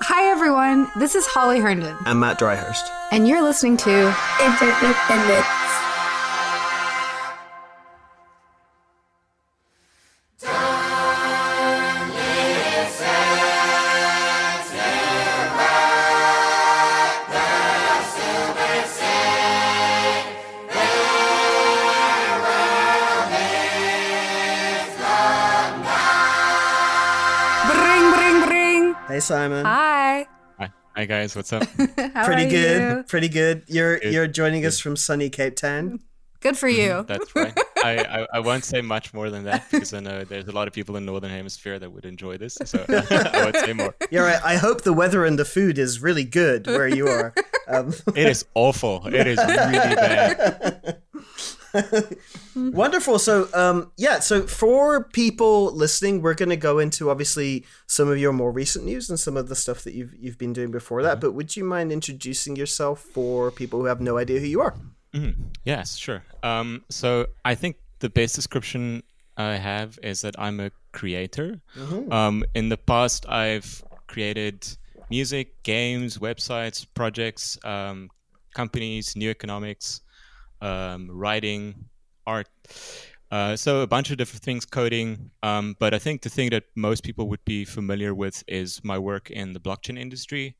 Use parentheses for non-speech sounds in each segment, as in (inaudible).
Hi, everyone. This is Holly Herndon. I'm Mat Dryhurst. And you're listening to Interdependence. Bring, bring, bring. Hey, Simon. Hi. Guys, what's up? (laughs) How Pretty are good. you? Pretty good. You're Good. you're joining us from sunny Cape Town. Good for you. (laughs) That's right. I, I, I won't say much more than that because I know there's a lot of people in Northern Hemisphere that would enjoy this, so (laughs) I won't say more. Yeah, right. I hope the weather and the food is really good where you are. Um, It is awful. It is really bad. (laughs) Wonderful. So, um, yeah. So, for people listening, we're going to go into obviously some of your more recent news and some of the stuff that you've you've been doing before that. But would you mind introducing yourself for people who have no idea who you are? Mhm. Yes, sure. Um, so I think the best description I have is that I'm a creator. Um, in the past, I've created music, games, websites, projects, um, companies, new economics, um, writing, art. Uh, so a bunch of different things, coding. Um, but I think the thing that most people would be familiar with is my work in the blockchain industry,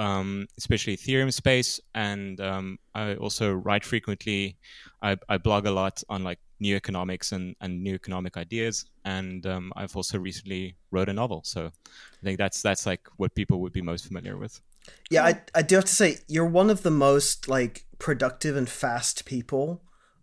um, especially Ethereum space. And um, I also write frequently. I, I blog a lot on like new economics and, and new economic ideas. And um, I've also recently wrote a novel. So I think that's that's like what people would be most familiar with. Yeah, I, I do have to say you're one of the most like productive and fast people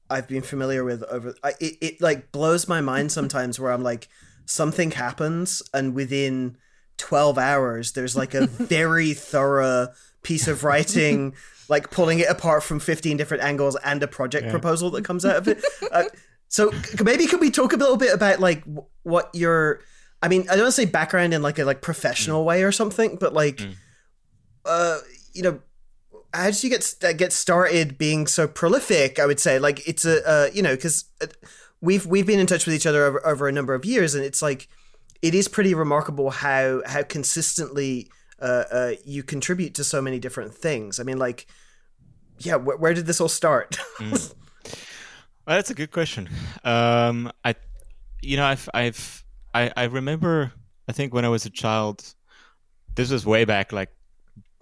I've been familiar with over. I, it it like blows my mind sometimes where I'm like something happens and within twelve hours there's like a (laughs) very thorough piece of writing, (laughs) like pulling it apart from fifteen different angles and a project proposal that comes out of it. (laughs) Uh, so maybe could we talk a little bit about like wh- what your I mean, I don't want to say background in like a like professional way or something, but like uh, you know, how did you get get started being so prolific? I would say, like, it's a uh, you know, because we've we've been in touch with each other over, over a number of years, and it's like it is pretty remarkable how how consistently uh, uh, you contribute to so many different things. I mean, like, yeah, wh- where did this all start? (laughs) Well, that's a good question. Um, I, you know, I've, I've, I, I remember. I think when I was a child, this was way back, like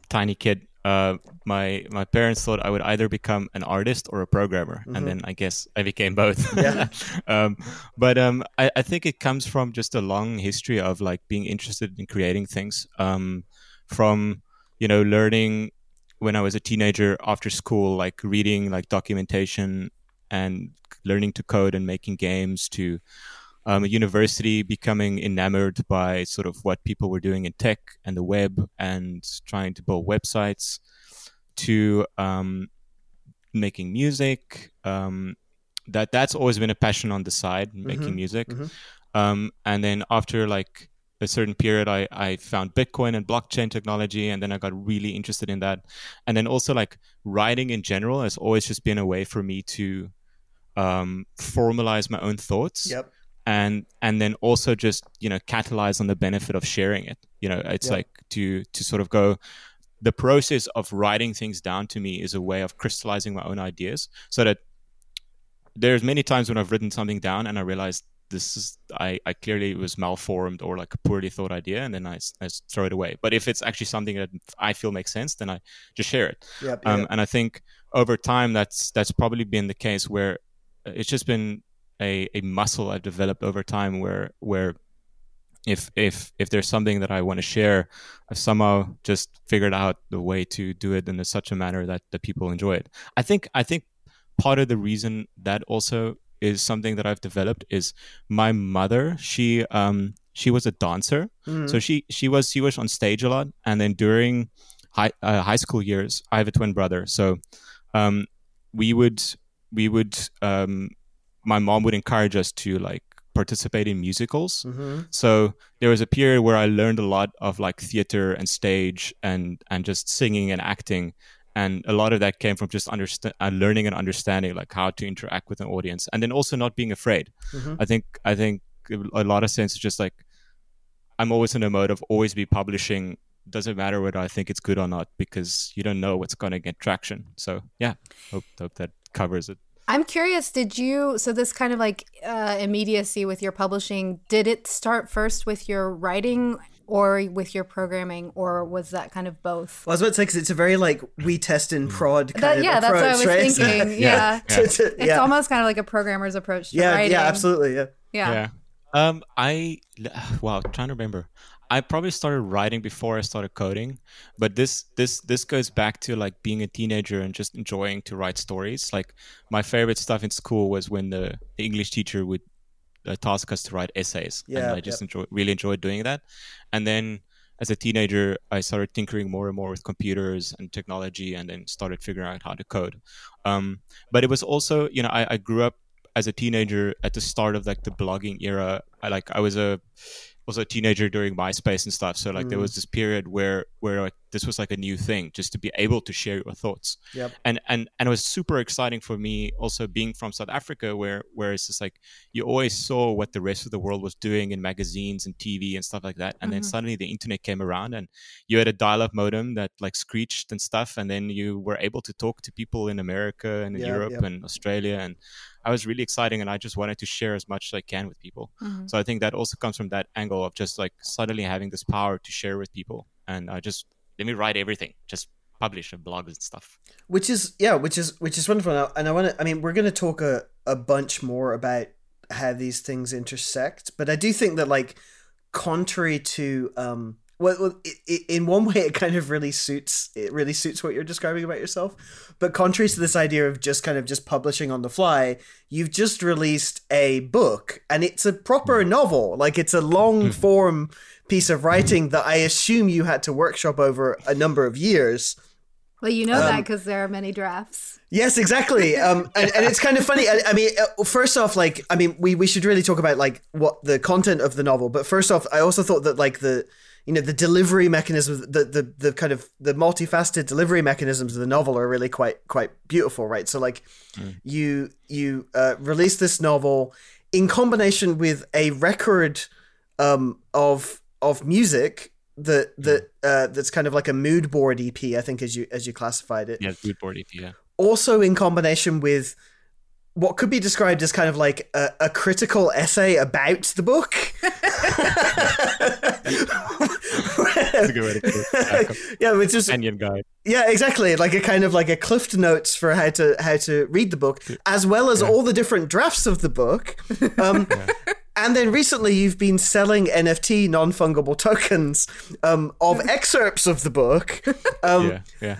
tiny kid. Uh, my my parents thought I would either become an artist or a programmer, and then I guess I became both. (laughs) Yeah. (laughs) um, but um, I, I think it comes from just a long history of like being interested in creating things. Um, from you know learning when I was a teenager after school, like reading like documentation and learning to code and making games to um, a university becoming enamored by sort of what people were doing in tech and the web and trying to build websites to um, making music um, that that's always been a passion on the side making music. Um, and then after like a certain period I, I found bitcoin and blockchain technology and then i got really interested in that. And then also like writing in general has always just been a way for me to um, formalize my own thoughts yep. and and then also just you know catalyze on the benefit of sharing it you know it's Yeah. like to to sort of go the process of writing things down to me is a way of crystallizing my own ideas so that there's many times when i've written something down and i realized this is I, I clearly was malformed or like a poorly thought idea and then I, I throw it away but if it's actually something that i feel makes sense then i just share it Yep. um, yep. and I think over time that's that's probably been the case where it's just been a, a muscle I've developed over time where where if if if there's something that I want to share, I've somehow just figured out the way to do it in a, such a manner that the people enjoy it. I think I think part of the reason that also is something that I've developed is my mother. She um she was a dancer, Mhm. so she she was she was on stage a lot, and then during high uh, high school years, I have a twin brother, so um we would we would um my mom would encourage us to like participate in musicals. Mhm. So there was a period where I learned a lot of like theater and stage and and just singing and acting, and a lot of that came from just understand uh, learning and understanding like how to interact with an audience, and then also not being afraid. Mhm. I think I think a lot of sense is just like I'm always in a mode of always be publishing doesn't matter whether I think it's good or not because you don't know what's going to get traction. So yeah, hope hope that covers it. I'm curious, did you, so this kind of like uh, immediacy with your publishing, did it start first with your writing or with your programming, or was that kind of both? Well, I was about to say because it's a very like we test and prod kind That, of yeah, that's what I was right? thinking. (laughs) yeah. Yeah. To- to- It's almost kind of like a programmer's approach to yeah, writing. yeah, absolutely, yeah. Yeah. Yeah. Um, I (sighs) wow, trying to remember. I probably started writing before I started coding, but this this this goes back to like being a teenager and just enjoying to write stories. Like my favorite stuff in school was when the, the English teacher would uh, task us to write essays, Yeah, and I just enjoy really enjoyed doing that. And then as a teenager, I started tinkering more and more with computers and technology, and then started figuring out how to code. Um, but it was also, you know, I, I grew up as a teenager at the start of like the blogging era. I like I was a was a teenager during MySpace and stuff. So like there Mm. was this period where where like this was like a new thing, just to be able to share your thoughts. Yep. And and and it was super exciting for me also being from South Africa where where it's just like you always saw what the rest of the world was doing in magazines and TV and stuff like that. And then Mhm. suddenly the internet came around and you had a dial-up modem that like screeched and stuff and then you were able to talk to people in America and in Yep, Europe yep. and Australia and I was really exciting and I just wanted to share as much as I can with people. Mhm. So I think that also comes from that angle of just like suddenly having this power to share with people. And I just let me write everything, just publish a blog and stuff. which is yeah which is which is wonderful Now- and i want to i mean we're going to talk a, a bunch more about how these things intersect but i do think that like contrary to um well, well i i in one way it kind of really suits it really suits what you're describing about yourself. But contrary to this idea of just kind of just publishing on the fly you've just released a book and it's a proper novel. Like it's a long form piece of writing that i assume you had to workshop over a number of years. Well, you know that Um, because there are many drafts. Yes, exactly. Um, and, and it's kind of funny. I, I mean, uh, first off, like, I mean, we, we should really talk about like what the content of the novel. But first off, I also thought that like the, you know, the delivery mechanism, the the the kind of the multifaceted delivery mechanisms of the novel are really quite quite beautiful, right? So like, you you uh, release this novel in combination with a record um, of of music that that uh, that's kind of like a mood board EP, I think, as you as you classified it Yeah, good board EP, yeah. Also in combination with what could be described as kind of like a, a critical essay about the book. (laughs) That's a good way to put it. (laughs) Yeah, which is companion guide. yeah, exactly like a kind of like a cliff notes for how to how to read the book, as well as all the different drafts of the book. (laughs) Um, And then recently, you've been selling NFT non fungible tokens um, of excerpts of the book. Um, yeah, yeah.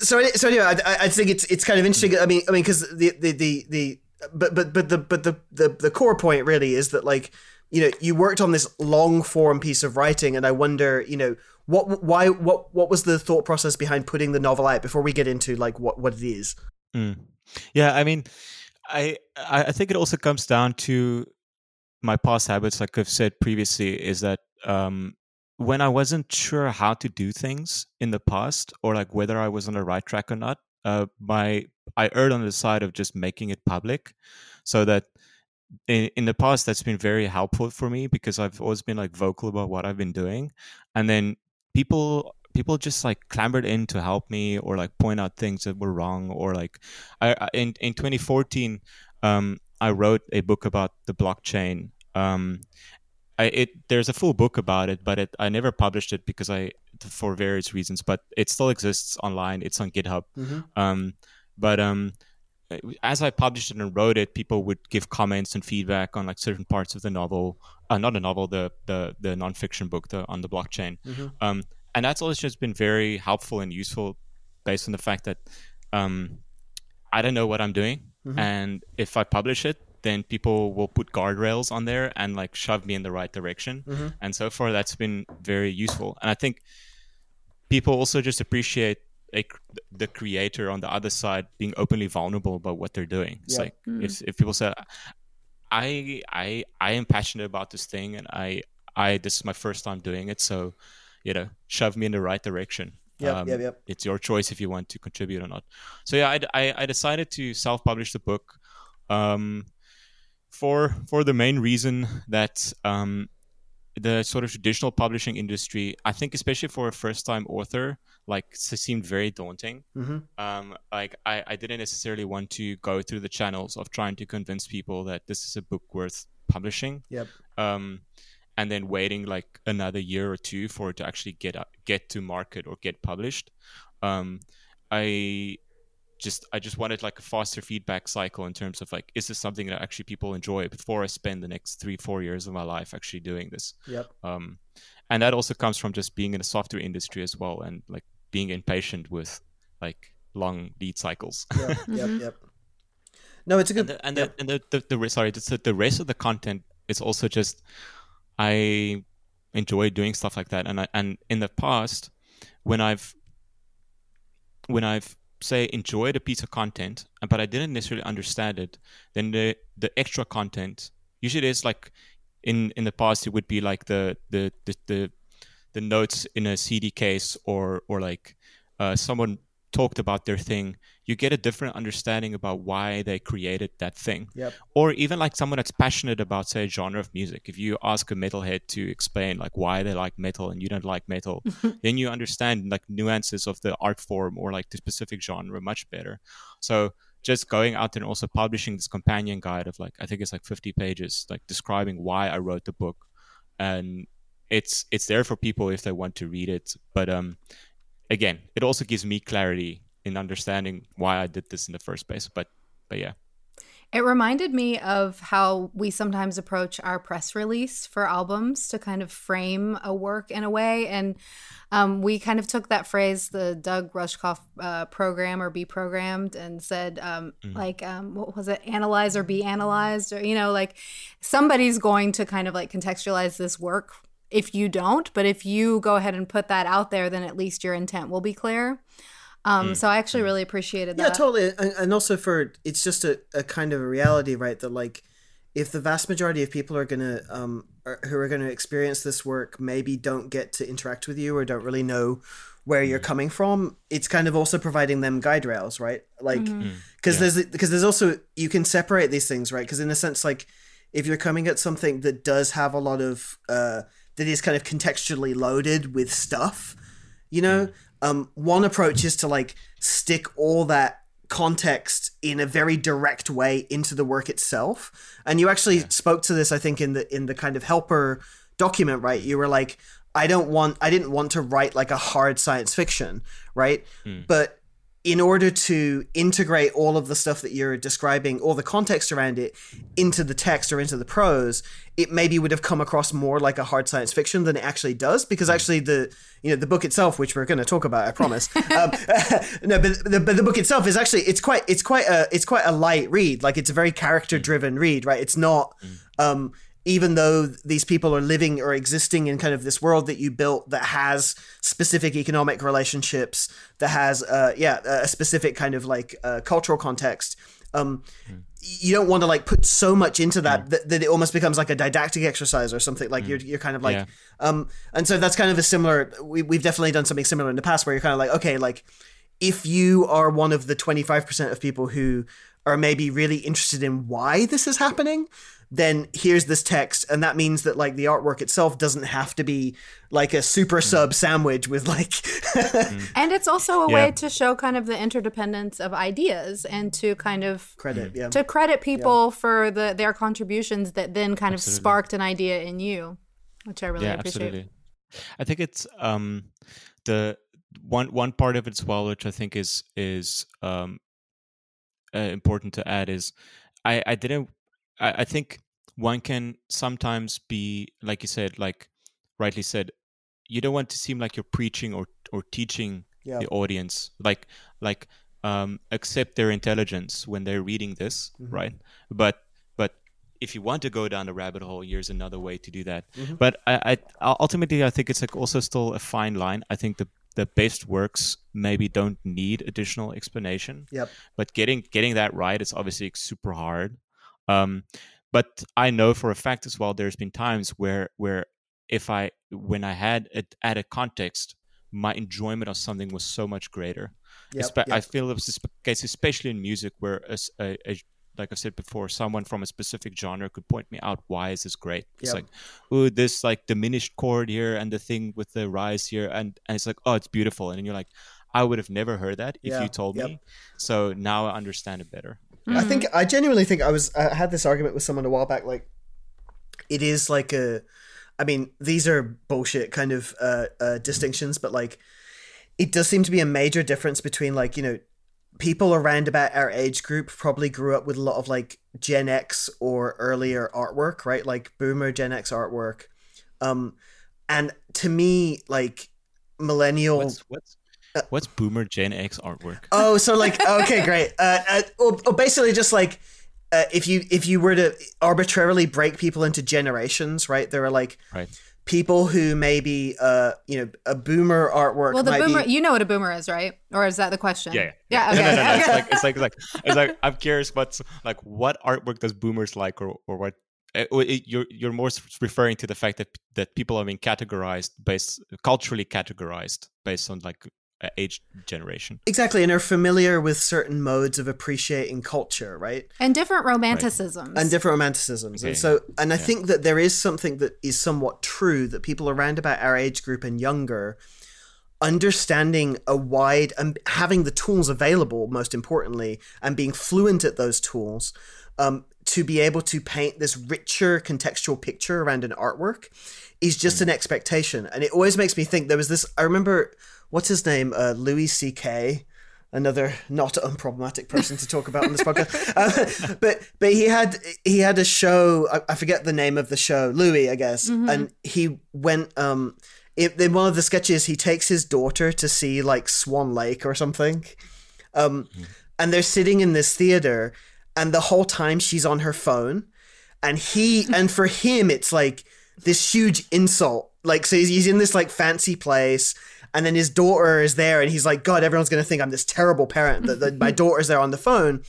So so anyway, I, I- think it's it's kind of interesting. I mean, I mean, because the, the the the but but but the but the, the the core point really is that like you know you worked on this long form piece of writing, and I wonder you know what why what what was the thought process behind putting the novel out before we get into like what what it is. Mm. Yeah, I mean, I I think it also comes down to my past habits. Like I've said previously, is that um, when I wasn't sure how to do things in the past, or like whether I was on the right track or not, uh, my I erred on the side of just making it public, so that in, in the past that's been very helpful for me because I've always been like vocal about what I've been doing, and then people people just like clambered in to help me or like point out things that were wrong or like I, I in in 2014 um, I wrote a book about the blockchain. Um, I, it there's a full book about it, but it, I never published it because I for various reasons. But it still exists online. It's on GitHub. Um, but um, as I published it and wrote it, people would give comments and feedback on like certain parts of the novel. Uh, not a novel, the the the nonfiction book, the on the blockchain. Um, and that's always just been very helpful and useful, based on the fact that um, I don't know what I'm doing, and if I publish it, then people will put guardrails on there and like shove me in the right direction. Mm-hmm. And so far, that's been very useful. And I think people also just appreciate a, the creator on the other side being openly vulnerable about what they're doing. It's Yeah. like mm-hmm. if, if people say, I I I am passionate about this thing and I I this is my first time doing it, so you know, shove me in the right direction. Yep, yep, um, yep. It's your choice if you want to contribute or not. So yeah, I, I, I decided to self-publish the book um, for for the main reason that um, the sort of traditional publishing industry, I think, especially for a first time author, like seemed very daunting. Mm-hmm. Um, like I, I didn't necessarily want to go through the channels of trying to convince people that this is a book worth publishing. Yep. Um, and then waiting like another year or two for it to actually get up, get to market or get published. Um, I just I just wanted like a faster feedback cycle in terms of like is this something that actually people enjoy before I spend the next three four years of my life actually doing this. Yep. Um, and that also comes from just being in the software industry as well and like being impatient with like long lead cycles. Yep. Yep. (laughs) Yep. No, it's a and good. the, and, yep. the, and the, the, the, sorry, the, the rest of the content is also just I enjoy doing stuff like that, and I, and in the past when I've when I've say enjoyed a piece of content, but I didn't necessarily understand it, then the the extra content usually is like in in the past it would be like the the the the, the notes in a CD case or or like uh, someone talked about their thing, you get a different understanding about why they created that thing. Yep. Or even like someone that's passionate about, say, a genre of music. If you ask a metalhead to explain like why they like metal and you don't like metal, (laughs) then you understand like nuances of the art form or like the specific genre much better. So just going out and also publishing this companion guide of like I think it's like 50 pages, like describing why I wrote the book, and it's it's there for people if they want to read it. But um, again, it also gives me clarity in understanding why I did this in the first place. But but yeah. It reminded me of how we sometimes approach our press release for albums to kind of frame a work in a way. And um, we kind of took that phrase, the Doug Rushkoff uh, program or be programmed, and said, um, mm-hmm. like, um, what was it, analyze or be analyzed? Or, you know, like somebody's going to kind of like contextualize this work if you don't. But if you go ahead and put that out there, then at least your intent will be clear. Um, mm. So I actually really appreciated that. Yeah, totally. And, and also for it's just a, a kind of a reality, right? That like if the vast majority of people are gonna um are, who are gonna experience this work maybe don't get to interact with you or don't really know where you're mm. coming from, it's kind of also providing them guide rails, right? Like because mm-hmm. yeah. there's because there's also you can separate these things, right? Because in a sense, like if you're coming at something that does have a lot of uh that is kind of contextually loaded with stuff, you know, mm. Um, one approach is to like stick all that context in a very direct way into the work itself. And you actually yeah. spoke to this, I think, in the in the kind of helper document, right? You were like, I don't want, I didn't want to write like a hard science fiction, right? Mm. But in order to integrate all of the stuff that you're describing, all the context around it, into the text or into the prose, it maybe would have come across more like a hard science fiction than it actually does. Because hmm. actually, the you know the book itself, which we're going to talk about, I promise. (laughs) um, (laughs) no, but the, but the book itself is actually it's quite it's quite a it's quite a light read. Like it's a very character driven read, right? It's not. Um, even though these people are living or existing in kind of this world that you built that has specific economic relationships, that has, uh, yeah, a specific kind of like uh, cultural context. Um, mm. You don't want to like put so much into that, mm. that, that it almost becomes like a didactic exercise or something. Like mm. you're you're kind of like, yeah. um, and so that's kind of a similar. We we've definitely done something similar in the past where you're kind of like, okay, like if you are one of the twenty five percent of people who are maybe really interested in why this is happening, then here's this text and that means that like the artwork itself doesn't have to be like a super mm. sub sandwich with like mm. (laughs) and it's also a yeah. way to show kind of the interdependence of ideas and to kind of credit yeah to credit people yeah. for the their contributions that then kind absolutely. of sparked an idea in you which i really yeah, appreciate absolutely. i think it's um the one one part of it as well which i think is is um uh, important to add is i i didn't I, I think one can sometimes be like you said like rightly said you don't want to seem like you're preaching or or teaching yeah. the audience like like um, accept their intelligence when they're reading this mm-hmm. right but but if you want to go down the rabbit hole here's another way to do that mm-hmm. but I, I ultimately i think it's like also still a fine line i think the the best works maybe don't need additional explanation yep but getting getting that right is obviously super hard um, but I know for a fact as well, there's been times where where if I when I had it added context, my enjoyment of something was so much greater. Yep, Espe- yep. I feel it was the case, especially in music, where a, a, like I said before, someone from a specific genre could point me out why is this great. It's Yep. like, oh, this like diminished chord here and the thing with the rise here, and and it's like, oh, it's beautiful, and you're like, I would have never heard that if Yeah, you told me. So now I understand it better. I think I genuinely think I was I had this argument with someone a while back. Like, it is like a, I mean, these are bullshit kind of uh, uh, distinctions, but like, it does seem to be a major difference between like you know, people around about our age group probably grew up with a lot of like Gen X or earlier artwork, right? Like Boomer Gen X artwork, um, and to me, like millennial What's what's what's Boomer Gen X artwork? Oh, so like okay, great. Uh, uh or, or basically just like uh, if you if you were to arbitrarily break people into generations, right? There are like Right. people who maybe uh you know a boomer artwork Well, the might boomer, be you know what a boomer is, right? Or is that the question? Yeah, Yeah. No, Okay. no, no, no. It's like it's like it's like (laughs) it's like I'm curious what's like what artwork does boomers like or or what uh, or it- you're you're more referring to the fact that that people are being categorized based culturally categorized based on like uh, age generation. exactly and are familiar with certain modes of appreciating culture, right? and different romanticisms. and different romanticisms. Okay. And so, and I Yeah. think that there is something that is somewhat true that people around about our age group and younger understanding a wide and having the tools available, most importantly, and being fluent at those tools. Um, to be able to paint this richer contextual picture around an artwork is just an expectation. And it always makes me think there was this, I remember, what's his name? Uh, Louis C.K another not unproblematic person to talk about on this podcast. (laughs) Uh, but but he had he had a show. I, I forget the name of the show. Louis, I guess. And he went. Um, in, in one of the sketches, he takes his daughter to see like Swan Lake or something. Um, and they're sitting in this theater, and the whole time she's on her phone, and he (laughs) and for him it's like this huge insult. Like so, he's, he's in this like fancy place, and then his daughter is there, and he's like, God, everyone's gonna think I'm this terrible parent that, that my (laughs) daughter's there on the phone.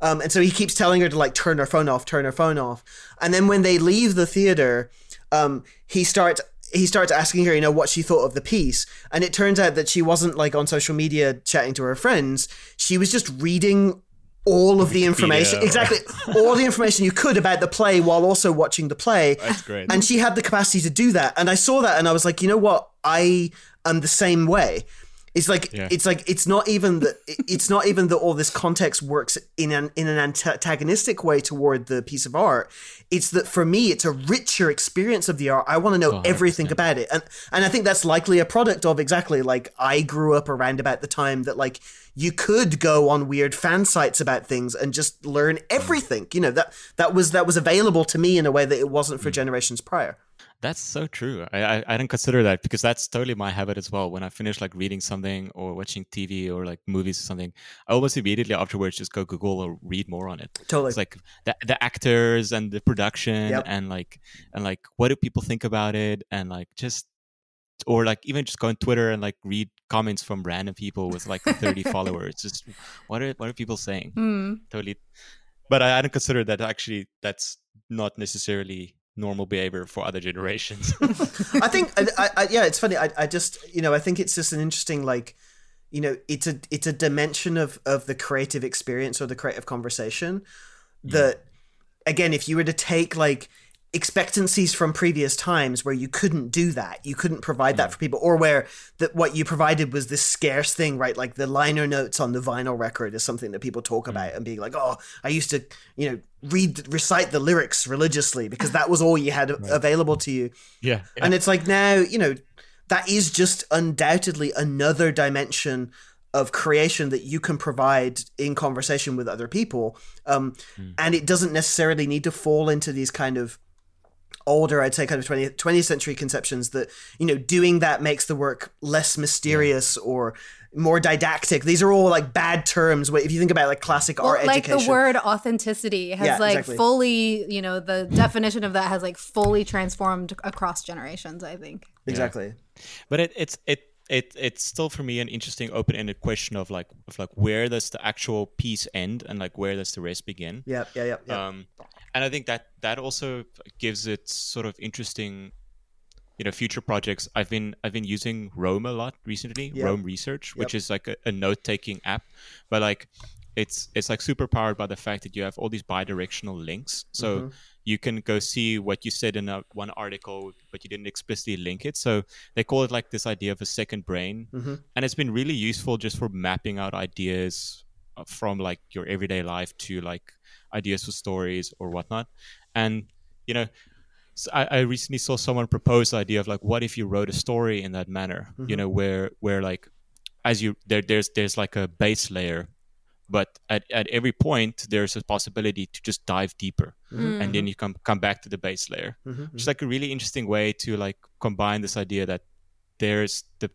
Um, and so he keeps telling her to like turn her phone off, turn her phone off. And then when they leave the theater, um, he starts he starts asking her, you know, what she thought of the piece. And it turns out that she wasn't like on social media chatting to her friends. She was just reading all of the information, exactly all the information you could about the play while also watching the play. That's great. And she had the capacity to do that. And I saw that and I was like, you know what? I am the same way. It's like Yeah. it's like it's not even that (laughs) it's not even that all this context works in an in an antagonistic way toward the piece of art. It's that for me, it's a richer experience of the art. I want to know oh, everything about it, and and I think that's likely a product of exactly like I grew up around about the time that like you could go on weird fan sites about things and just learn mm. everything. You know that that was that was available to me in a way that it wasn't for mm. generations prior. That's so true. I, I I didn't consider that because that's totally my habit as well. When I finish like reading something or watching TV or like movies or something, I almost immediately afterwards just go Google or read more on it. Totally. It's like the the actors and the production Yep. and like and like what do people think about it and like just or like even just go on Twitter and like read comments from random people with like 30 (laughs) followers. Just what are what are people saying? Hmm. Totally. But I hadn't considered that actually that's not necessarily normal behavior for other generations. (laughs) I think, I, I, yeah, it's funny. I, I just, you know, I think it's just an interesting, like, you know, it's a, it's a dimension of of the creative experience or the creative conversation that, again, if you were to take like expectancies from previous times where you couldn't do that, you couldn't provide that for people, or where that what you provided was this scarce thing, right? Like the liner notes on the vinyl record is something that people talk about and being like, oh, I used to, you know, read recite the lyrics religiously because that was all you had (laughs) available to you. yeah. And it's like now, you know, that is just undoubtedly another dimension of creation that you can provide in conversation with other people. Um, And it doesn't necessarily need to fall into these kind of older, I'd say, kind of 20th, 20th century conceptions that, you know, doing that makes the work less mysterious or more didactic. These are all like bad terms. If you think about like classic Well, art like education. the word authenticity has Yeah, like exactly. fully, you know, the definition of that has like fully transformed across generations. I think. Exactly. but it, it's it it it's still for me an interesting open-ended question of like of like where does the actual piece end and like where does the rest begin Yeah, yeah, yeah. yeah. um and i think that that also gives it sort of interesting you know future projects i've been i've been using Roam a lot recently Yeah. Roam Research which is like a, a note-taking app but like it's it's like super powered by the fact that you have all these bidirectional links. So Mhm. you can go see what you said in a, one article, but you didn't explicitly link it. So they call it like this idea of a second brain, Mhm. and it's been really useful just for mapping out ideas uh, from like your everyday life to like ideas for stories or whatnot. And you know, I I recently saw someone propose the idea of like, what if you wrote a story in that manner? You Mhm. know, where where like as you there there's there's like a base layer, but at, at every point there's a possibility to just dive deeper, Mm. and then you come come back to the base layer Mhm. which is like a really interesting way to like combine this idea that there's the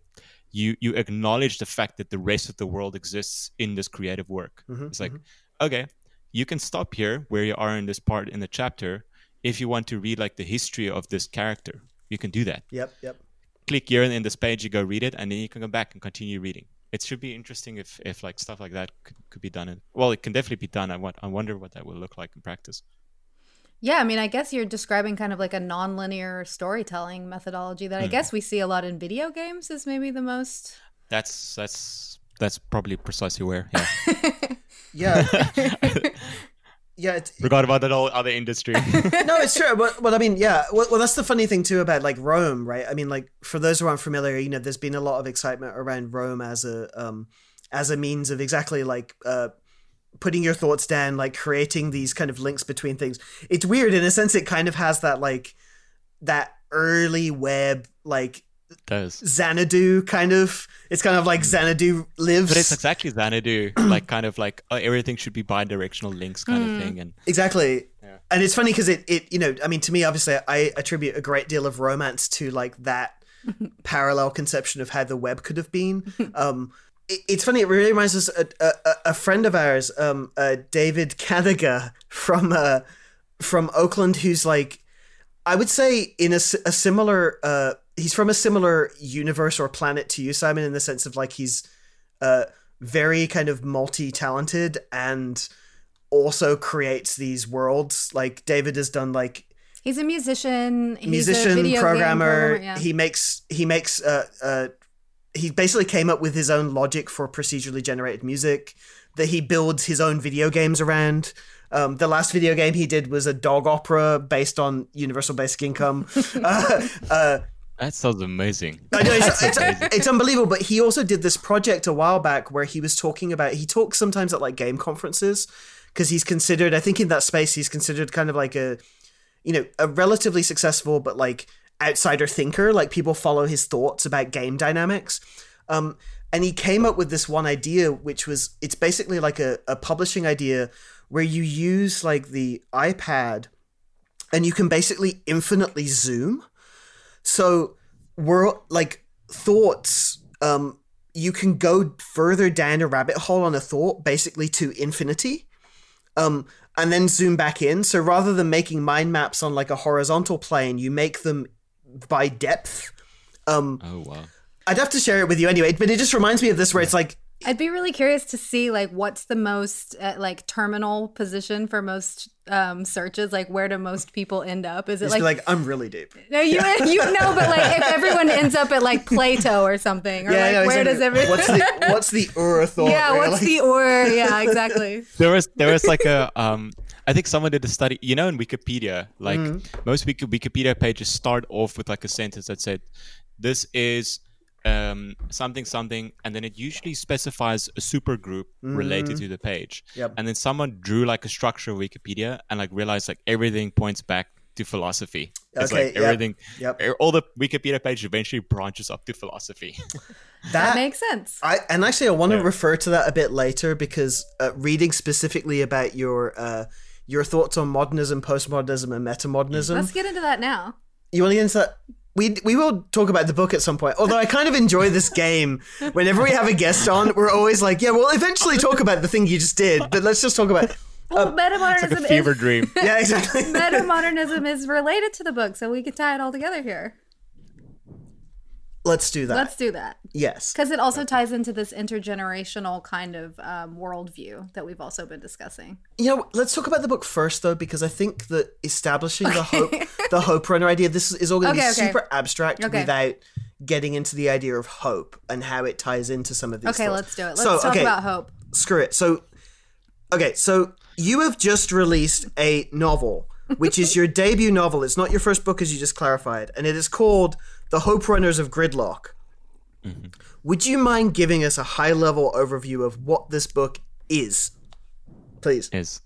you you acknowledge the fact that the rest of the world exists in this creative work Mhm. it's like okay you can stop here where you are in this part in the chapter if you want to read like the history of this character. You can do that. Yep. Yep. click here in this page you go read it and then you can go back and continue reading. It should be interesting if, if like stuff like that could, could be done in, well it can definitely be done. I, want, I wonder what that will look like in practice. Yeah, I mean, I guess you're describing kind of like a non-linear storytelling methodology that I hmm. guess we see a lot in video games is maybe the most that's that's that's probably precisely where yeah (laughs) Yeah. (laughs) yeah. It's, Forgot about that whole other industry. (laughs) no, it's true. But, but I mean, yeah. Well, well, that's the funny thing too about like Roam, right? I mean, like for those who aren't familiar, you know, there's been a lot of excitement around Roam as a um as a means of exactly like uh putting your thoughts down, like creating these kind of links between things. It's weird in a sense. It kind of has that like that early web like does. Xanadu kind of. It's kind of like Xanadu lives. But it's exactly Xanadu, (clears throat) like kind of like uh, everything should be bi-directional links kind of thing. And Exactly. Yeah. And it's funny because it, it, you know, I mean, to me, obviously, I attribute a great deal of romance to like that (laughs) parallel conception of how the web could have been. (laughs) Um, it, it's funny. It really reminds us a, a, a friend of ours, um, uh, David Kanaga from uh, from Oakland, who's like, I would say in a similar. Uh, he's from a similar universe or planet to you, Simon, in the sense of like he's uh, very kind of multi-talented and also creates these worlds. Like David has done like He's a musician. He's a musician, game programmer. yeah. He makes he makes uh uh he basically came up with his own logic for procedurally generated music that he builds his own video games around. Um, the last video game he did was a dog opera based on Universal Basic Income. (laughs) uh, uh, that sounds amazing. I know it's, it's, it's unbelievable, but he also did this project a while back where he was talking about. He talks sometimes at like game conferences because he's considered. I think in that space he's considered kind of like a, you know, a relatively successful but like outsider thinker. Like people follow his thoughts about game dynamics. Um, and he came up with this one idea, which was it's basically like a, a publishing idea where you use like the iPad and you can basically infinitely zoom. So we're like thoughts um you can go further down a rabbit hole on a thought basically to infinity um and then zoom back in. So rather than making mind maps on like a horizontal plane you make them by depth. Um Oh wow. i'd have to share it with you anyway but it just reminds me of this where it's like I'd be really curious to see like what's the most uh, like terminal position for most um, searches. Like where do most people end up? Is it just like, like i'm really deep no you you know, but like if (laughs) everyone ends up at like Plato or something, or like no, where does exactly. everyone? what's the what's the ur thought yeah, what's like- the (laughs) or? Yeah, exactly. There was there was like a um I think someone did a study. You know, in Wikipedia, like Mm-hmm. most Wikipedia pages start off with like a sentence that said, "This is." Um, something something and then it usually specifies a super group related to the page Mm-hmm. Yep. and then someone drew like a structure of wikipedia and like realized like everything points back to philosophy it's Okay, like yep, everything yep. er- all the wikipedia page eventually branches up to philosophy (laughs) (laughs) That that makes sense. I and actually I want to Yeah. refer to that a bit later because uh, reading specifically about your uh, your thoughts on modernism, postmodernism, and metamodernism. Let's get into that now. You want to get into that? We, we will talk about the book at some point. Although I kind of enjoy this game. Whenever we have a guest on, we're always like, yeah, we'll eventually talk about the thing you just did, but let's just talk about. Well, uh, like a metamodernism fever is dream (laughs) Yeah, exactly. (laughs) metamodernism is related to the book, so we could tie it all together here. Let's do that. Let's do that yes. because it also ties into this intergenerational kind of um, worldview that we've also been discussing. You know, let's talk about the book first, though, because I think that establishing the hope, the hope runner idea, this is all going to Okay, be okay. super abstract Okay. without getting into the idea of hope and how it ties into some of these. Okay, thoughts. let's do it. Let's So, talk okay, about hope. Screw it. So, Okay, so you have just released a novel, which is your (laughs) debut novel. It's not your first book, as you just clarified, and it is called The Hope Runners of Gridlock. Mm-hmm. Would you mind giving us a high level overview of what this book is? Please. is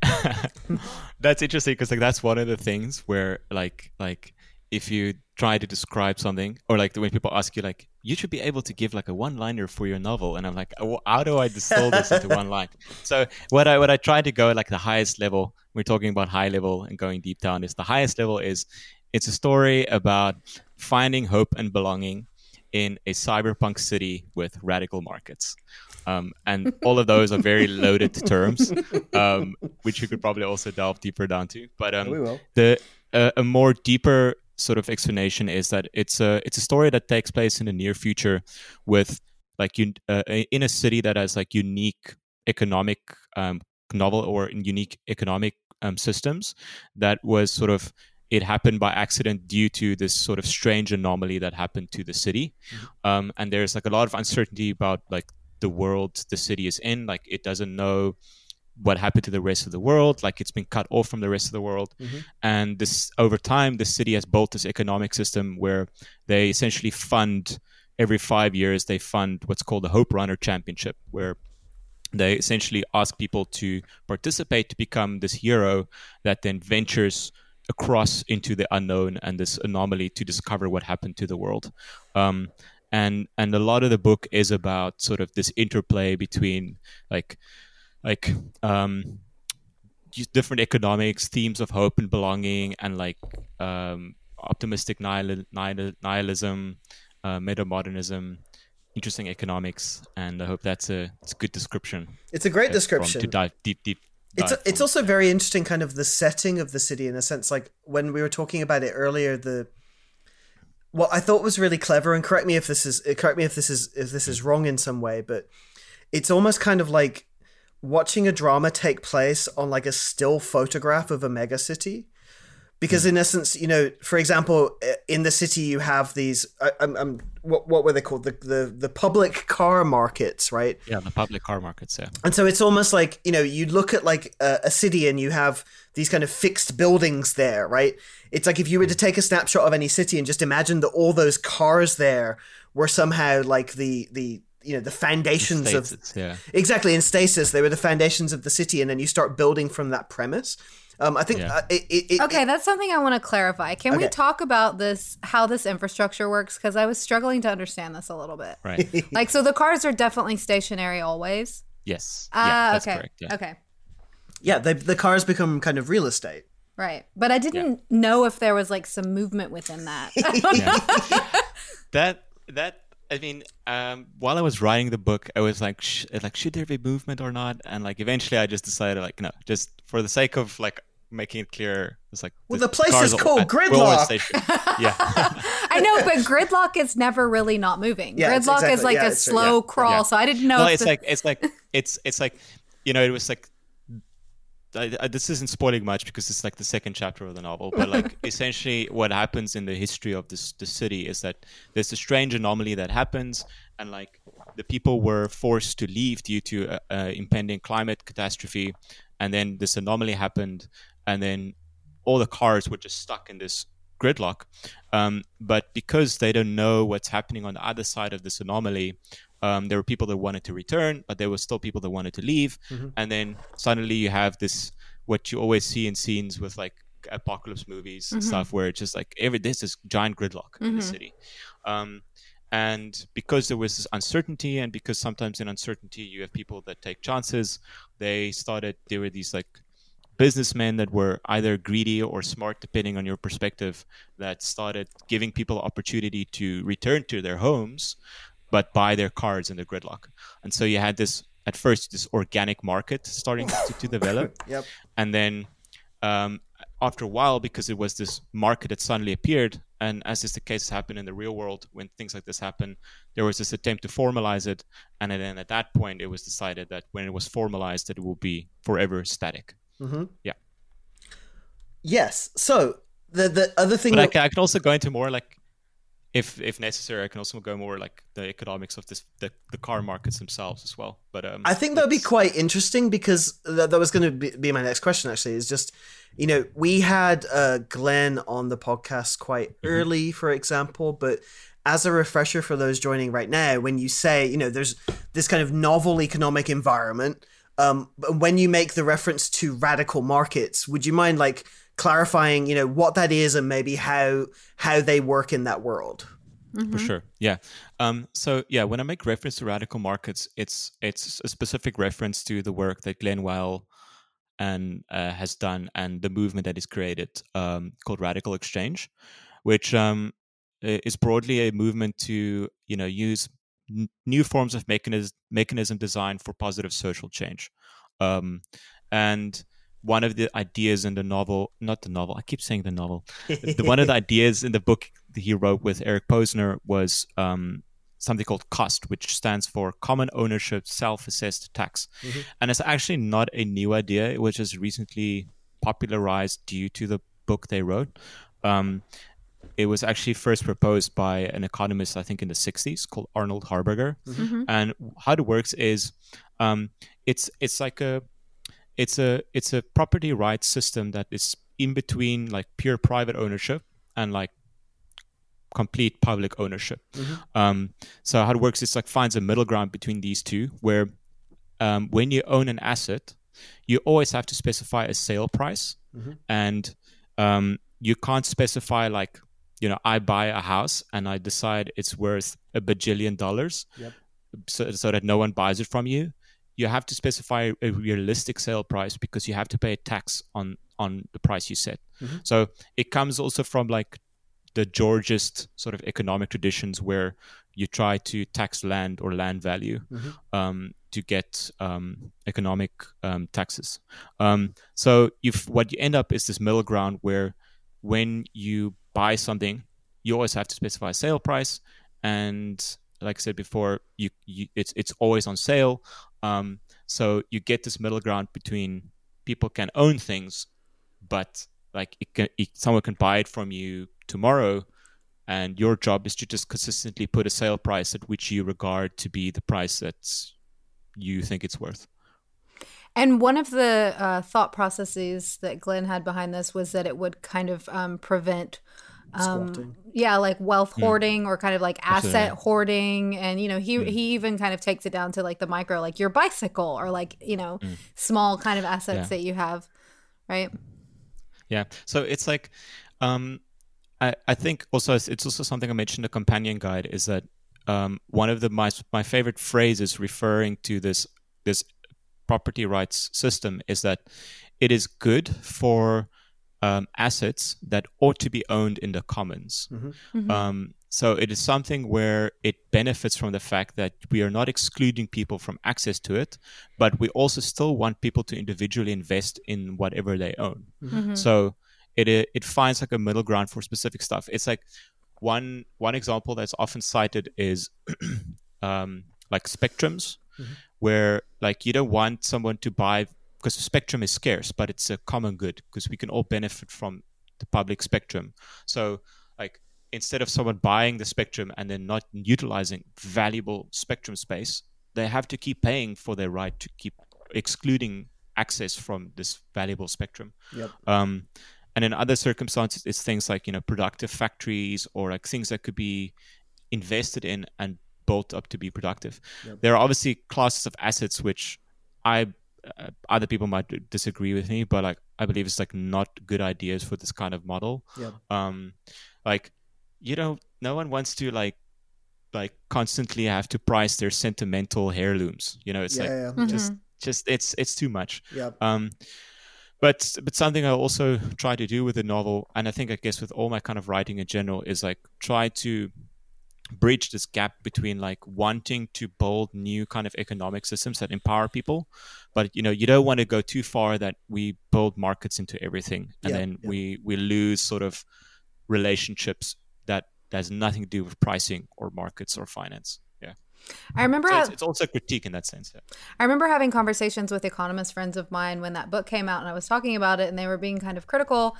(laughs) that's interesting because like that's one of the things where like like if you try to describe something or like when people ask you like you should be able to give like a one liner for your novel and i'm like "Oh, how do i distill this into one line (laughs) so what i what i try to go like the highest level we're talking about high level and going deep down is the highest level is it's a story about finding hope and belonging in a cyberpunk city with radical markets um, and all of those are very (laughs) loaded terms, um, which you could probably also delve deeper down to. But um, the uh, a more deeper sort of explanation is that it's a it's a story that takes place in the near future, with like you uh, in a city that has like unique economic um, novel or unique economic um, systems that was sort of it happened by accident due to this sort of strange anomaly that happened to the city. Um, and there's like a lot of uncertainty about like the world the city is in. Like it doesn't know what happened to the rest of the world. Like it's been cut off from the rest of the world. And this over time the city has built this economic system where they essentially fund every five years they fund what's called the hope runner championship where they essentially ask people to participate to become this hero that then ventures across into the unknown and this anomaly to discover what happened to the world um, and and a lot of the book is about sort of this interplay between like like um different economics themes of hope and belonging and like um optimistic nihil- nihil- nihilism uh, metamodernism interesting economics and i hope that's a, it's a good description It's a great uh, description. to dive deep deep it's dive it's also very interesting kind of the setting of the city in a sense like when we were talking about it earlier the what i thought was really clever and correct me if this is uh, correct me if this is if this is wrong in some way but it's almost kind of like watching a drama take place on like a still photograph of a mega city. Because in essence you know for example uh, in the city you have these I, I'm, I'm what, what were they called? The, the the public car markets right? Yeah the public car markets yeah. And so it's almost like you know you look at like a, a city and you have these kind of fixed buildings there right? It's like if you were to take a snapshot of any city and just imagine that all those cars there were somehow like the the you know the foundations of yeah. Exactly in stasis they were the foundations of the city and then you start building from that premise um i think Yeah. uh, it, it, it, Okay, that's something I want to clarify. Can we talk about this, how this infrastructure works? Because I was struggling to understand this a little bit. right (laughs) Like, so the cars are definitely stationary always. yes Ah, yeah that's okay. correct yeah Okay. yeah they, the cars become kind of real estate Right. But I didn't know if there was like some movement within that. I don't know. (laughs) that that I mean, um, while I was writing the book, I was like, sh- like, should there be movement or not? And like, eventually, I just decided, like, no, just for the sake of like making it clear, it's like, Well, the place is called we're all at Gridlock. (laughs) yeah, (laughs) I know, but gridlock is never really not moving. Yeah, it's gridlock is like yeah, a it's true, slow yeah. crawl. Yeah. So I didn't know well, if it's the- like, it's like, it's it's like, you know, it was like. I, I, this isn't spoiling much because it's like the second chapter of the novel, but like (laughs) essentially what happens in the history of this the city is that there's a strange anomaly that happens, and like the people were forced to leave due to uh, uh, impending climate catastrophe, and then this anomaly happened, and then all the cars were just stuck in this gridlock. Um, but because they don't know what's happening on the other side of this anomaly, um, there were people that wanted to return, but there were still people that wanted to leave. And then suddenly you have this, what you always see in scenes with like apocalypse movies and stuff, where it's just like every there's this giant gridlock in the city. Um, and because there was this uncertainty, and because sometimes in uncertainty you have people that take chances, they started. There were these like businessmen that were either greedy or smart, depending on your perspective, that started giving people opportunity to return to their homes, but buy their cars in the gridlock. And so you had this at first this organic market starting to, to develop, (laughs) Yep. and then um, after a while, because it was this market that suddenly appeared, and as is the case happened in the real world when things like this happen, there was this attempt to formalize it, and then at that point, it was decided that when it was formalized, that it will be forever static. Yes. So the the other thing But that- can, I can also go into more like if if necessary, I can also go more like the economics of this the, the car markets themselves as well. But um, I think that would be quite interesting because that, that was going to be, be my next question. Actually, is just you know we had uh, Glen on the podcast quite Mm-hmm. early, for example, but as a refresher for those joining right now, when you say you know there's this kind of novel economic environment, um, when you make the reference to radical markets, would you mind like clarifying you know what that is and maybe how how they work in that world? for sure. Yeah. Um, so yeah when i make reference to radical markets it's it's a specific reference to the work that Glen Weyl and uh, has done and the movement that is created um, called RadicalxChange which um, is broadly a movement to you know use n- new forms of mechanism mechanism designed for positive social change um, and one of the ideas in the novel not the novel i keep saying the novel (laughs) the, one of the ideas in the book that he wrote with Eric Posner was um, something called COST, which stands for Common Ownership Self-Assessed Tax, Mhm. and it's actually not a new idea. It was just recently popularized due to the book they wrote. Um, it was actually first proposed by an economist, I think, in the '60s, called Arnold Harberger. Mhm. And how it works is, um, it's it's like a it's a it's a property rights system that is in between like pure private ownership and like complete public ownership. Mhm. Um, so how it works is like finds a middle ground between these two, where um, when you own an asset, you always have to specify a sale price, Mhm. and um, you can't specify like you know I buy a house and I decide it's worth a bajillion dollars, Yep. so, so that no one buys it from you. You have to specify a realistic sale price because you have to pay a tax on on the price you set. Mhm. So it comes also from like the Georgist sort of economic traditions where you try to tax land or land value Mhm. um, to get um, economic um, taxes. Um, so you've, what you end up is this middle ground where when you buy something, you always have to specify a sale price, and like I said before, you, you it's it's always on sale. Um, so you get this middle ground between people can own things, but like it can, it, someone can buy it from you tomorrow, and your job is to just consistently put a sale price at which you regard to be the price that you think it's worth. And one of the uh, thought processes that Glen had behind this was that it would kind of um, prevent, um, yeah, like wealth hoarding or kind of like asset Absolutely. hoarding. And you know, he he even kind of takes it down to like the micro, like your bicycle or like you know, small kind of assets Yeah. that you have, right? Yeah. So it's like, um, I, I think also it's it's also something I mentioned in the companion guide is that um, one of the my my favorite phrases referring to this this property rights system is that it is good for um, assets that ought to be owned in the commons. Mhm. Um, so it is something where it benefits from the fact that we are not excluding people from access to it, but we also still want people to individually invest in whatever they own. Mhm. So it it it finds like a middle ground for specific stuff. It's like one one example that's often cited is (clears throat) um, like spectrums, Mhm. where like you don't want someone to buy because the spectrum is scarce, but it's a common good because we can all benefit from the public spectrum. So like instead of someone buying the spectrum and then not utilizing valuable spectrum space, they have to keep paying for their right to keep excluding access from this valuable spectrum. Yep. Um, and in other circumstances, it's things like you know productive factories or like things that could be invested in and built up to be productive. Yep. There are obviously classes of assets which I other people might disagree with me, but like I believe it's like not good ideas for this kind of model. Yep. Um, like you know, no one wants to like like constantly have to price their sentimental heirlooms. You know, it's yeah, like yeah, Mhm. just just it's it's too much. yeah. Um, but but something I also try to do with the novel, and I think I guess with all my kind of writing in general, is like try to bridge this gap between like wanting to build new kind of economic systems that empower people, but you know you don't want to go too far that we build markets into everything, and Yeah, then yeah. we we lose sort of relationships that that has nothing to do with pricing or markets or finance. I remember So it's, it's also a critique in that sense. Yeah. I remember having conversations with economist friends of mine when that book came out and I was talking about it and they were being kind of critical.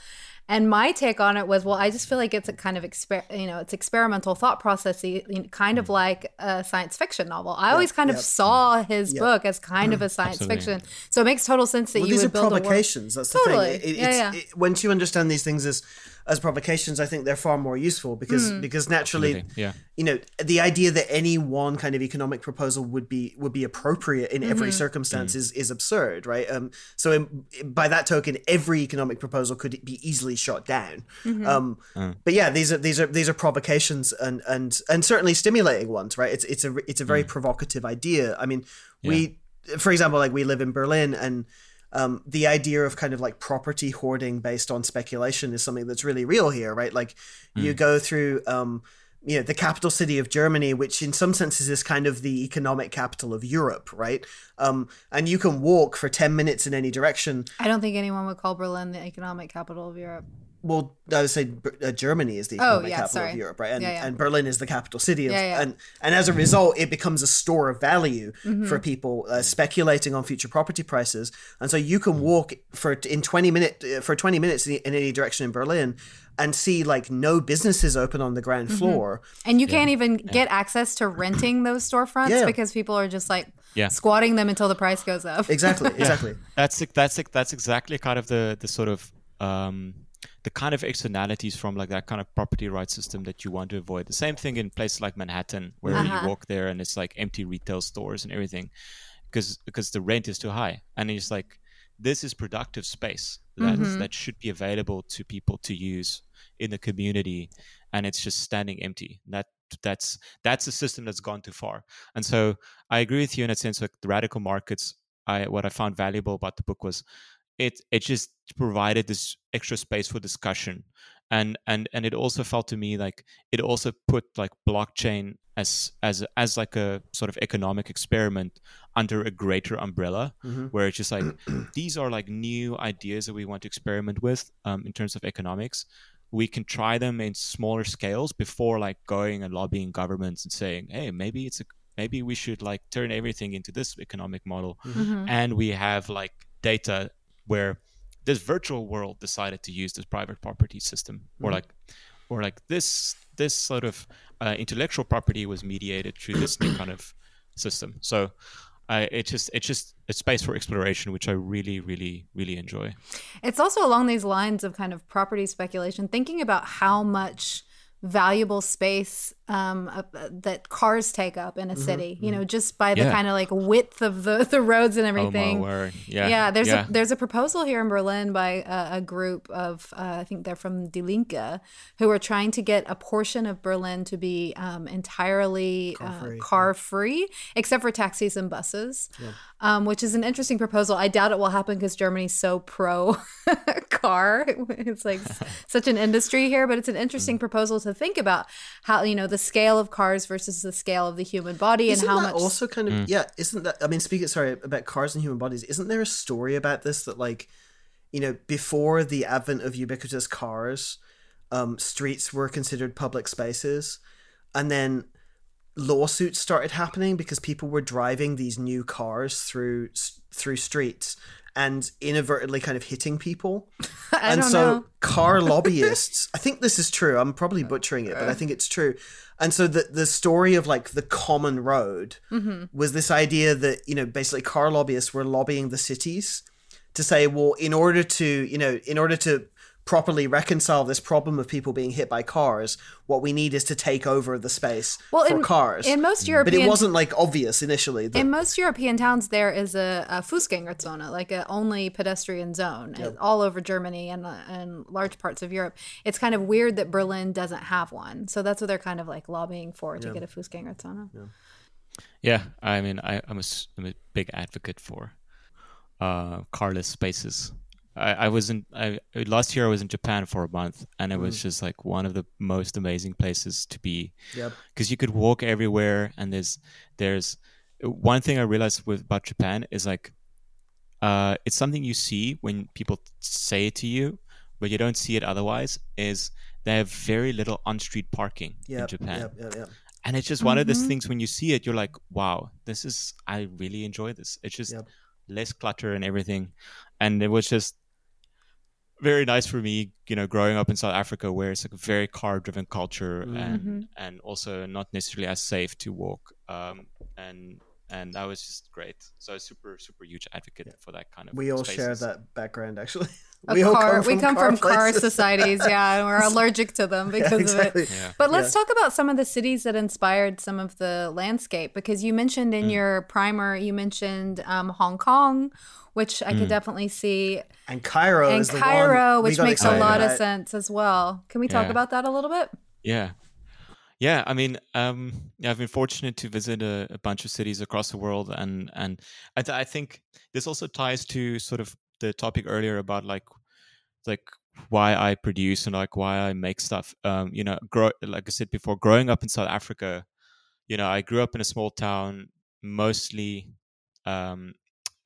And my take on it was, well, I just feel like it's a kind of exper- you know, it's experimental thought process, kind of mm-hmm. like a science fiction novel. I always kind of saw his book as kind of mm-hmm. a science Absolutely. fiction. So it makes total sense that well, you these are would build a world. provocations. That's the Totally. thing. It, Yeah, it's, yeah. It, once you understand these things as as provocations, I think they're far more useful because Hmm. because naturally, Yeah. you know, the idea that any one kind of economic proposal would be would be appropriate in Mm-hmm. every circumstance is is absurd, right? Um, so in, by that token, every economic proposal could be easily shot down. Mm-hmm. Um, but yeah, these are these are these are provocations and and and certainly stimulating ones, right? It's it's a it's a very provocative idea. I mean, we, for example, like we live in Berlin and. Um, the idea of kind of like property hoarding based on speculation is something that's really real here, right? Like you go through, um, you know, the capital city of Germany, which in some senses is kind of the economic capital of Europe, right? Um, and you can walk for 10 minutes in any direction. I don't think anyone would call Berlin the economic capital of Europe. Well, I would say uh, Germany is the Oh, yeah, capital sorry. of Europe, right? And, Yeah, yeah. and Berlin is the capital city of, Yeah, yeah. and and as a result, it becomes a store of value Mm-hmm. for people uh, speculating on future property prices. And so you can walk for in twenty minute uh, for twenty minutes in, in any direction in Berlin, and see like no businesses open on the ground Mm-hmm. floor. And you can't even get access to renting those storefronts Yeah. because people are just like Yeah. squatting them until the price goes up. Exactly, (laughs) exactly. that's that's that's exactly kind of the the sort of um, the kind of externalities from like that kind of property rights system that you want to avoid. The same thing in places like Manhattan, where Uh-huh. you walk there and it's like empty retail stores and everything, because because the rent is too high, and it's like this is productive space that Mhm. that should be available to people to use in the community, and it's just standing empty. That that's that's a system that's gone too far. And so I agree with you in a sense. Like the radical markets, I what I found valuable about the book was it it just provided this extra space for discussion, and and and it also felt to me like it also put like blockchain as as as like a sort of economic experiment under a greater umbrella Mhm. where it's just like (clears throat) these are like new ideas that we want to experiment with um, in terms of economics we can try them in smaller scales before like going and lobbying governments and saying hey maybe it's a maybe we should like turn everything into this economic model Mhm. and we have like data where this virtual world decided to use this private property system or like or like this this sort of uh, intellectual property was mediated through this new kind of system. So uh, it's just it's just a space for exploration which i really really really enjoy. It's also along these lines of kind of property speculation, thinking about how much valuable space um, uh, that cars take up in a city. You know, just by the Yeah. kind of like width of the the roads and oh everything. word yeah Yeah, there's yeah. a there's a proposal here in Berlin by a, a group of uh, I think they're from Die Linke who are trying to get a portion of Berlin to be um, entirely uh, car free, except for taxis and buses, um, which is an interesting proposal. I doubt it will happen because Germany's so pro (laughs) car. It's like (laughs) such an industry here, but it's an interesting Mm. proposal to think about how you know the scale of cars versus the scale of the human body Isn't and how that much. also kind of yeah? Isn't that? I mean, speaking sorry about cars and human bodies. Isn't there a story about this that like, you know, before the advent of ubiquitous cars, um, streets were considered public spaces, and then lawsuits started happening because people were driving these new cars through through streets and inadvertently kind of hitting people. I and so know. car (laughs) lobbyists i think this is true i'm probably butchering it but i think it's true and so the the story of like the common road Mm-hmm. was this idea that you know basically car lobbyists were lobbying the cities to say well in order to you know in order to properly reconcile this problem of people being hit by cars what we need is to take over the space Well, for in- cars in most European, but it wasn't like obvious initially that, In most European towns, there is a, a Fußgängerzone, like a only pedestrian zone, uh, all over Germany and uh, and large parts of Europe. It's kind of weird that Berlin doesn't have one, so that's what they're kind of like lobbying for to get a Fußgängerzone. Yeah, I mean, I, I'm, a, s- I'm a big advocate for uh, carless spaces. I, I was in I, last year. I was in Japan for a month, and it was just like one of the most amazing places to be Yep. because you could walk everywhere, and there's there's one thing I realized with about Japan is like uh, it's something you see when people say it to you, but you don't see it otherwise. Is they have very little on-street parking in Japan yep, yep, yep. and it's just one of those Mhm. things when you see it, you're like, wow, this is I really enjoy this. It's just Yep. less clutter and everything, and it was just very nice for me, you know, growing up in South Africa, where it's like a very car-driven culture, Mhm. and Mhm. and also not necessarily as safe to walk, um, and and that was just great. So a super super huge advocate for that kind of. We all share that background, actually. (laughs) A we all car, we come from car societies, yeah, and we're (laughs) allergic to them Yeah, because of it. Yeah. But let's talk about some of the cities that inspired some of the landscape because you mentioned Mm. in your primer, you mentioned um, Hong Kong, which I Mm. could definitely see, And Cairo and is the Cairo, one which makes a excited lot of sense as well. Can we talk Yeah. about that a little bit? Yeah. Yeah, I mean, um, yeah, I've been fortunate to visit a, a bunch of cities across the world, and and I, th- I think this also ties to sort of the topic earlier about like like why I produce and like why I make stuff. Um, you know, grow like I said before, growing up in South Africa, you know, I grew up in a small town, mostly um,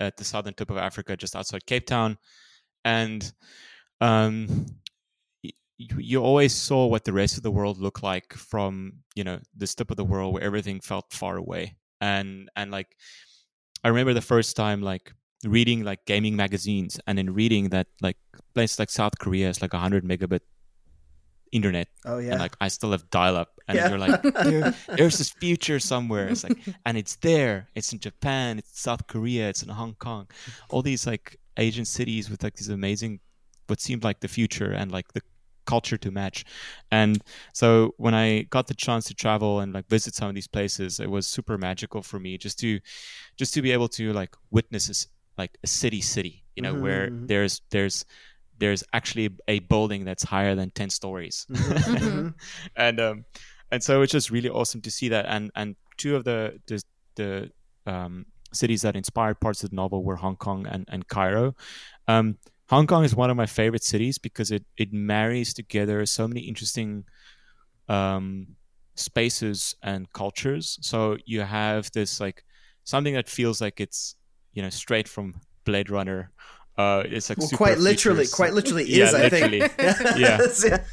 at the southern tip of Africa, just outside Cape Town, and um, y- you, always saw what the rest of the world looked like from you know this tip of the world where everything felt far away. And and like i remember the first time like reading like gaming magazines and then reading that like places like south korea is like 100 megabit internet Oh yeah. and like i still have dial up and Yeah. you're like (laughs) there, there's this future somewhere. It's like and it's there. It's in japan. It's south korea. It's in hong kong. All these like asian cities with like these amazing what seemed like the future and like the culture to match. And so when i got the chance to travel and like visit some of these places it was super magical for me just to just to be able to like witness this like a city city you know where Mhm, mhm. there's there's there's actually a building that's higher than 10 stories. Mhm, Mhm. mhm. (laughs) and um and so it's just really awesome to see that. And and two of the the, the um cities that inspired parts of the novel were hong kong and, and cairo. Um hong kong is one of my favorite cities because it it marries together so many interesting um spaces and cultures. So you have this like something that feels like it's you know straight from blade runner uh it's like Well, super quite literally, futuristic. quite literally Yeah, is. I think. literally. (laughs) Yeah. yeah.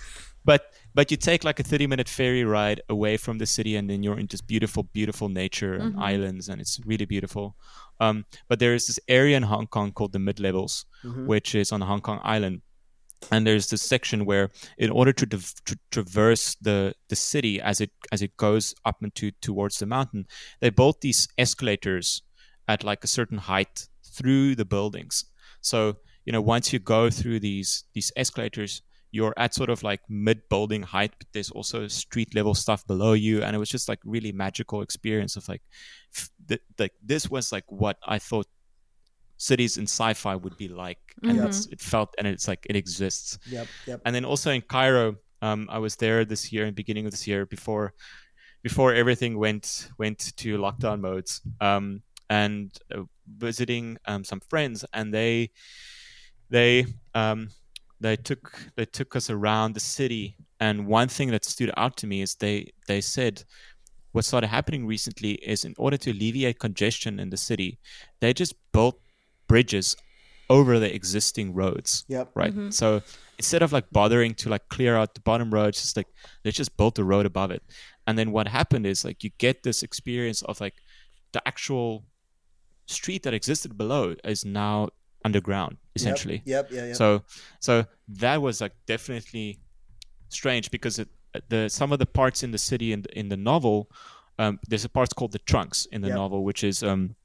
but but you take like a 30 minute ferry ride away from the city and then you're in this beautiful beautiful nature and Mhm. islands and it's really beautiful um, but there is this area in hong kong called the mid levels Mhm. which is on the hong kong island and there's this section where in order to, div- to traverse the the city as it as it goes up into towards the mountain they built these escalators at like a certain height through the buildings so you know once you go through these these escalators you're at sort of like mid building height but there's also street level stuff below you and it was just like really magical experience of like f- th- like this was like what i thought cities in sci-fi would be like and Mhm. it's, it felt and it's like it exists Yep. Yep. and then also in Cairo, um, I was there this year, in the beginning of this year, before before everything went went to lockdown modes, um, and uh, visiting um, some friends, and they they um, they took they took us around the city, and one thing that stood out to me is they they said. What started happening recently is in order to alleviate congestion in the city, they just built bridges over the existing roads Yep. right? Mhm. So instead of like bothering to like clear out the bottom roads, just like they just built a road above it. And then what happened is like you get this experience of like the actual street that existed below is now underground essentially. Yep. Yeah. Yeah. So so that was like definitely strange because it, the some of the parts in the city in the, in the novel, um, there's a part called the trunks in the Yep. novel, which is um,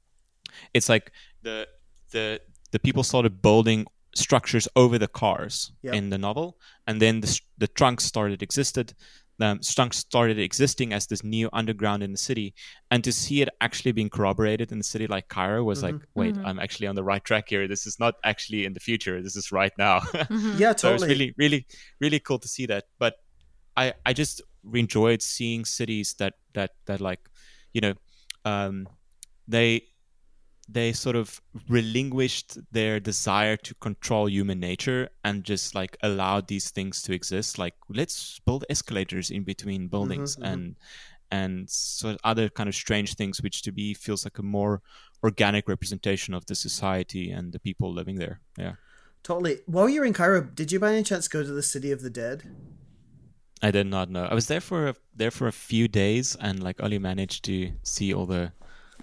it's like the the the people started building structures over the cars Yep. in the novel, and then the the trunks started existed. Um, trunks started existing as this new underground in the city, and to see it actually being corroborated in the city like Cairo was like, Mhm. wait, Mhm. I'm actually on the right track here. This is not actually in the future. This is right now. (laughs) Mhm. yeah. so it was really, really, really cool to see that. But I, I just enjoyed seeing cities that that that like, you know, um, they they sort of relinquished their desire to control human nature and just like allowed these things to exist. Like let's build escalators in between buildings mhm. and and so other kind of strange things, which to me feels like a more organic representation of the society and the people living there. Yeah. Totally. While you were in Cairo, did you by any chance go to the City of the Dead? I did not know. I was there for a, there for a few days and like only managed to see all the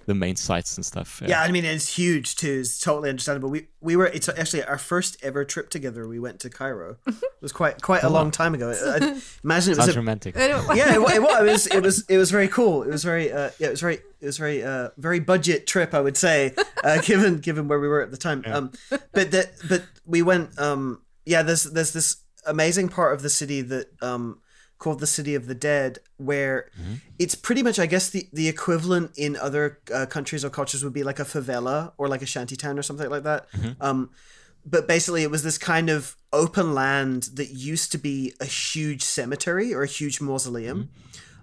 the main sites and stuff. Yeah, I mean it's huge too. It's totally understandable. We we were it's actually our first ever trip together. We went to Cairo. (laughs) It was quite quite a long time ago. I, I imagine it was Sounds a, romantic. (laughs) yeah, it, it, wa- it was it was it was very cool. It was very uh, yeah, it was very it was very uh, very budget trip, I would say, uh, (laughs) given given where we were at the time. Um, but that but we went um yeah. There's there's this amazing part of the city that um called the City of the Dead, where it's pretty much I guess the the equivalent in other uh, countries or cultures would be like a favela or like a shantytown or something like that. Um, but basically it was this kind of open land that used to be a huge cemetery or a huge mausoleum.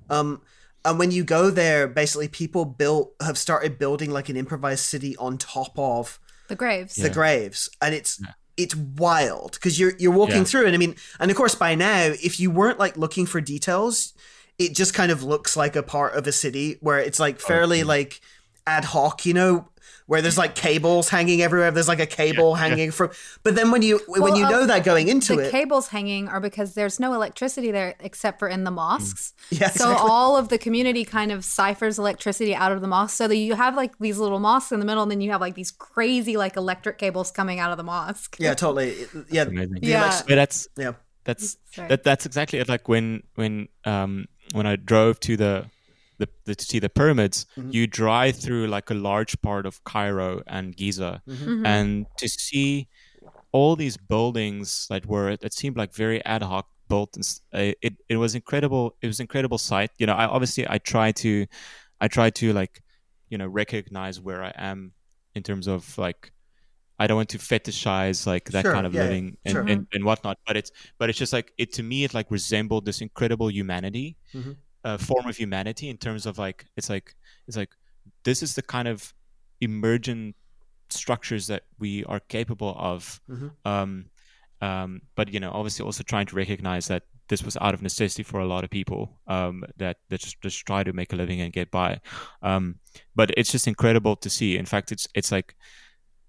Um and when you go there basically people built have started building like an improvised city on top of The graves. the graves. And it's it's wild because you're you're walking Yeah. through and i mean and of course by now if you weren't like looking for details it just kind of looks like a part of a city where it's like oh, fairly like ad hoc you know where there's like cables hanging everywhere there's like a cable hanging from but then when you when Well, you uh, know that going into the it the cables hanging are because there's no electricity there except for in the mosques. Yeah, So exactly. all of the community kind of ciphers electricity out of the mosque. So that you have like these little mosques in the middle, and then you have like these crazy like electric cables coming out of the mosque. yeah totally yeah Amazing. the Yeah. elect- But that's yeah that's Sorry. that that's exactly it. Like when when um when I drove to the the, the to see the pyramids, you drive through like a large part of Cairo and Giza, and to see all these buildings that were that seemed like very ad hoc built and uh, it it was incredible it was an incredible sight. You know i obviously i try to i try to like you know recognize where i am in terms of like i don't want to fetishize like that Sure, kind of yeah, living and, sure. and, and whatnot but it's but it's just like it to me it like resembled this incredible humanity. Mhm. Uh, form of humanity in terms of like it's like it's like this is the kind of emergent structures that we are capable of. Mhm. um, um, but you know obviously also trying to recognize that this was out of necessity for a lot of people um, that that just, just try to make a living and get by. Um, but it's just incredible to see. In fact it's it's like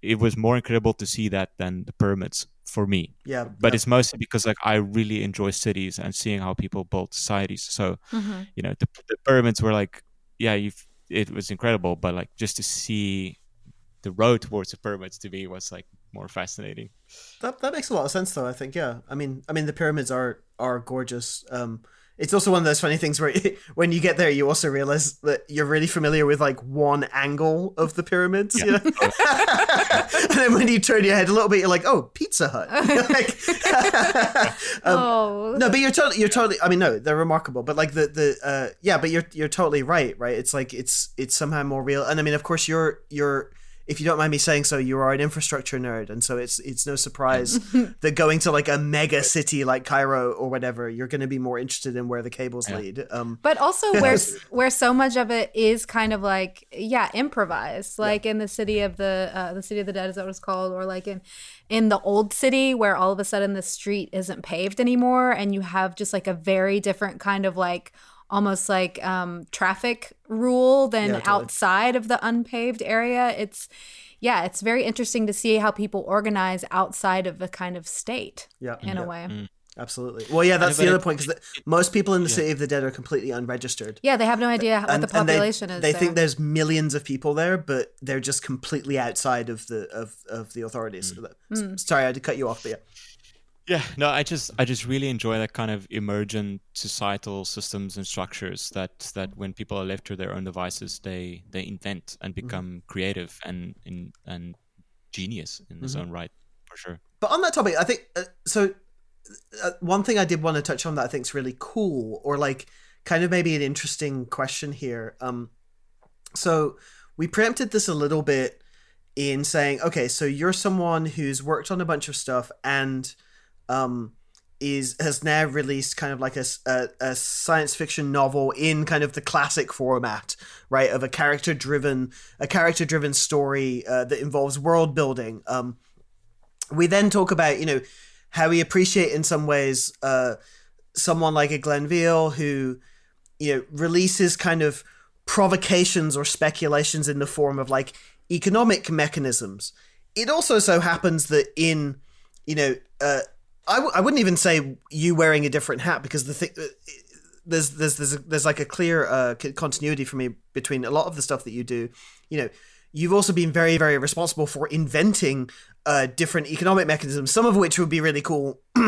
it was more incredible to see that than the pyramids for me yeah but yeah. it's mostly because like i really enjoy cities and seeing how people build societies so Mhm. you know the, the pyramids were like yeah you it was incredible but like just to see the road towards the pyramids to me was like more fascinating That that makes a lot of sense, though. I think, yeah. I mean, I mean, the pyramids are are gorgeous. Um, it's also one of those funny things where (laughs) when you get there, you also realize that you're really familiar with like one angle of the pyramids, you (laughs) know. and then when you turn your head a little bit, you're like, oh, Pizza Hut. (laughs) Like- Um, oh, no, but you're totally, you're totally. I mean, no, they're remarkable. But like the the uh, yeah, but you're you're totally right, right? It's like it's it's somehow more real. And I mean, of course, you're you're. If you don't mind me saying so, you are an infrastructure nerd, and so it's it's no surprise (laughs) that going to like a mega city like Cairo or whatever, you're going to be more interested in where the cables lead. Um, But also (laughs) where where so much of it is kind of like yeah improvised, like in the city of the uh, the city of the dead is that what it's called, or like in in the old city where all of a sudden the street isn't paved anymore, and you have just like a very different kind of like almost like um, traffic rule than Yeah, totally. outside of the unpaved area. It's yeah, it's very interesting to see how people organize outside of a kind of state yeah, in yeah, a way. absolutely. Well, yeah, that's but the other point because most people in the city of the dead are completely unregistered. Yeah, they have no idea what the they- population is. They there. think there's millions of people there, but they're just completely outside of the of, of the authorities. Hmm. Sorry, I had to cut you off, but yeah. Yeah, no, I just I just really enjoy that kind of emergent societal systems and structures that that when people are left to their own devices, they they invent and become creative and and, and genius in its own right, for sure. But on that topic, I think uh, so. Uh, one thing I did want to touch on that I think is really cool, or like kind of maybe an interesting question here. Um, so we preempted this a little bit in saying, okay, so you're someone who's worked on a bunch of stuff and um, is has now released kind of like a a science fiction novel in kind of the classic format, right? Of a character driven a character driven story uh, that involves world building. Um, we then talk about you know how we appreciate in some ways uh, someone like a Glen Weyl who you know releases kind of provocations or speculations in the form of like economic mechanisms. It also so happens that in you know uh, I w- I wouldn't even say you wearing a different hat because the thing there's there's there's a, there's like a clear uh, continuity for me between a lot of the stuff that you do. You know, you've also been very very responsible for inventing uh, different economic mechanisms, some of which would be really cool (clears throat)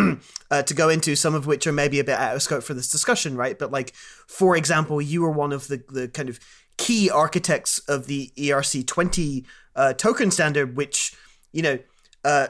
uh, to go into, some of which are maybe a bit out of scope for this discussion, right? But like, for example, you were one of the the kind of key architects of the ERC twenty uh, token standard, which you know uh,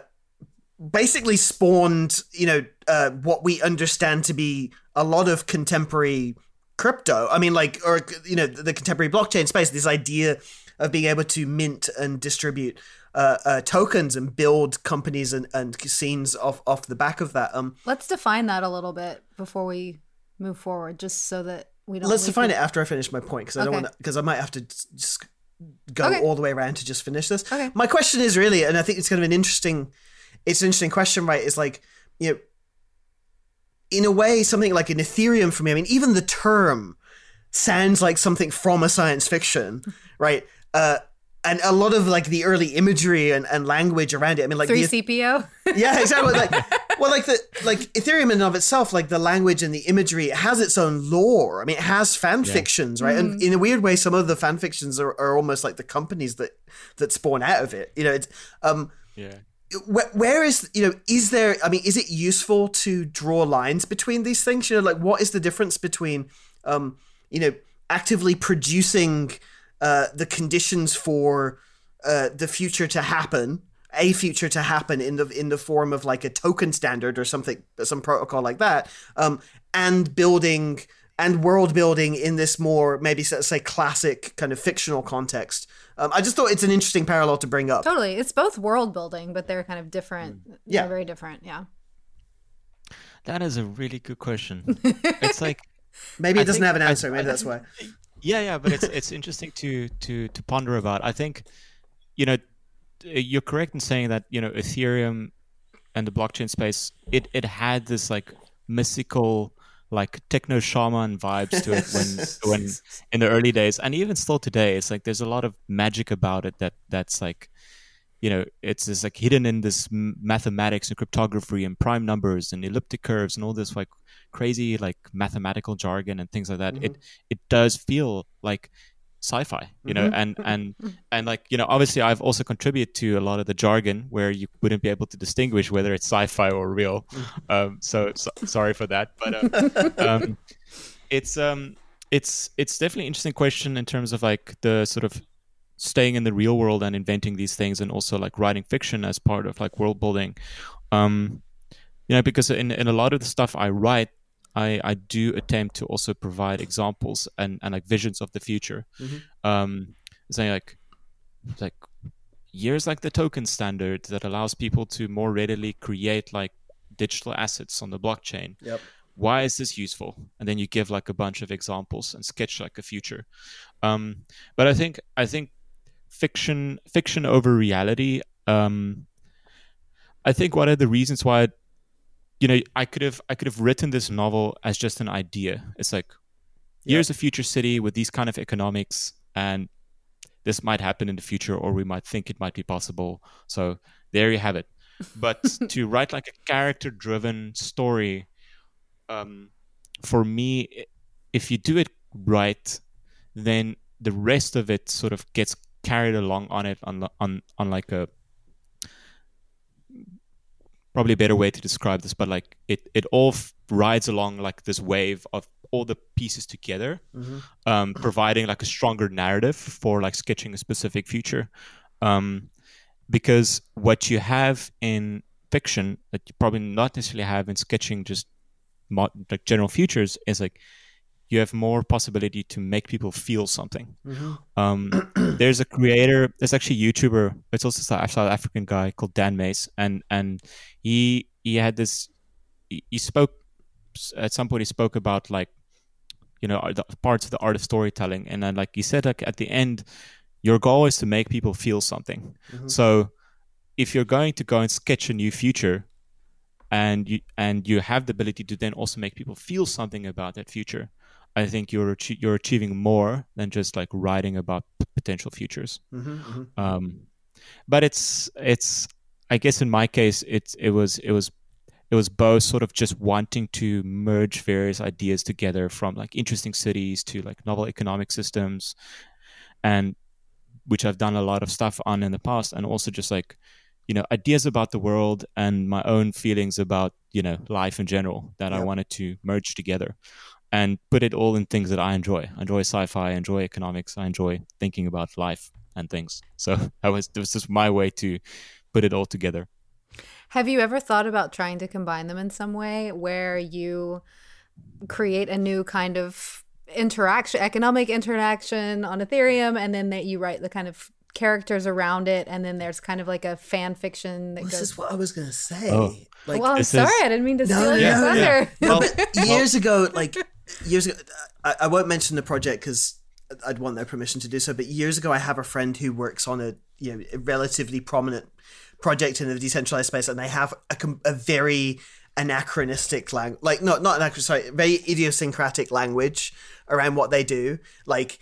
basically spawned you know uh, what we understand to be a lot of contemporary crypto. I mean, like, or you know, the contemporary blockchain space. This idea of being able to mint and distribute uh, uh, tokens and build companies and, and scenes off off the back of that. Um, let's define that a little bit before we move forward, just so that we don't. Let's define it. it after I finish my point because I okay. don't want because I might have to just go okay. all the way around to just finish this. Okay. My question is really, and I think it's kind of an interesting, it's an interesting question, right? It's like you know in a way, something like an Ethereum for me, I mean, even the term sounds like something from a science fiction, (laughs) right? Uh, and a lot of like the early imagery and, and language around it. I mean, like three the, CPO. yeah, exactly. Like, (laughs) well, like the like Ethereum in and of itself, like the language and the imagery, it has its own lore. I mean, it has fan yeah. fictions, right? Mm-hmm. And in a weird way, some of the fan fictions are, are almost like the companies that that spawn out of it. You know, it's um, yeah where, where is you know is there i mean is it useful to draw lines between these things? You know like what is the difference between um you know actively producing uh the conditions for uh the future to happen a future to happen in the in the form of like a token standard or something some protocol like that um and building and world building in this more maybe let's say classic kind of fictional context um, I just thought it's an interesting parallel to bring up. Totally, it's both world building, but they're kind of different. Mm. Yeah, they're very different. Yeah. That is a really good question. (laughs) it's like maybe it doesn't have an answer. I, maybe I, that's why. Yeah, yeah, but it's it's interesting to to to ponder about. I think, you know, you're correct in saying that you know Ethereum and the blockchain space it it had this like mystical like techno shaman vibes to it when (laughs) when in the early days and even still today it's like there's a lot of magic about it that that's like you know it's just like hidden in this mathematics and cryptography and prime numbers and elliptic curves and all this like crazy like mathematical jargon and things like that mm-hmm. it it does feel like sci-fi you know mm-hmm. and and and like you know obviously i've also contributed to a lot of the jargon where you wouldn't be able to distinguish whether it's sci-fi or real mm. um, so, so, sorry for that but uh, (laughs) um, it's um it's it's definitely an interesting question in terms of like the sort of staying in the real world and inventing these things and also like writing fiction as part of like world building um you know because in in a lot of the stuff i write I, I do attempt to also provide examples and, and like visions of the future. Mm-hmm. Um, saying like like years like the token standard that allows people to more readily create like digital assets on the blockchain. Yep. Why is this useful? And then you give like a bunch of examples and sketch like a future. Um, but I think I think fiction fiction over reality. Um, I think one of the reasons why you know, I could have I could have written this novel as just an idea. It's like here's a future city with these kind of economics and this might happen in the future or we might think it might be possible. So there you have it. (laughs) But to write like a character driven story um, for me if you do it right then the rest of it sort of gets carried along on it on on on like a probably a better way to describe this, but like it it all f- rides along like this wave of all the pieces together, mm-hmm. um, providing like a stronger narrative for like sketching a specific future. Um, because what you have in fiction that you probably not necessarily have in sketching just like general futures is like you have more possibility to make people feel something. Mm-hmm. Um, (clears throat) there's a creator, there's actually a YouTuber, it's also a South African guy called Dan Mace, and and he he had this, he, he spoke at some point he spoke about like, you know, the parts of the art of storytelling, and then like he said like at the end, your goal is to make people feel something. Mm-hmm. So if you're going to go and sketch a new future, and you and you have the ability to then also make people feel something about that future I think you're you're achieving more than just like writing about potential futures. Mm-hmm, mm-hmm. Um, but it's it's I guess in my case it's it was it was it was both sort of just wanting to merge various ideas together from like interesting cities to like novel economic systems and which I've done a lot of stuff on in the past and also just like you know ideas about the world and my own feelings about you know life in general that yep. I wanted to merge together and put it all in things that I enjoy. I enjoy sci-fi, I enjoy economics, I enjoy thinking about life and things. So (laughs) that was this was just my way to put it all together. Have you ever thought about trying to combine them in some way where you create a new kind of interaction, economic interaction on Ethereum, and then that you write the kind of characters around it, and then there's kind of like a fan fiction that well, goes. This is what I was gonna say. Oh. Like, well, I'm sorry, is... I didn't mean to steal no, your thunder. Yeah. No, but years ago, like years ago, I, I won't mention the project because I'd want their permission to do so. But years ago, I have a friend who works on a you know a relatively prominent project in the decentralized space, and they have a, a very anachronistic language, like not not anachronistic, sorry, very idiosyncratic language around what they do. Like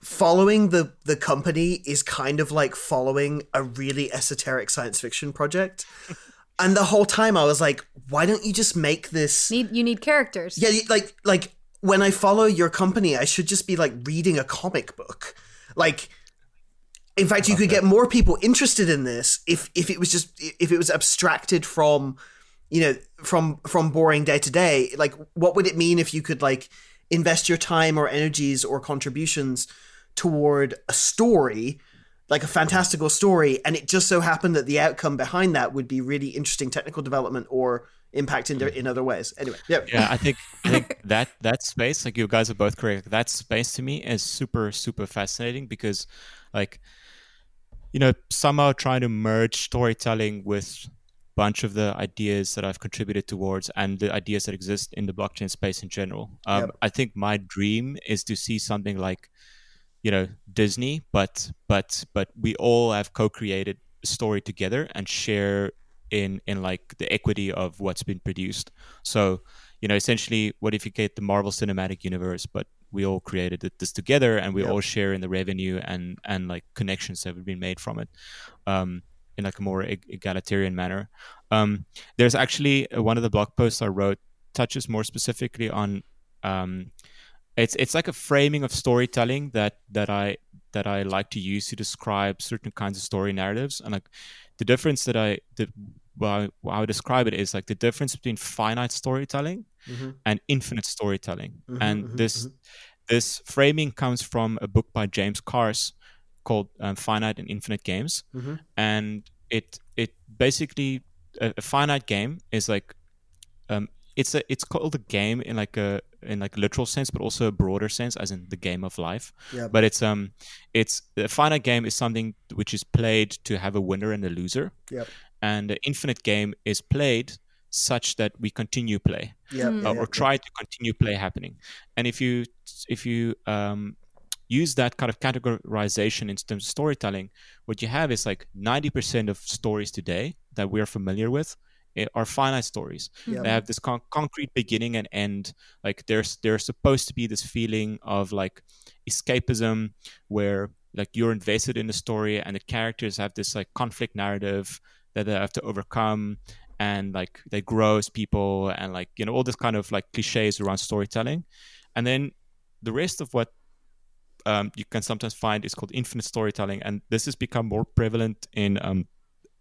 following the the company is kind of like following a really esoteric science fiction project. and the whole time I was like, why don't you just make this? Need you need characters? Yeah, like like when I follow your company, I should just be like reading a comic book, like in fact, you could get more people interested in this if if it was just if it was abstracted from, you know, from from boring day to day. Like, what would it mean if you could like invest your time or energies or contributions toward a story, like a fantastical story, and it just so happened that the outcome behind that would be really interesting technical development or impact in in other ways. Anyway, yeah, yeah. I think I think (laughs) that that space, like you guys are both correct. That space to me is super super fascinating because, like you know, somehow trying to merge storytelling with a bunch of the ideas that I've contributed towards and the ideas that exist in the blockchain space in general. Um, yep. I think my dream is to see something like, you know, Disney, but but but we all have co-created story together and share in in like the equity of what's been produced. So, you know, essentially, what if you get the Marvel Cinematic Universe, but we all created this together and we yep. all share in the revenue and and like connections that have been made from it um, in like a more egalitarian manner um, there's actually uh, one of the blog posts i wrote touches more specifically on um, it's it's like a framing of storytelling that that i that i like to use to describe certain kinds of story narratives and like the difference that i the well, how I would describe it is like the difference between finite storytelling mm-hmm. and infinite storytelling. Mm-hmm, and mm-hmm, this mm-hmm. this framing comes from a book by James Carse called um, Finite and Infinite Games, mm-hmm. and it it basically a, a, finite game is like um, it's a it's called a game in like a in like literal sense, but also a broader sense, as in the game of life. yeah. But it's um it's a finite game is something which is played to have a winner and a loser. Yep. And the infinite game is played such that we continue play yep. uh, or try to continue play happening. And if you if you um, use that kind of categorization in terms of storytelling what you have is like 90% of stories today that we're familiar with eh, are finite stories. Yep. they have this con- concrete beginning and end. Like there's there's supposed to be this feeling of like escapism where like you're invested in the story and the characters have this like conflict narrative that they have to overcome and like they grow as people and like you know all this kind of like cliches around storytelling. And then the rest of what um, you can sometimes find is called infinite storytelling. And this has become more prevalent in um,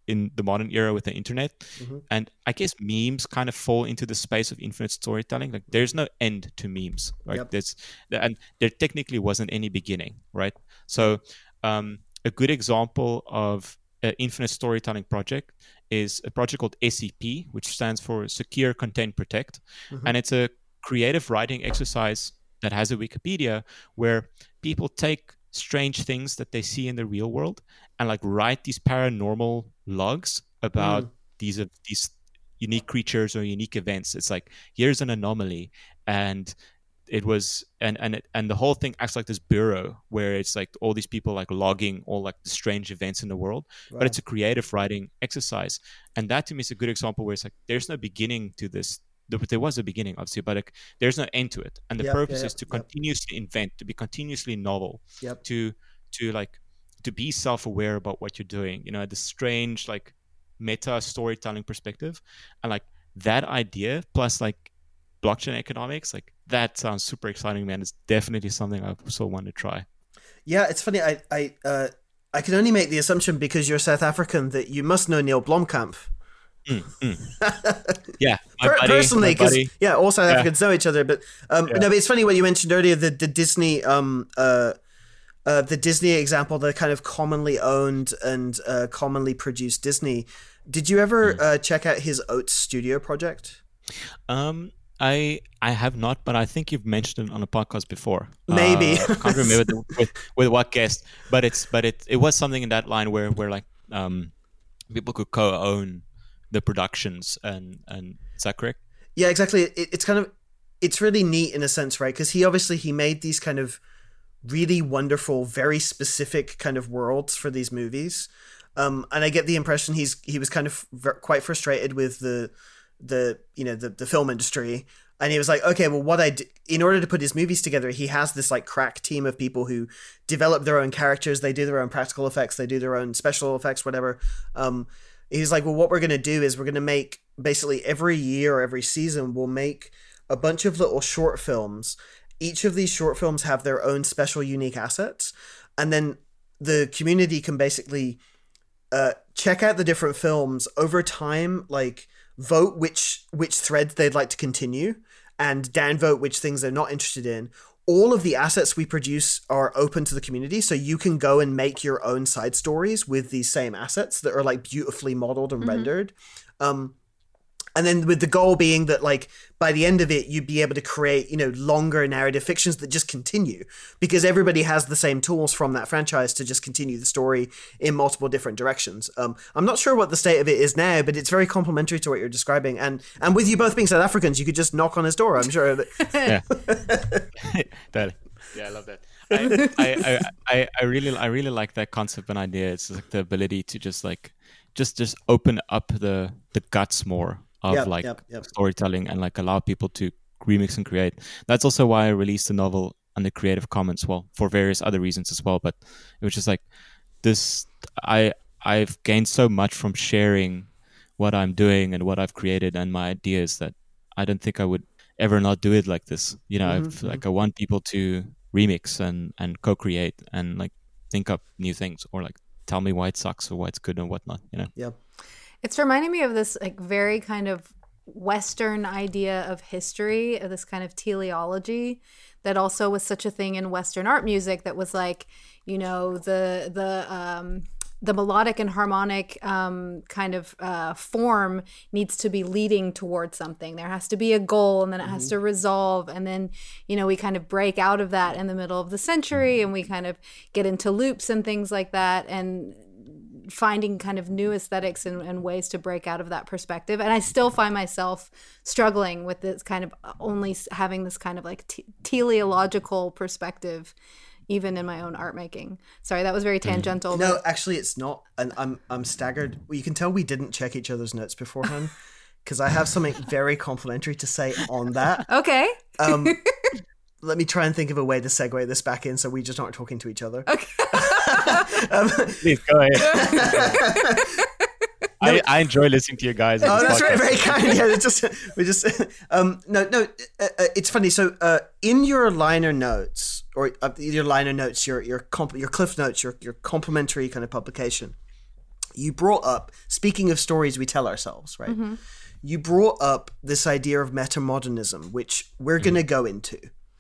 in the modern era with the internet. Mm-hmm. and i guess memes kind of fall into the space of infinite storytelling. Like there's no end to memes. Right yep. there's and there technically wasn't any beginning right? So um, a good example of an infinite storytelling project is a project called SCP, which stands for Secure Contain Protect. Mm-hmm. And it's a creative writing exercise that has a Wikipedia where people take strange things that they see in the real world and like write these paranormal logs about mm. these uh, these unique creatures or unique events. It's like here's an anomaly and it was and and it, and the whole thing acts like this bureau where it's like all these people like logging all like the strange events in the world wow. but it's a creative writing exercise and that to me is a good example where it's like there's no beginning to this there was a beginning obviously but like there's no end to it and the yep, purpose is to yep. continuously invent to be continuously novel yep. to to like to be self-aware about what you're doing you know the strange like meta storytelling perspective and like that idea plus like blockchain economics, like that sounds super exciting, man. It's definitely something I so want to try. Yeah, it's funny. I I uh, I can only make the assumption because you're South African that you must know Neil Blomkamp. Mm, mm. (laughs) yeah, per- buddy, personally, because yeah, all South yeah. Africans know each other. But um, yeah. no, but it's funny what you mentioned earlier the the Disney um uh. Uh, the Disney example, the kind of commonly owned and uh, commonly produced Disney. Did you ever mm. uh, check out his Oats Studio project? Um, I I have not, but I think you've mentioned it on a podcast before. Maybe uh, I can't remember the, (laughs) with, with what guest, but it's but it it was something in that line where where like um people could co-own the productions and and is that correct? Yeah, exactly. It, it's kind of it's really neat in a sense, right? Because he obviously he made these kind of really wonderful, very specific kind of worlds for these movies. Um, and I get the impression he's he was kind of quite frustrated with the the you know the, the film industry. And he was like okay well what i do, in order to put his movies together he has this like crack team of people who develop their own characters. They do their own practical effects. They do their own special effects whatever. Um he's like well what we're going to do is we're going to make basically every year or every season we'll make a bunch of little short films. Each of these short films have their own special unique assets. And then the community can basically uh, check out the different films over time like vote which which threads they'd like to continue and downvote which things they're not interested in all of the assets we produce are open to the community so you can go and make your own side stories with these same assets that are like beautifully modeled and mm-hmm. rendered um, and then with the goal being that like by the end of it you'd be able to create you know longer narrative fictions that just continue because everybody has the same tools from that franchise to just continue the story in multiple different directions. Um, i'm not sure what the state of it is now but it's very complementary to what you're describing. And and with you both being south africans you could just knock on his door i'm sure (laughs) yeah. (laughs) That, yeah i love that. I, I, I, I really I really like that concept and idea. It's like the ability to just like just just open up the the guts more of yep, like yep, yep. storytelling and like allow people to remix and create. That's also why I released the novel under Creative Commons. Well, for various other reasons as well, but it was just like this. I I've gained so much from sharing what I'm doing and what I've created and my ideas that I don't think I would ever not do it like this. You know, mm-hmm. like I want people to remix and and co-create and like think up new things or like tell me why it sucks or why it's good and whatnot. You know. Yeah. It's reminding me of this like very kind of Western idea of history, of this kind of teleology that also was such a thing in Western art music that was like, you know, the the um the melodic and harmonic um, kind of uh, form needs to be leading towards something. There has to be a goal, and then it mm-hmm. has to resolve, and then you know we kind of break out of that in the middle of the century, and we kind of get into loops and things like that. And finding kind of new aesthetics and, and, ways to break out of that perspective. And I still find myself struggling with this kind of only having this kind of like t- teleological perspective, even in my own art making. Sorry, that was very mm. tangential. No, but... actually, it's not. And I'm I'm staggered. You can tell we didn't check each other's notes beforehand. (laughs) Because I have something very complimentary to say on that. Okay. Um, (laughs) let me try and think of a way to segue this back in so we just aren't talking to each other. Okay. (laughs) um, Please go ahead. (laughs) I, I enjoy listening to you guys. Oh, that's very, very kind. Yeah, just we just um no no uh, uh, it's funny. So uh, in your liner notes or uh, your liner notes, your your comp- your cliff notes, your your complimentary kind of publication, you brought up speaking of stories we tell ourselves, right? Mm-hmm. You brought up this idea of metamodernism, which we're mm-hmm. going to go into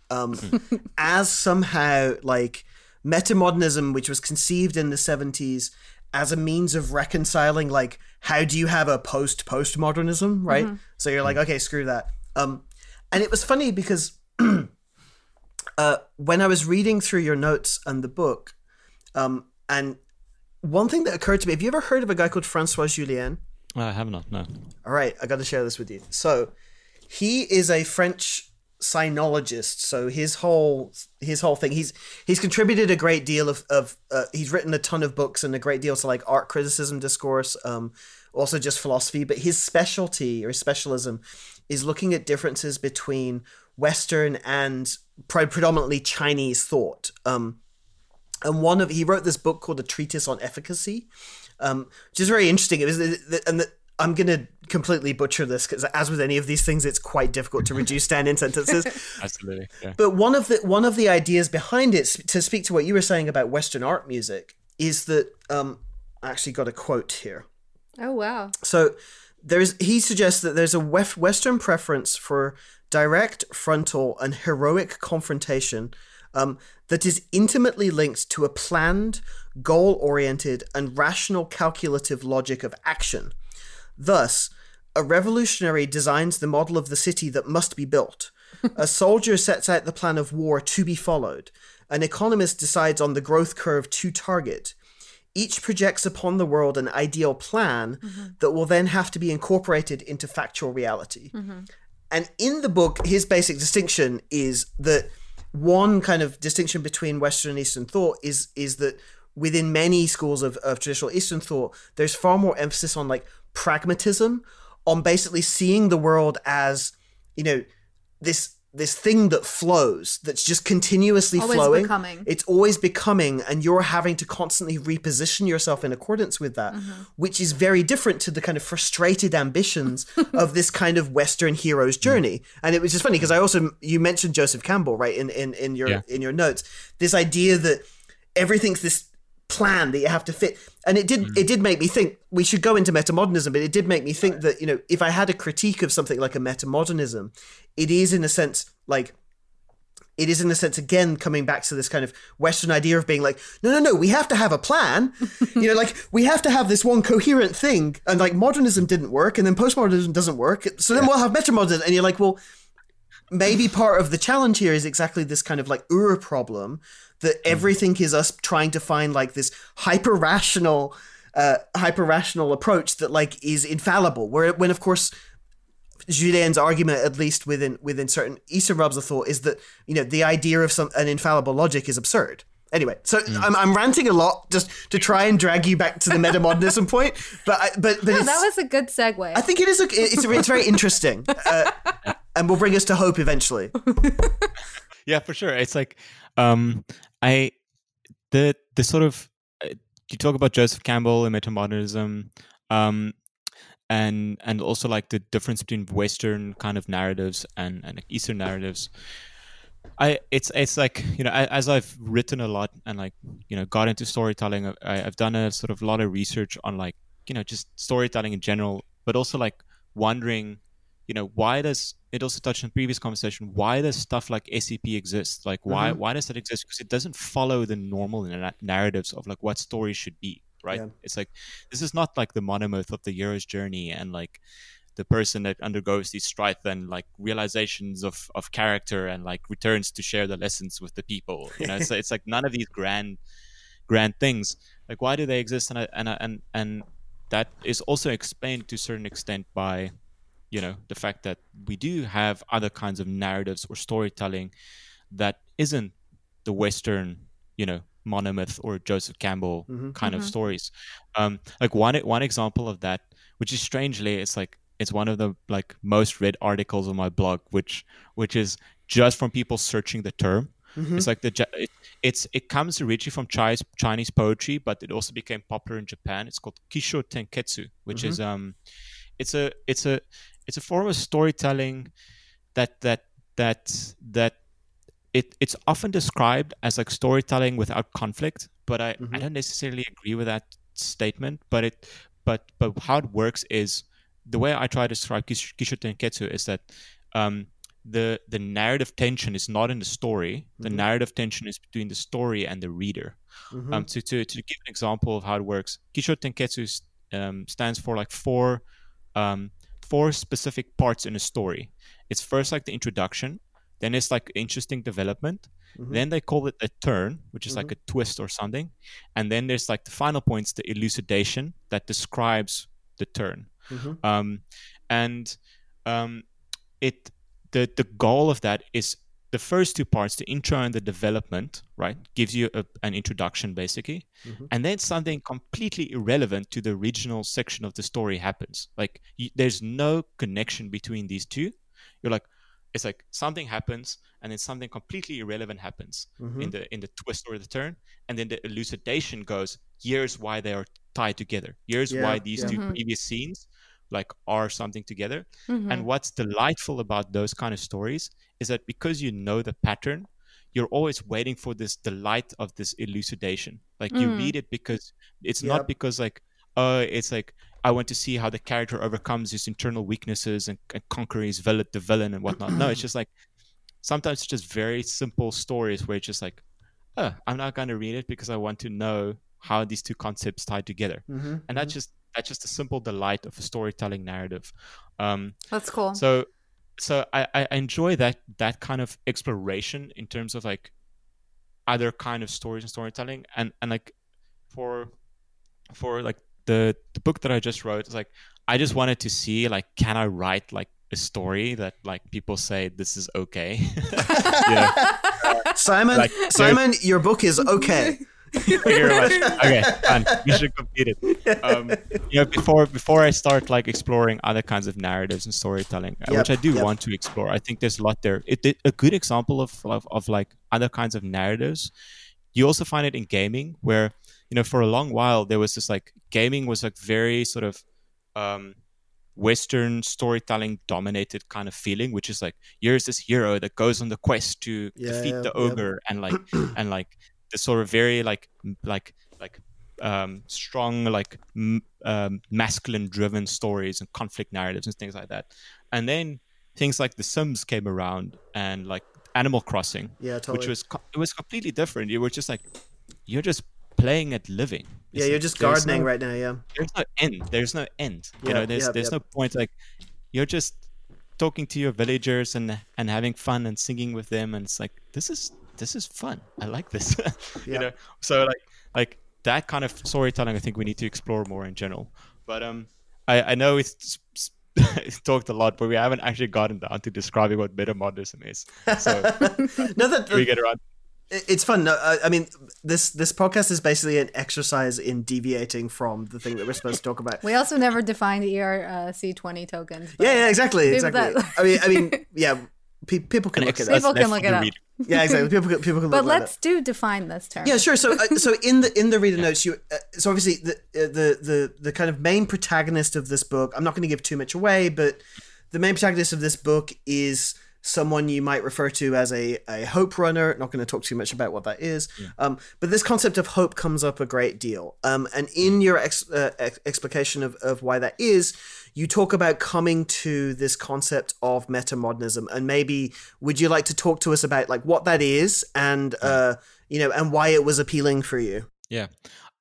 um, as somehow like metamodernism, which was conceived in the 70s as a means of reconciling, like, how do you have a post postmodernism, right? Mm-hmm. So you're like, okay, screw that. Um, and it was funny because (clears throat) uh, when I was reading through your notes and the book, um, and one thing that occurred to me have you ever heard of a guy called Francois Jullien? I have not, no. All right, I got to share this with you. So he is a French sinologist. So his whole his whole thing he's he's contributed a great deal of of uh, he's written a ton of books and a great deal to like art criticism discourse um also just philosophy but his specialty or his specialism is looking at differences between western and pre- predominantly chinese thought. Um and one of he wrote this book called a treatise on efficacy um which is very interesting. It was and the, i'm gonna completely butcher this because, as with any of these things, it's quite difficult to reduce down in sentences. (laughs) Absolutely. Yeah. But one of the one of the ideas behind it, to speak to what you were saying about Western art music, is that um, I actually got a quote here. Oh wow. So there's he suggests that there's a Western preference for direct, frontal, and heroic confrontation um, that is intimately linked to a planned, goal-oriented, and rational calculative logic of action. Thus, a revolutionary designs the model of the city that must be built. a soldier sets out the plan of war to be followed. An economist decides on the growth curve to target. Each projects upon the world an ideal plan that will then have to be incorporated into factual reality. Mm-hmm. And in the book, his basic distinction is that one kind of distinction between Western and Eastern thought is is that within many schools of, of traditional Eastern thought, there's far more emphasis on like pragmatism, on basically seeing the world as, you know, this this thing that flows, that's just continuously Always flowing. becoming. It's always becoming, and you're having to constantly reposition yourself in accordance with that, mm-hmm. which is very different to the kind of frustrated ambitions (laughs) of this kind of Western hero's mm. journey. And it was just funny mm. because I also you mentioned Joseph Campbell, right, in in in your Yeah. in your notes, this idea that everything's this plan that you have to fit. And it did it did make me think we should go into metamodernism but it did make me think that you know if i had a critique of something like a metamodernism it is in a sense like it is in a sense again coming back to this kind of western idea of being like no no no we have to have a plan. You know like we have to have this one coherent thing and like modernism didn't work and then postmodernism doesn't work so then we'll have metamodernism. And you're like well maybe part of the challenge here is exactly this kind of like ur problem that everything is us trying to find like this hyper rational uh hyper rational approach that like is infallible where when of course Jullien's argument, at least within within certain Eastern realms of thought, is that you know the idea of some an infallible logic is absurd. Anyway, so I'm, I'm ranting a lot just to try and drag you back to the metamodernism (laughs) point, but I, but but it's, that was a good segue. I think it is a, it's a, it's very interesting, uh, and will bring us to hope eventually. (laughs) yeah for sure it's like um i the the sort of uh, you talk about joseph campbell and metamodernism um and and also like the difference between western kind of narratives and and eastern narratives. I it's it's like you know as i've written a lot and like you know got into storytelling I, i've done a sort of lot of research on like you know just storytelling in general but also like wondering you know why does it also touched on previous conversation why does stuff like scp exist? Like why mm-hmm. why does it exist? Because it doesn't follow the normal na- narratives of like what stories should be right? Yeah. it's like this is not like the monomyth of the hero's journey and like the person that undergoes these strife and like realizations of of character and like returns to share the lessons with the people you know? It's, it's like none of these grand grand things. Like why do they exist? And I, and I, and and that is also explained to a certain extent by you know the fact that we do have other kinds of narratives or storytelling that isn't the western you know monomyth or joseph campbell kind of stories. Um like one one example of that which is strangely it's like it's one of the like most read articles on my blog which which is just from people searching the term. It's like the it, it's it comes originally from Chinese Chinese poetry, but it also became popular in Japan. It's called Kisho Tenketsu, which is um, it's a it's a it's a form of storytelling that that that that it it's often described as like storytelling without conflict, but I, I don't necessarily agree with that statement. But it but but how it works is the way I try to describe Kish- Kisho Tenketsu is that um, the the narrative tension is not in the story. The narrative tension is between the story and the reader. Um, to, to to give an example of how it works, Kisho Tenketsu um, stands for like four um, four specific parts in a story. It's first like the introduction, then it's like interesting development, then they call it a turn, which is like a twist or something, and then there's like the final points, the elucidation that describes the turn. Um, and um, it the the goal of that is the first two parts, the intro and the development, right, gives you a, an introduction basically, mm-hmm. and then something completely irrelevant to the original section of the story happens. Like y there's no connection between these two. You're like, it's like something happens, and then something completely irrelevant happens mm-hmm. in the in the twist or the turn, and then the elucidation goes. Here's why they are tied together. Here's Yeah, why these yeah. two mm-hmm. previous scenes like are something together. Mhm. And what's delightful about those kind of stories is that because you know the pattern, you're always waiting for this delight of this elucidation. Like you Mm. read it because it's Yep. not because like uh it's like I want to see how the character overcomes his internal weaknesses and, and conquer his villain the villain and whatnot. no, it's just like sometimes it's just very simple stories where it's just like, oh, I'm not gonna read it because I want to know how these two concepts tie together. Mm-hmm. And that's just that's just a simple delight of a storytelling narrative. Um, That's cool. so so I, I enjoy that that kind of exploration in terms of like other kind of stories and storytelling and and like for for like the the book that I just wrote is like I just wanted to see like can I write like a story that like people say this is okay (laughs) (laughs) Simon, Like, Simon, your book is okay. (laughs) Thank you very much. Okay, fine. We should complete it. Um, you know, before before I start like exploring other kinds of narratives and storytelling, uh, Yep, which I do yep. want to explore, I think there's a lot there. It, it- a good example of, of of like other kinds of narratives. You also find it in gaming, where you know for a long while there was this like gaming was like very sort of um, Western storytelling dominated kind of feeling, which is like here's this hero that goes on the quest to Yeah, defeat the ogre and like and like the sort of very like like like um strong like m- um, masculine driven stories and conflict narratives and things like that and then things like the sims came around and like animal crossing Yeah, totally. which was co- it was completely different you were just like you're just playing at living yeah, It's you're like, just gardening no- right now. Yeah. there's no end there's no end you know there's there's no point like you're just talking to your villagers and and having fun and singing with them and it's like this is this is fun i like this (laughs) you Yeah. know so like like that kind of storytelling i think we need to explore more in general but um i i know it's it's (laughs) talked a lot but we haven't actually gotten down to describing what metamodernism is so (laughs) no, that, we get around It's fun. No, I, I mean, this this podcast is basically an exercise in deviating from the thing that we're supposed to talk about. we also never defined ERC twenty tokens. Yeah, yeah, exactly, exactly. that- I mean, I mean, yeah, pe- people can an look it exercise up. People can look for it up. reader. Yeah, exactly. (laughs) People can, people can But let's up. do define this term. Yeah, sure. So, uh, (laughs) so in the in the reader notes, you uh, so obviously the, uh, the the the kind of main protagonist of this book. I'm not going to give too much away, but the main protagonist of this book is someone you might refer to as a, a hope runner. Not going to talk too much about what that is. Um, but this concept of hope comes up a great deal. Um, and in your ex, uh, ex- explication of, of why that is, you talk about coming to this concept of metamodernism. And maybe would you like to talk to us about like what that is and uh, you know and why it was appealing for you? Yeah.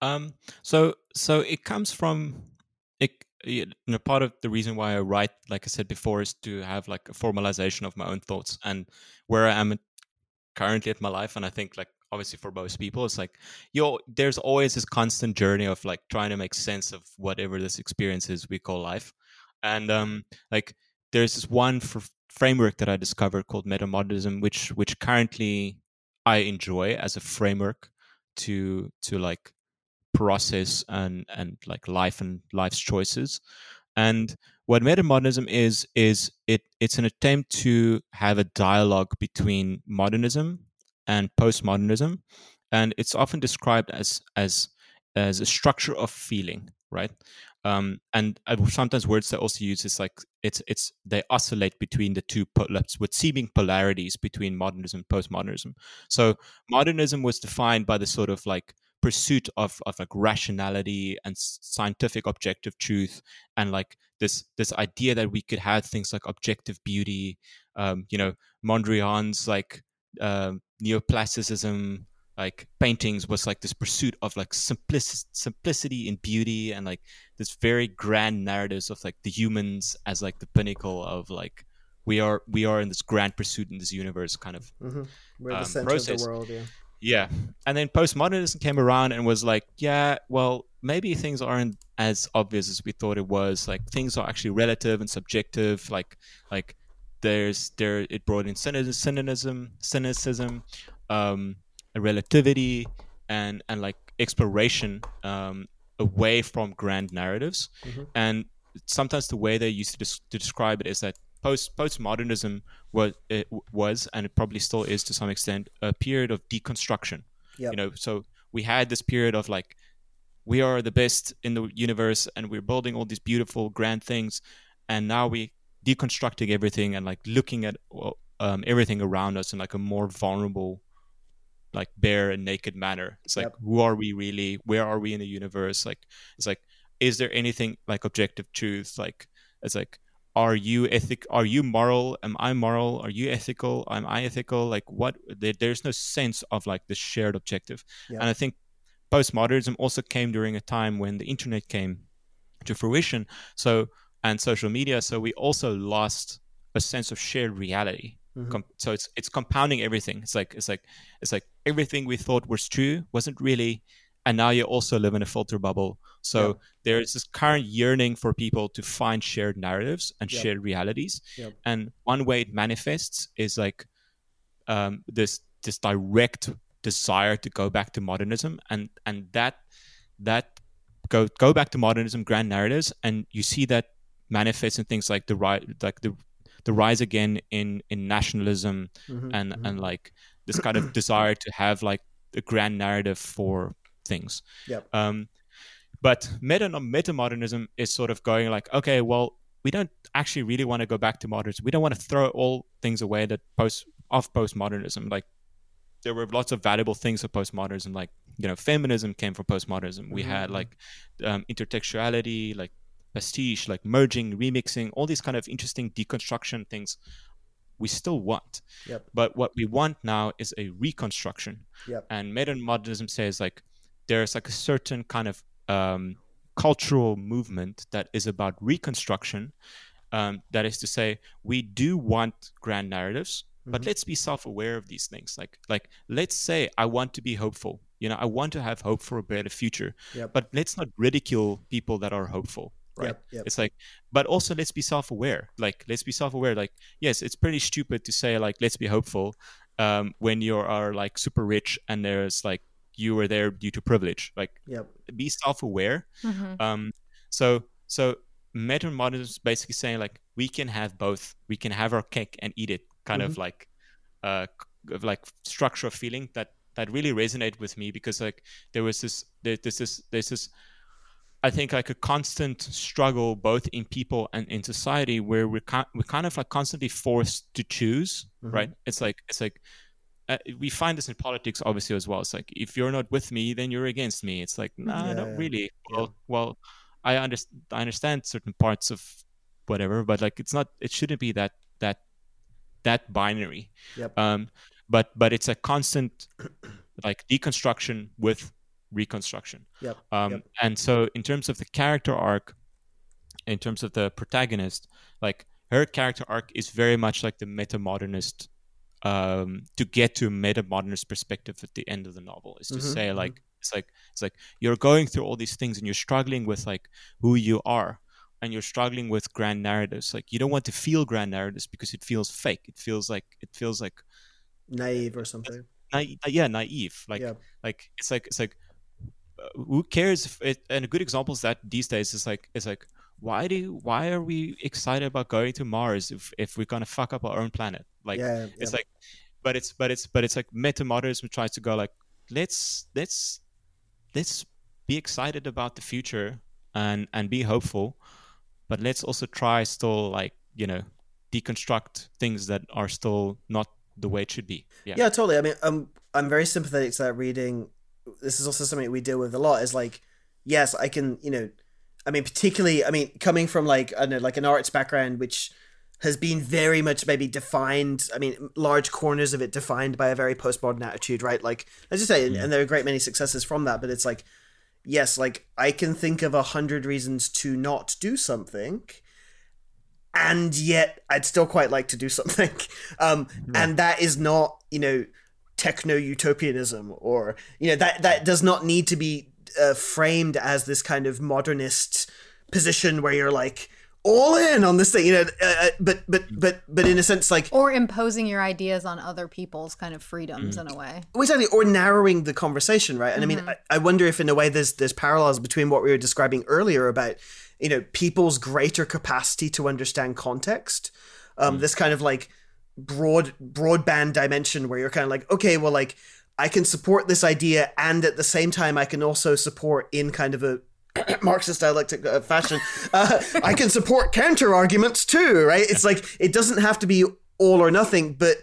Um. So so it comes from. You know, part of the reason why I write, like I said before, is to have like a formalization of my own thoughts and where I am currently at my life. And I think like obviously for most people, it's like you. There's always this constant journey of like trying to make sense of whatever this experience is we call life. And um, like there's this one framework that I discovered called metamodernism, which which currently I enjoy as a framework to to like process and and like life and life's choices. And what metamodernism is is it it's an attempt to have a dialogue between modernism and postmodernism and it's often described as as as a structure of feeling right? Um, and sometimes words they also use is like it's it's they oscillate between the two poles with seeming polarities between modernism and postmodernism. So modernism was defined by the sort of like pursuit of, of like rationality and scientific objective truth and like this this idea that we could have things like objective beauty um you know mondrian's like um neoplasticism like paintings was like this pursuit of like simplic- simplicity and beauty and like this very grand narratives of like the humans as like the pinnacle of like we are we are in this grand pursuit in this universe kind of Mm-hmm. We're the Um, center of process. the world. Yeah. Yeah. And then postmodernism came around and was like, yeah, well, maybe things aren't as obvious as we thought it was. Like things are actually relative and subjective. Like like there's there it brought in cynicism, cynicism, um, relativity and and like exploration um, away from grand narratives. Mhm. And sometimes the way they used to, des- to describe it is that post postmodernism was it was and it probably still is to some extent a period of deconstruction. Yep. you know so we had this period of like we are the best in the universe and we're building all these beautiful grand things and now we deconstructing everything and like looking at um, everything around us in like a more vulnerable like bare and naked manner. It's like yep. who are we really? Where are we in the universe? Like it's like is there anything like objective truth? Like it's like are you ethic are you moral? Am i moral? Are you ethical? Am i ethical? Like what there, there's no sense of like the shared objective. Yep. and i think postmodernism also came during a time when the internet came to fruition. So and social media so we also lost a sense of shared reality. Mm-hmm. Com- so it's it's compounding everything. It's like it's like it's like everything we thought was true wasn't really and now you also live in a filter bubble so yep. there's this current yearning for people to find shared narratives and yep. shared realities yep. and one way it manifests is like um, this this direct desire to go back to modernism and and that that go go back to modernism grand narratives and you see that manifests in things like the rise like the the rise again in in nationalism mm-hmm, and mm-hmm. and like this kind of desire to have like a grand narrative for things yep. um but meta meta modernism is sort of going like okay well we don't actually really want to go back to modernism we don't want to throw all things away that post of postmodernism like there were lots of valuable things of postmodernism like you know feminism came from postmodernism we mm-hmm. had like um, intertextuality like pastiche like merging remixing all these kind of interesting deconstruction things we still want yep. but what we want now is a reconstruction yep. and modern modernism says like there's like a certain kind of um, cultural movement that is about reconstruction um, that is to say we do want grand narratives but mm-hmm. let's be self-aware of these things like like let's say i want to be hopeful you know i want to have hope for a better future yep. but let's not ridicule people that are hopeful right yep, yep. it's like but also let's be self-aware like let's be self-aware like yes it's pretty stupid to say like let's be hopeful um, when you are like super rich and there's like you were there due to privilege like yep. be self-aware mm-hmm. um, so so meta modernism is basically saying like we can have both we can have our cake and eat it kind mm-hmm. of like uh of like structure of feeling that that really resonated with me because like there was this there, there's this there's this I think like a constant struggle both in people and in society where we're kind we're kind of like constantly forced to choose, mm-hmm. right? It's like it's like uh, we find this in politics obviously as well. It's like if you're not with me, then you're against me. It's like no, nah, yeah, not really. Well, yeah. well, I understand I understand certain parts of whatever, but like it's not it shouldn't be that that that binary. Yep. Um, but but it's a constant (clears throat) like deconstruction with reconstruction. Yep. Um, yep. and so in terms of the character arc, in terms of the protagonist, like her character arc is very much like the meta modernist. Um, to get to a meta modernist perspective at the end of the novel. Is to mm-hmm, say mm-hmm. like it's like it's like you're going through all these things and you're struggling with like who you are and you're struggling with grand narratives. Like you don't want to feel grand narratives because it feels fake. It feels like it feels like naive or something. Naive, yeah naive. Like yeah. like it's like it's like uh, who cares if it, and a good example is that these days is like it's like why do why are we excited about going to mars if if we're gonna fuck up our own planet like yeah, it's yeah. like but it's but it's but it's like metamodernism tries to go like let's let's let's be excited about the future and and be hopeful but let's also try still like you know deconstruct things that are still not the way it should be. Yeah. Yeah totally. I mean i'm i'm very sympathetic to that reading. This is also something we deal with a lot is like yes i can you know i mean particularly i mean coming from like i don't know like an arts background which has been very much maybe defined i mean large corners of it defined by a very postmodern attitude right like as you say yeah. and there are a great many successes from that but it's like yes, like I can think of a hundred reasons to not do something, and yet I'd still quite like to do something. (laughs) Um, yeah. And that is not, you know, techno utopianism, or you know that that does not need to be uh, framed as this kind of modernist position where you're like all in on this thing you know uh, uh but but but but in a sense like or imposing your ideas on other people's kind of freedoms mm. in a way exactly or narrowing the conversation right and mm-hmm. i mean I, I wonder if in a way there's there's parallels between what we were describing earlier about you know people's greater capacity to understand context um mm. this kind of like broad broadband dimension where you're kind of like okay well like I can support this idea, and at the same time, I can also support in kind of a (clears throat) Marxist dialectic uh, fashion. Uh, I can support counter arguments too, right? It's like it doesn't have to be all or nothing, but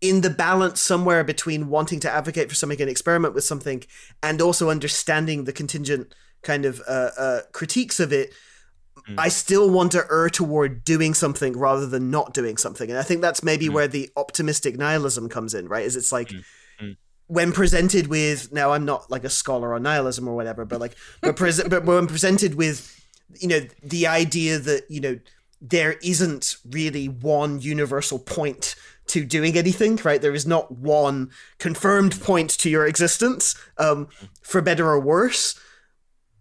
in the balance somewhere between wanting to advocate for something and experiment with something, and also understanding the contingent kind of uh, uh, critiques of it. Mm. I still want to err toward doing something rather than not doing something, and I think that's maybe mm. where the optimistic nihilism comes in, right? Is it's like mm when presented with now I'm not like a scholar on nihilism or whatever, but like but present but when presented with you know the idea that you know there isn't really one universal point to doing anything, right? There is not one confirmed point to your existence, um, for better or worse.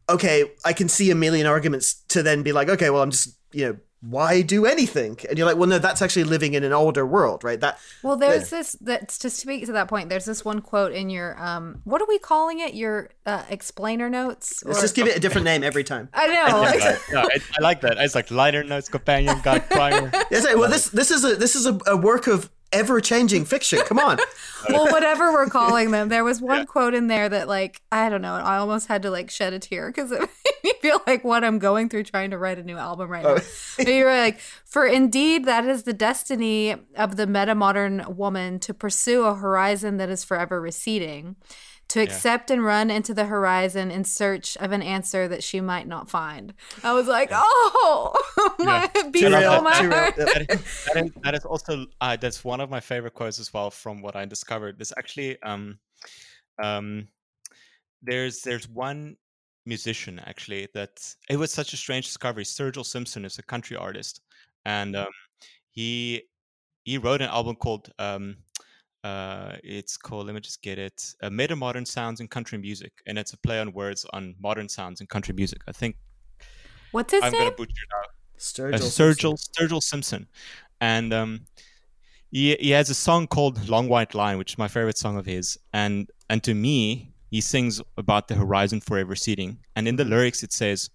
Okay, I can see a million arguments to then be like, okay, well, I'm just you know why do anything? And you're like, well, no, that's actually living in an older world, right? That well, there's this that's to speak to that point. There's this one quote in your um, what are we calling it? Your uh, explainer notes. Let's just give it a different (laughs) name every time. I know. I, like (laughs) no, I, I, like that. It's like liner notes, companion guide, primer. (laughs) Yes, well, this this is a this is a, a work of ever changing fiction. Come on. well, whatever we're calling them, there was one yeah. quote in there that, like, I don't know, I almost had to like shed a tear because it made (laughs) me feel like what I'm going through trying to write a new album right oh. now. but you were like, for indeed, that is the destiny of the meta modern woman to pursue a horizon that is forever receding to accept yeah. and run into the horizon in search of an answer that she might not find. I was like, oh, (laughs) my yeah. beat that, my heart. That is, (laughs) that, is, that is also uh, that's one of my favorite quotes as well from what I discovered. There's actually um um there's there's one musician actually that it was such a strange discovery. Sturgill Simpson is a country artist, and um, he he wrote an album called um, uh, it's called, let me just get it, uh, Meta Modern Sounds in Country Music. And it's a play on words on modern sounds in country music. I think. What's his I'm name? going to butcher it out. Sturgill, uh, Sturgill, Sturgill Simpson. And um, he, he has a song called Long White Line, which is my favorite song of his. And, and to me, he sings about the horizon forever receding. And in the lyrics, it says,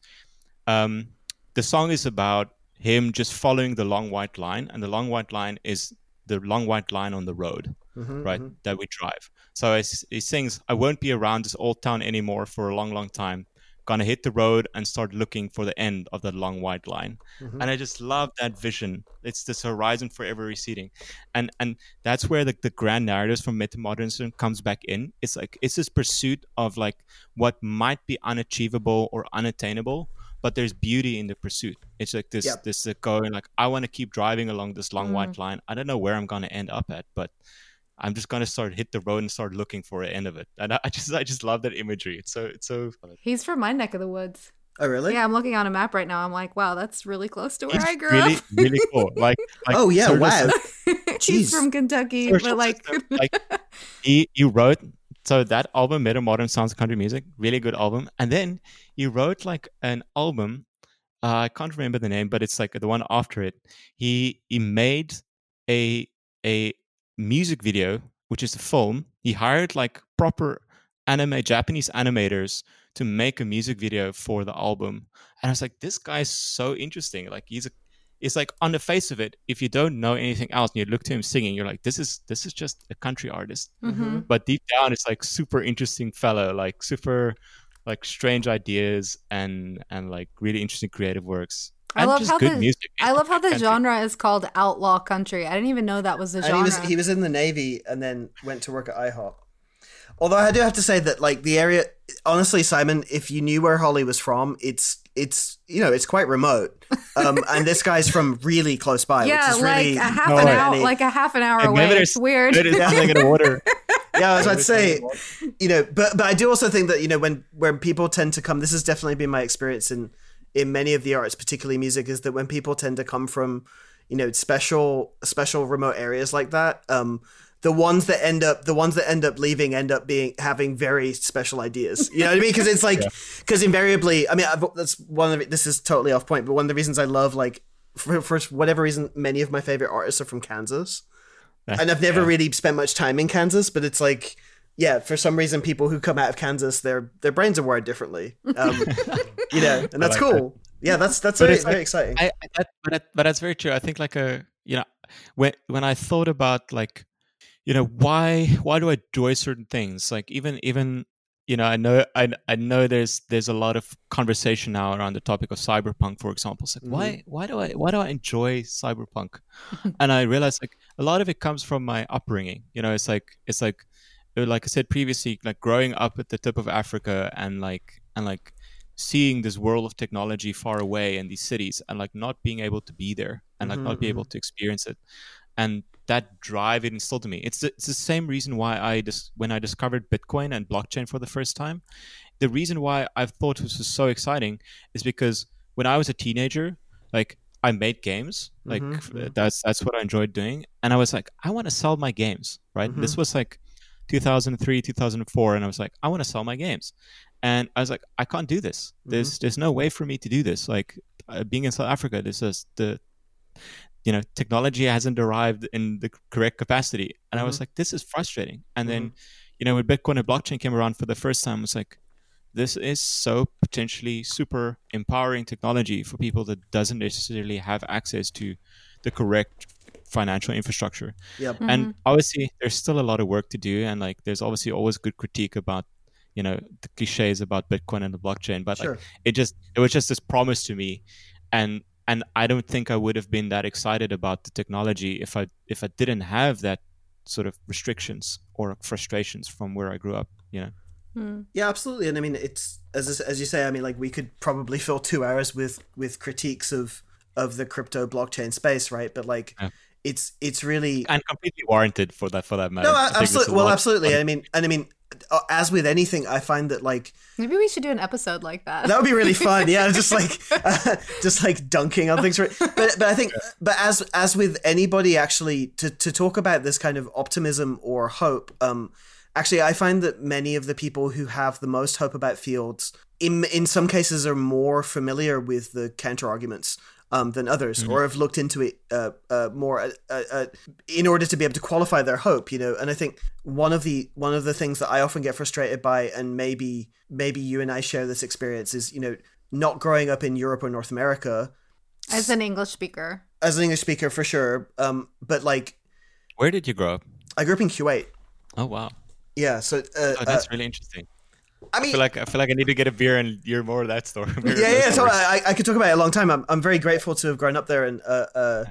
um, the song is about him just following the long white line. And the long white line is the long white line on the road mm-hmm, right? Mm-hmm. That we drive. So he sings, I won't be around this old town anymore for a long, long time. Gonna hit the road and start looking for the end of that long white line. Mm-hmm. And I just love that vision. It's this horizon forever receding. And and that's where the, the grand narratives from metamodernism comes back in. It's like it's this pursuit of like what might be unachievable or unattainable, but there's beauty in the pursuit. It's like this yep. this going like I want to keep driving along this long mm. white line. I don't know where I'm gonna end up at, but I'm just gonna start hit the road and start looking for the end of it. And I, I just I just love that imagery. It's so it's so. He's from my neck of the woods. Oh really? Yeah, I'm looking on a map right now. I'm like, wow, that's really close to where He's I grew really, up. really cool. (laughs) Like, like oh yeah, wow. (laughs) He's from Kentucky, but like, (laughs) like he he wrote so that album, Meta Modern Sounds of Country Music, really good album. And then he wrote like an album. Uh, I can't remember the name, but it's like the one after it. He he made a a music video, which is a film. He hired like proper anime Japanese animators to make a music video for the album. And I was like, this guy's so interesting. Like he's a it's like on the face of it, if you don't know anything else and you look to him singing, you're like, this is this is just a country artist. Mm-hmm. But deep down, it's like super interesting fellow, like super like strange ideas and and like really interesting creative works. I love how the music. I love how the country. genre is called outlaw country. I didn't even know that was the genre. He was he was in the navy and then went to work at IHOP. Although I do have to say that like the area, honestly, Simon, if you knew where Holly was from, it's it's you know it's quite remote. Um, (laughs) and this guy's from really close by. Yeah, which is like really a half an hour, like a half an hour away. It's weird. It is nothing in water. (laughs) yeah, I was about to say, (laughs) you know, but but I do also think that you know when when people tend to come, this has definitely been my experience in in many of the arts, particularly music, is that when people tend to come from, you know, special special remote areas like that, um, the ones that end up the ones that end up leaving end up being having very special ideas. You know what I mean? Because it's like because yeah. invariably, I mean, I've, that's one of the, this is totally off point, but one of the reasons I love like for, for whatever reason, many of my favorite artists are from Kansas, and I've never yeah. really spent much time in Kansas, but it's like yeah, for some reason, people who come out of Kansas, their their brains are wired differently. Um, you know, and (laughs) that's like cool. That. Yeah, that's that's very, like, very exciting. I, I, that, but that, but that's very true. I think like a you know when when I thought about like you know why why do I enjoy certain things? Like even even you know I know I I know there's there's a lot of conversation now around the topic of cyberpunk, for example. It's like Mhm. why why do I why do I enjoy cyberpunk? (laughs) and I realized like a lot of it comes from my upbringing. You know, it's like it's like like I said previously, like growing up at the tip of Africa and like and like seeing this world of technology far away in these cities and like not being able to be there and like Mhm, not be able to experience it. And that drive it instilled in me. It's the, it's the same reason why i just when i discovered bitcoin and blockchain for the first time the reason why i thought this was so exciting is because when i was a teenager like i made games like Mhm, f- mhm. that's that's what i enjoyed doing. And i was like i want to sell my games right? This was like 2003 2004 and i was like i want to sell my games. And i was like i can't do this. There's mm-hmm. there's no way for me to do this. Like uh, being in south africa this is the you know technology hasn't arrived in the correct capacity. And i was mm-hmm. like this is frustrating. And then mm-hmm. you know when bitcoin and blockchain came around for the first time I was like this is so potentially super empowering technology for people that doesn't necessarily have access to the correct financial infrastructure Yep. Mm-hmm. and obviously there's still a lot of work to do and like there's obviously always good critique about you know the cliches about bitcoin and the blockchain but Sure. like it just it was just this promise to me and and i don't think i would have been that excited about the technology if i if i didn't have that sort of restrictions or frustrations from where i grew up you know Mm. Yeah, absolutely. And I mean, it's as as you say. I mean, like we could probably fill two hours with with critiques of of the crypto blockchain space, right? But like, Yeah. It's it's really and completely warranted for that for that matter no, I think this is absolutely. Well, what- absolutely. I mean, and I mean, uh, as with anything, I find that like Maybe we should do an episode like that. that would be really fun. Yeah, just (laughs) like just like dunking on things. But but I think but as as with anybody actually to to talk about this kind of optimism or hope, um, actually I find that many of the people who have the most hope about fields in in some cases are more familiar with the counter arguments. Um, than others, or have looked into it uh, uh, more uh, uh, uh, in order to be able to qualify their hope. You know, and I think one of the one of the things that I often get frustrated by, and maybe maybe you and I share this experience, is you know not growing up in Europe or North America As an English speaker. as an English speaker for sure. Um, but like where did you grow up I grew up in Kuwait. oh wow Yeah, so uh, oh, uh, that's really interesting I I mean, feel like I feel like I need to get a beer and hear more of that story. (laughs) yeah, yeah. So I, I could talk about it a long time. I'm, I'm very grateful to have grown up there, and uh, uh,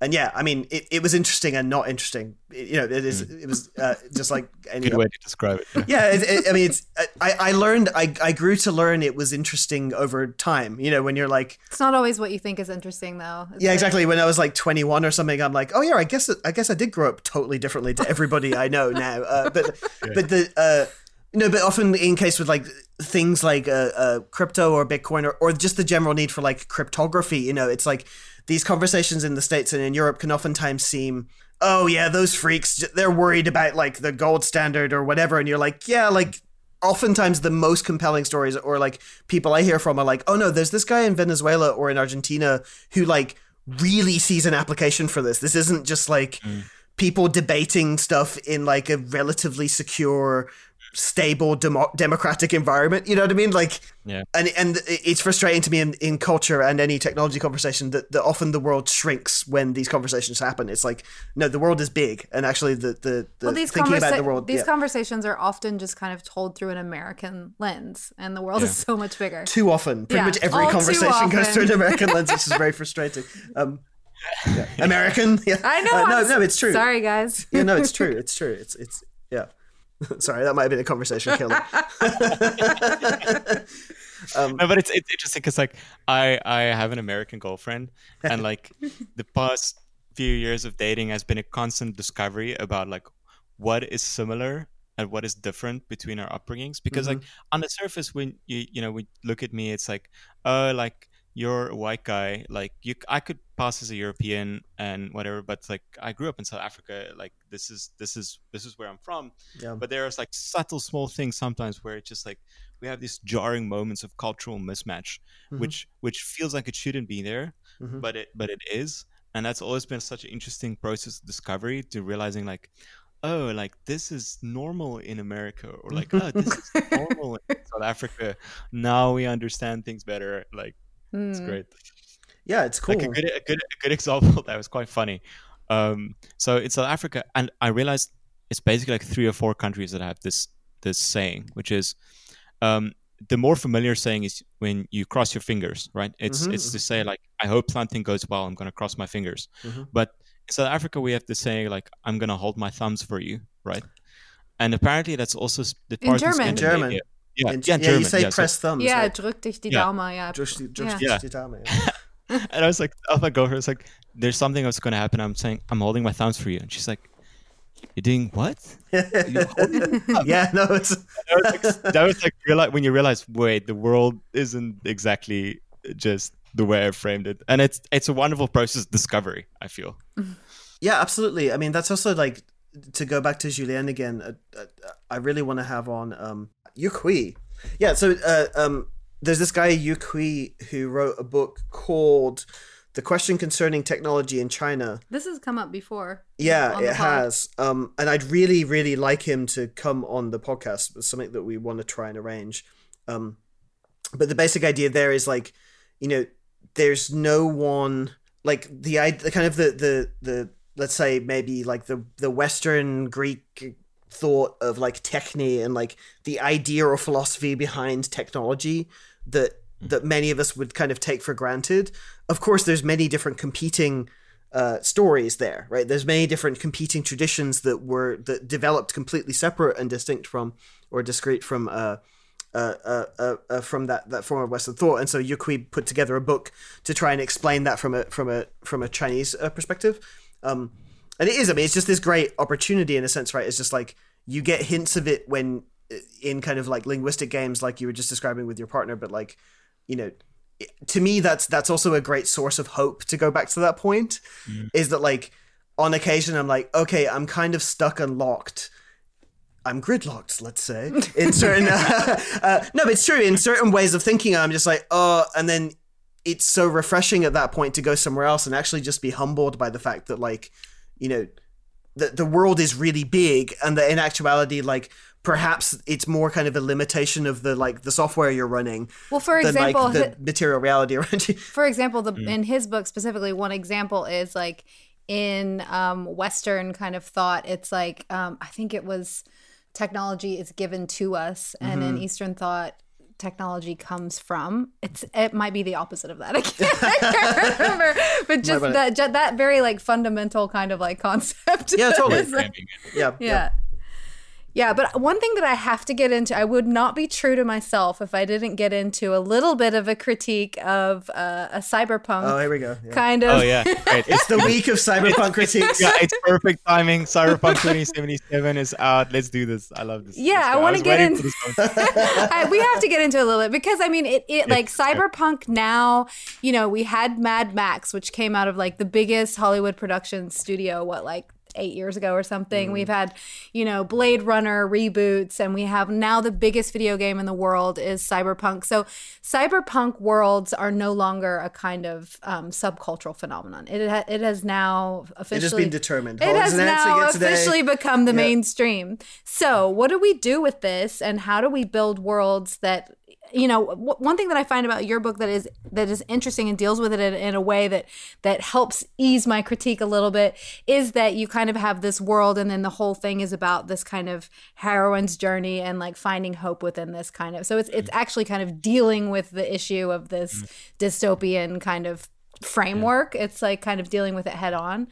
and yeah, I mean, it, it was interesting and not interesting. It- you know, it is. It was uh, just like (laughs) any. Good way to describe it. Yeah, it, it, I mean, it's. I, I learned. I, I grew to learn it was interesting over time. You know, when you're like, It's not always what you think is interesting, though. It's yeah, like- exactly. When I was like 21 or something, I'm like, oh yeah, I guess I guess I did grow up totally differently to everybody I know now. Uh, but (laughs) but the uh, no, but often in case with like things like uh, uh, crypto or Bitcoin or, or just the general need for like cryptography, you know, it's like these conversations in the states and in Europe can oftentimes seem. Oh yeah, those freaks, they're worried about like the gold standard or whatever, and you're like, yeah, like oftentimes the most compelling stories or like people I hear from are like, oh no, there's this guy in Venezuela or in Argentina who like really sees an application for this. This isn't just like people debating stuff in like a relatively secure, stable, demo- democratic environment. You know what I mean? Like, Yeah. and and it's frustrating to me in, in culture and any technology conversation that, that often the world shrinks when these conversations happen. It's like, no, the world is big, and actually the the, the Well, these, thinking about the world. these yeah. conversations are often just kind of told through an American lens, and the world is so much bigger. too often. Pretty Yeah, much every all conversation goes through an American lens, which is very (laughs) frustrating. Um, yeah. American, (laughs) yeah. I know. Uh, no, no, it's true. Sorry, guys. Yeah, no, it's (laughs) true. It's true. It's it's yeah. (laughs) Sorry, that might have been a conversation killer. (laughs) Um, no, but it's it's interesting because like I I have an American girlfriend, and like the past few years of dating has been a constant discovery about like what is similar and what is different between our upbringings. Because like mm-hmm. on the surface, when you you know we look at me, it's like oh like you're a white guy, like you I could pass as a European and whatever, but like I grew up in South Africa, like this is this is this is where I'm from Yeah. but there's like subtle small things sometimes where it's just like we have these jarring moments of cultural mismatch Mhm. which which feels like it shouldn't be there Mhm. but it but it is and that's always been such an interesting process of discovery to realizing like oh like this is normal in america or like oh this is (laughs) normal in south africa now we understand things better like it's Hmm. great Yeah, it's cool. like a good, a good, a good (laughs) example that was quite funny. Um, so in South Africa, and I realized it's basically like three or four countries that have this this saying, which is um, the more familiar saying is when you cross your fingers, right? It's Mhm, it's to say like I hope something goes well. I'm going to cross my fingers. Mhm. But in South Africa, we have the saying like I'm going to hold my thumbs for you, right? And apparently, that's also s- the In part German. In German. Yeah, yeah, In- yeah, in yeah, German. you say yeah, so- press thumbs. Yeah, right? drück dich die Yeah. Daumen, yeah. Just, just, Yeah. just, yeah. and I was like, oh my god, it's like there's something that's going to happen. I'm saying I'm holding my thumbs for you, and she's like, you're doing what? You're (laughs) yeah, no, it's that was like, that was like reali- when you realize, wait, the world isn't exactly just the way I framed it, and it's it's a wonderful process of discovery. I feel. yeah, absolutely. I mean, that's also like to go back to Jullien again. Uh, uh, I really want to have on um Yuk Hui. Yeah, so uh, um, there's this guy Yuk Hui who wrote a book called "The Question Concerning Technology in China." This has come up before. Yeah, it has. Um, and I'd really, really like him to come on the podcast. It's something that we want to try and arrange. Um, but the basic idea there is like, you know, there's no one like the i the kind of the the the let's say maybe like the the Western Greek thought of like techne and like the idea or philosophy behind technology that that many of us would kind of take for granted. Of course, there's many different competing uh, stories there, right? There's many different competing traditions that were that developed completely separate and distinct from or discrete from uh, uh, uh, uh, uh, from that that form of Western thought. And so Yuk Hui put together a book to try and explain that from a from a from a Chinese uh, perspective. Um, and it is, I mean, it's just this great opportunity in a sense, right? It's just like you get hints of it when uh, in kind of like linguistic games, like you were just describing with your partner, but like you know to me that's that's also a great source of hope to go back to that point is that like on occasion i'm like okay i'm kind of stuck and locked i'm gridlocked let's say (laughs) in certain uh, (laughs) uh, no but it's true in certain ways of thinking i'm just like oh and then it's so refreshing at that point to go somewhere else and actually just be humbled by the fact that like you know the, the world is really big and that in actuality like perhaps it's more kind of a limitation of the like the software you're running Well, for than example, like the hi- material reality around you. for example, the Mm. in his book specifically, one example is like in um, Western kind of thought, it's like um, I think it was technology is given to us, and Mm-hmm. in Eastern thought, technology comes from. It's it might be the opposite of that. I (laughs) can't, I can't remember, but just that ju- that very like fundamental kind of like concept. Yeah, (laughs) totally. like, Yeah, yeah. Yeah, but one thing that I have to get into, I would not be true to myself if I didn't get into a little bit of a critique of uh, a cyberpunk Oh, here we go. Yeah. kind of. Oh yeah, great. (laughs) It's the week of cyberpunk critiques. yeah, it's perfect timing. Cyberpunk 2077 is out. Let's do this. I love this. Yeah, Let's I wanna get waiting in- for this moment. (laughs) I, we have to get into it a little bit because I mean, it, it like cyberpunk now. You know, we had Mad Max, which came out of like the biggest Hollywood production studio. What like eight years ago or something. We've had, you know, Blade Runner reboots, and we have now the biggest video game in the world is Cyberpunk. So, cyberpunk worlds are no longer a kind of um, subcultural phenomenon. It ha- it has now officially It has been determined. It has now it today. officially become the mainstream. So, what do we do with this, and how do we build worlds that, you know, w- one thing that I find about your book that is that is interesting and deals with it in, in a way that that helps ease my critique a little bit is that you kind of have this world, and then the whole thing is about this kind of heroine's journey and like finding hope within this kind of. So it's it's mm-hmm. actually kind of dealing with the issue of this mm-hmm. dystopian kind of framework. It's like kind of dealing with it head on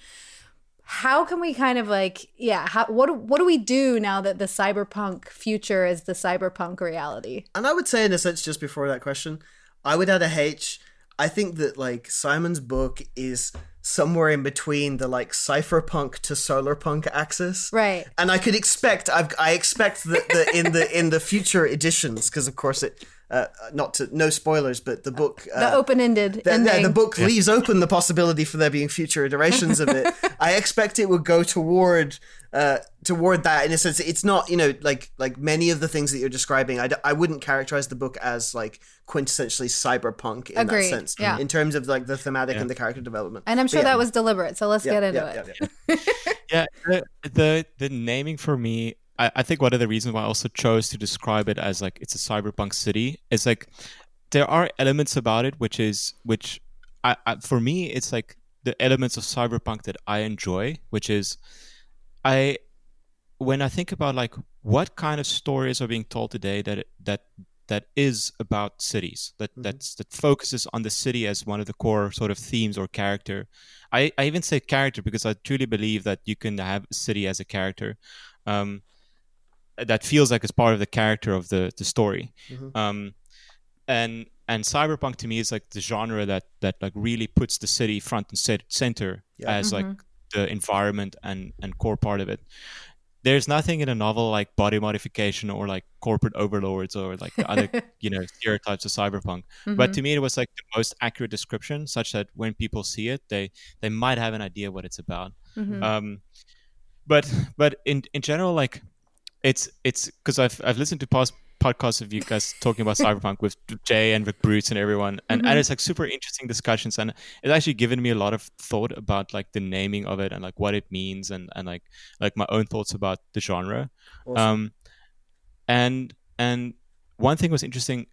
how can we kind of like yeah how, what do- what do we do now that the cyberpunk future is the cyberpunk reality And I would say, in a sense, just before that question, I would add a H. I think that like Simon's book is somewhere in between the like cypherpunk to solarpunk axis. right and I could expect I've, I expect that the, in the in the future editions because of course it uh, not to no spoilers but the book uh, the open-ended the, ending the, the book leaves open the possibility for there being future iterations of it. (laughs) I expect it would go toward uh, toward that in a sense. It's not you know like like many of the things that you're describing. I, d- I wouldn't characterize the book as like quintessentially cyberpunk in Agreed, that sense. yeah. In terms of like the thematic and the character development. and i'm sure But yeah, that was deliberate so let's yeah, get into yeah, it yeah, yeah. yeah, the, the the naming for me, I, I think one of the reasons why I also chose to describe it as like it's a cyberpunk city is like there are elements about it which is which I, I for me it's like the elements of cyberpunk that I enjoy, which is I when I think about like what kind of stories are being told today that that that is about cities that mm-hmm. that's that focuses on the city as one of the core sort of themes or character i, I even say character because i truly believe that you can have a city as a character um, that feels like it's part of the character of the the story mm-hmm. um, and and cyberpunk to me is like the genre that that like really puts the city front and center yeah. as mm-hmm. like the environment and and core part of it there's nothing in a novel like body modification or like corporate overlords or like the other (laughs) you know stereotypes of cyberpunk mm-hmm. but to me it was like the most accurate description such that when people see it they they might have an idea what it's about mm-hmm. um but but in in general like it's it's because i've i've listened to past podcasts of you guys talking about (laughs) cyberpunk with Jay and with Bruce and everyone, and, mm-hmm. and it's like super interesting discussions, and it's actually given me a lot of thought about like the naming of it and like what it means, and and like like my own thoughts about the genre. Awesome. Um, and and one thing was interesting.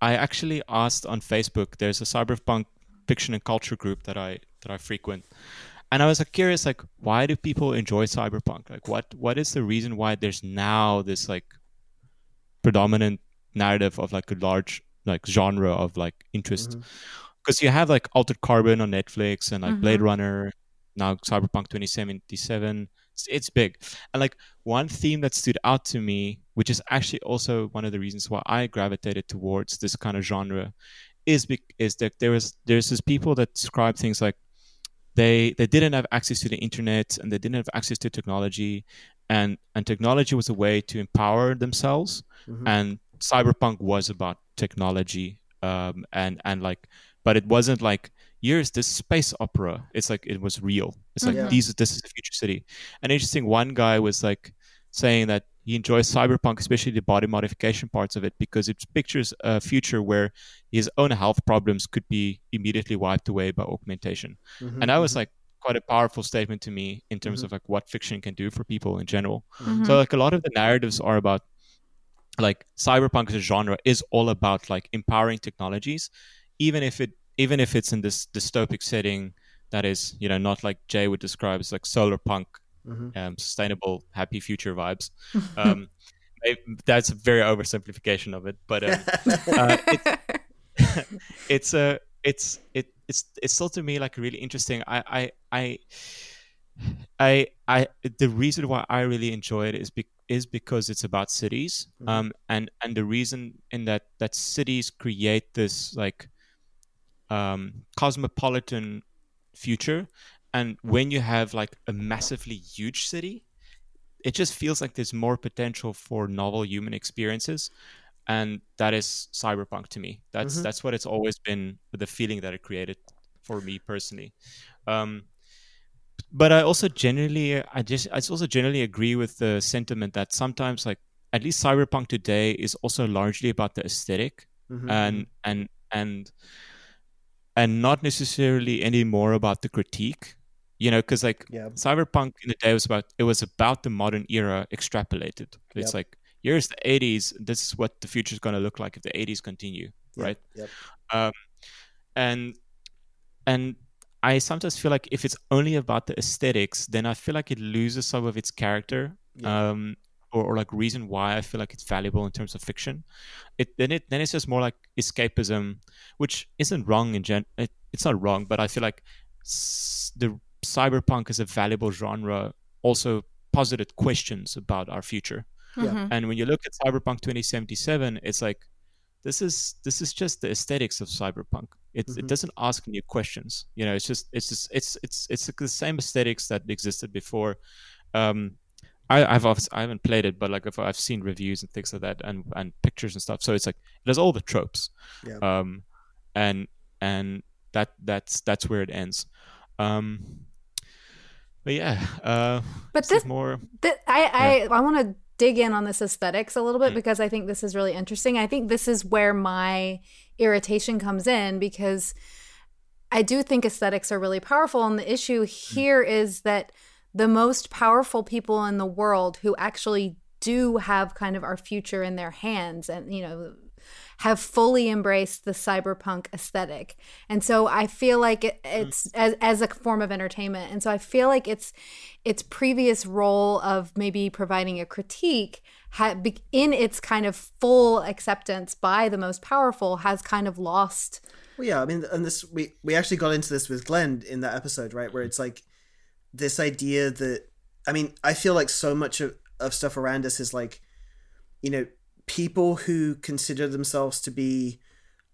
I actually asked on Facebook. There's a cyberpunk fiction and culture group that I that I frequent, and I was like curious, like why do people enjoy cyberpunk? Like what what is the reason why there's now this like predominant narrative of like a large like genre of like interest because mm-hmm. you have like altered carbon on netflix and like mm-hmm. blade runner now cyberpunk 2077 it's, it's, big and like one theme that stood out to me which is actually also one of the reasons why i gravitated towards this kind of genre is be- is that there was there's this people that describe things like they they didn't have access to the internet and they didn't have access to technology. And and technology was a way to empower themselves. Mm-hmm. and cyberpunk was about technology um, and and like but it wasn't like here's this space opera. It's like it was real. It's like yeah. these this is the future city. And interesting one guy was like saying that he enjoys cyberpunk especially the body modification parts of it because it pictures a future where his own health problems could be immediately wiped away by augmentation mm-hmm, and that was mm-hmm. like quite a powerful statement to me in terms mm-hmm. of like what fiction can do for people in general mm-hmm. so like a lot of the narratives are about like cyberpunk as a genre is all about like empowering technologies even if it even if it's in this dystopic setting that is you know not like jay would describe as like solar punk mm-hmm. um, sustainable happy future vibes (laughs) um, that's a very oversimplification of it but um, (laughs) uh, it's, (laughs) it's a it's it it's it's still to me like really interesting i i i I, I, the reason why I really enjoy it is be, is because it's about cities, mm-hmm. um, and and the reason in that that cities create this like um, cosmopolitan future, and when you have like a massively huge city, it just feels like there's more potential for novel human experiences, and that is cyberpunk to me. That's mm-hmm. that's what it's always been. The feeling that it created for me personally. Um, but I also generally, I just, I also generally agree with the sentiment that sometimes, like at least cyberpunk today, is also largely about the esthetic mm-hmm. and mm-hmm. and and and not necessarily any more about the critique. You know, because like yeah. cyberpunk in the day was about it was about the modern era extrapolated. It's yep. like here's the 80s. This is what the future is going to look like if the 80s continue, yep. right? Yep. Um, and and I sometimes feel like if it's only about the aesthetics, then I feel like it loses some of its character. Yeah. Um, or, or, like reason why I feel like it's valuable in terms of fiction. It then it then it's just more like escapism, which isn't wrong in gen. It, it's not wrong, but I feel like s- the cyberpunk is a valuable genre. Also, posited questions about our future. Yeah. Mm-hmm. And when you look at Cyberpunk 2077, it's like this is this is just the aesthetics of cyberpunk it, mm-hmm. it doesn't ask new questions you know it's just it's just it's it's it's the same aesthetics that existed before um I, I've I haven't played it, but like if I've seen reviews and things like that, and and pictures and stuff. So it's like it has all the tropes, yeah. um, and and that that's that's where it ends. Um, but yeah, uh, but this more. Th- I I yeah. I want to dig in on this aesthetics a little bit mm. because I think this is really interesting. I think this is where my irritation comes in because I do think aesthetics are really powerful. And the issue mm. here is that the most powerful people in the world who actually do have kind of our future in their hands and, you know, have fully embraced the cyberpunk aesthetic. And so I feel like it, it's mm. as, as a form of entertainment. And so I feel like it's its previous role of maybe providing a critique in its kind of full acceptance by the most powerful has kind of lost well, yeah, I mean, and this we we actually got into this with Glen in that episode, right, where it's like this idea that I mean, I feel like so much of, of stuff around us is like, you know, people who consider themselves to be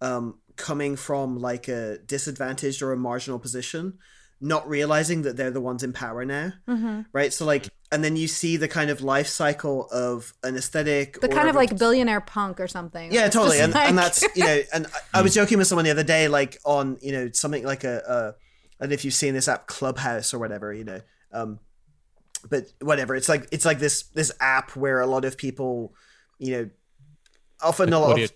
um, coming from like a disadvantaged or a marginal position not realizing that they're the ones in power now mm-hmm. right so like and then you see the kind of life cycle of an aesthetic the kind of like billionaire punk or something yeah totally and, like... and that's you know (laughs) and I, I, was joking with someone the other day like on you know something like a, a and if you've seen this app clubhouse or whatever you know um but whatever it's like it's like this this app where a lot of people you know often a lot of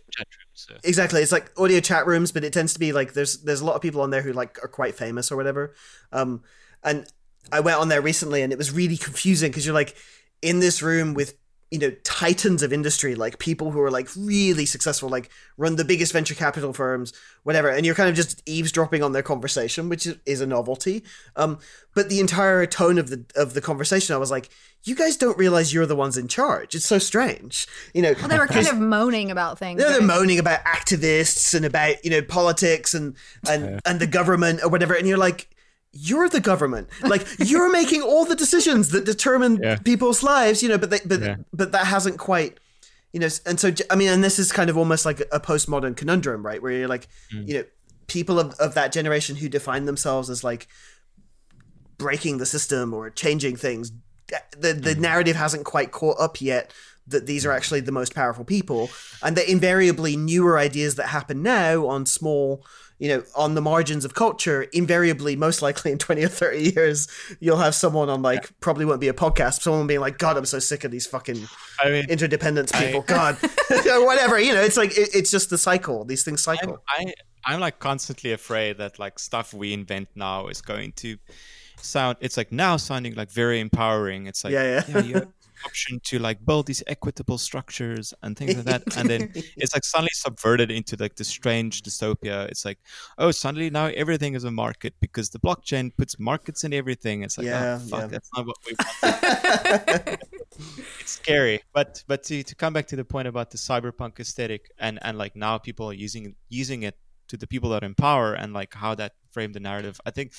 so. Exactly, it's like audio chat rooms, but it tends to be like there's there's a lot of people on there who like are quite famous or whatever. Um, and I went on there recently, and it was really confusing because you're like in this room with you know titans of industry like people who are like really successful like run the biggest venture capital firms whatever and you're kind of just eavesdropping on their conversation which is, a novelty. Um but the entire tone of the of the conversation i was like you guys don't realize you're the ones in charge. It's so strange. You know well, they were kind of moaning about things they're, they're moaning about activists and about you know politics and and yeah. and the government or whatever and you're like you're the government. Like you're (laughs) making all the decisions that determine yeah. people's lives, you know, but they, but yeah. but that hasn't quite you know, and so I mean, and this is kind of almost like a postmodern conundrum, right? Where you're like, mm. you know, people of, of that generation who define themselves as like breaking the system or changing things, the the mm. narrative hasn't quite caught up yet that these are actually the most powerful people, and that invariably newer ideas that happen now on small you know, on the margins of culture, invariably, most likely in 20 or 30 years, you'll have someone on like, yeah. probably won't be a podcast, someone being like, God, I'm so sick of these fucking I mean, interdependence people. I, (laughs) God, (laughs) whatever, you know, it's like, it, it's just the cycle. These things cycle. I'm, I, I'm like constantly afraid that like stuff we invent now is going to sound, it's like now sounding like very empowering. It's like, yeah, yeah. yeah option to like build these equitable structures and things like that (laughs) and then it's like suddenly subverted into like the strange dystopia. It's like oh suddenly now everything is a market because the blockchain puts markets in everything. It's like oh, yeah, oh, fuck yeah. that's not what we want (laughs) (laughs) it's scary. But but to, to come back to the point about the cyberpunk aesthetic and and like now people are using using it to the people that are in power and like how that framed the narrative i think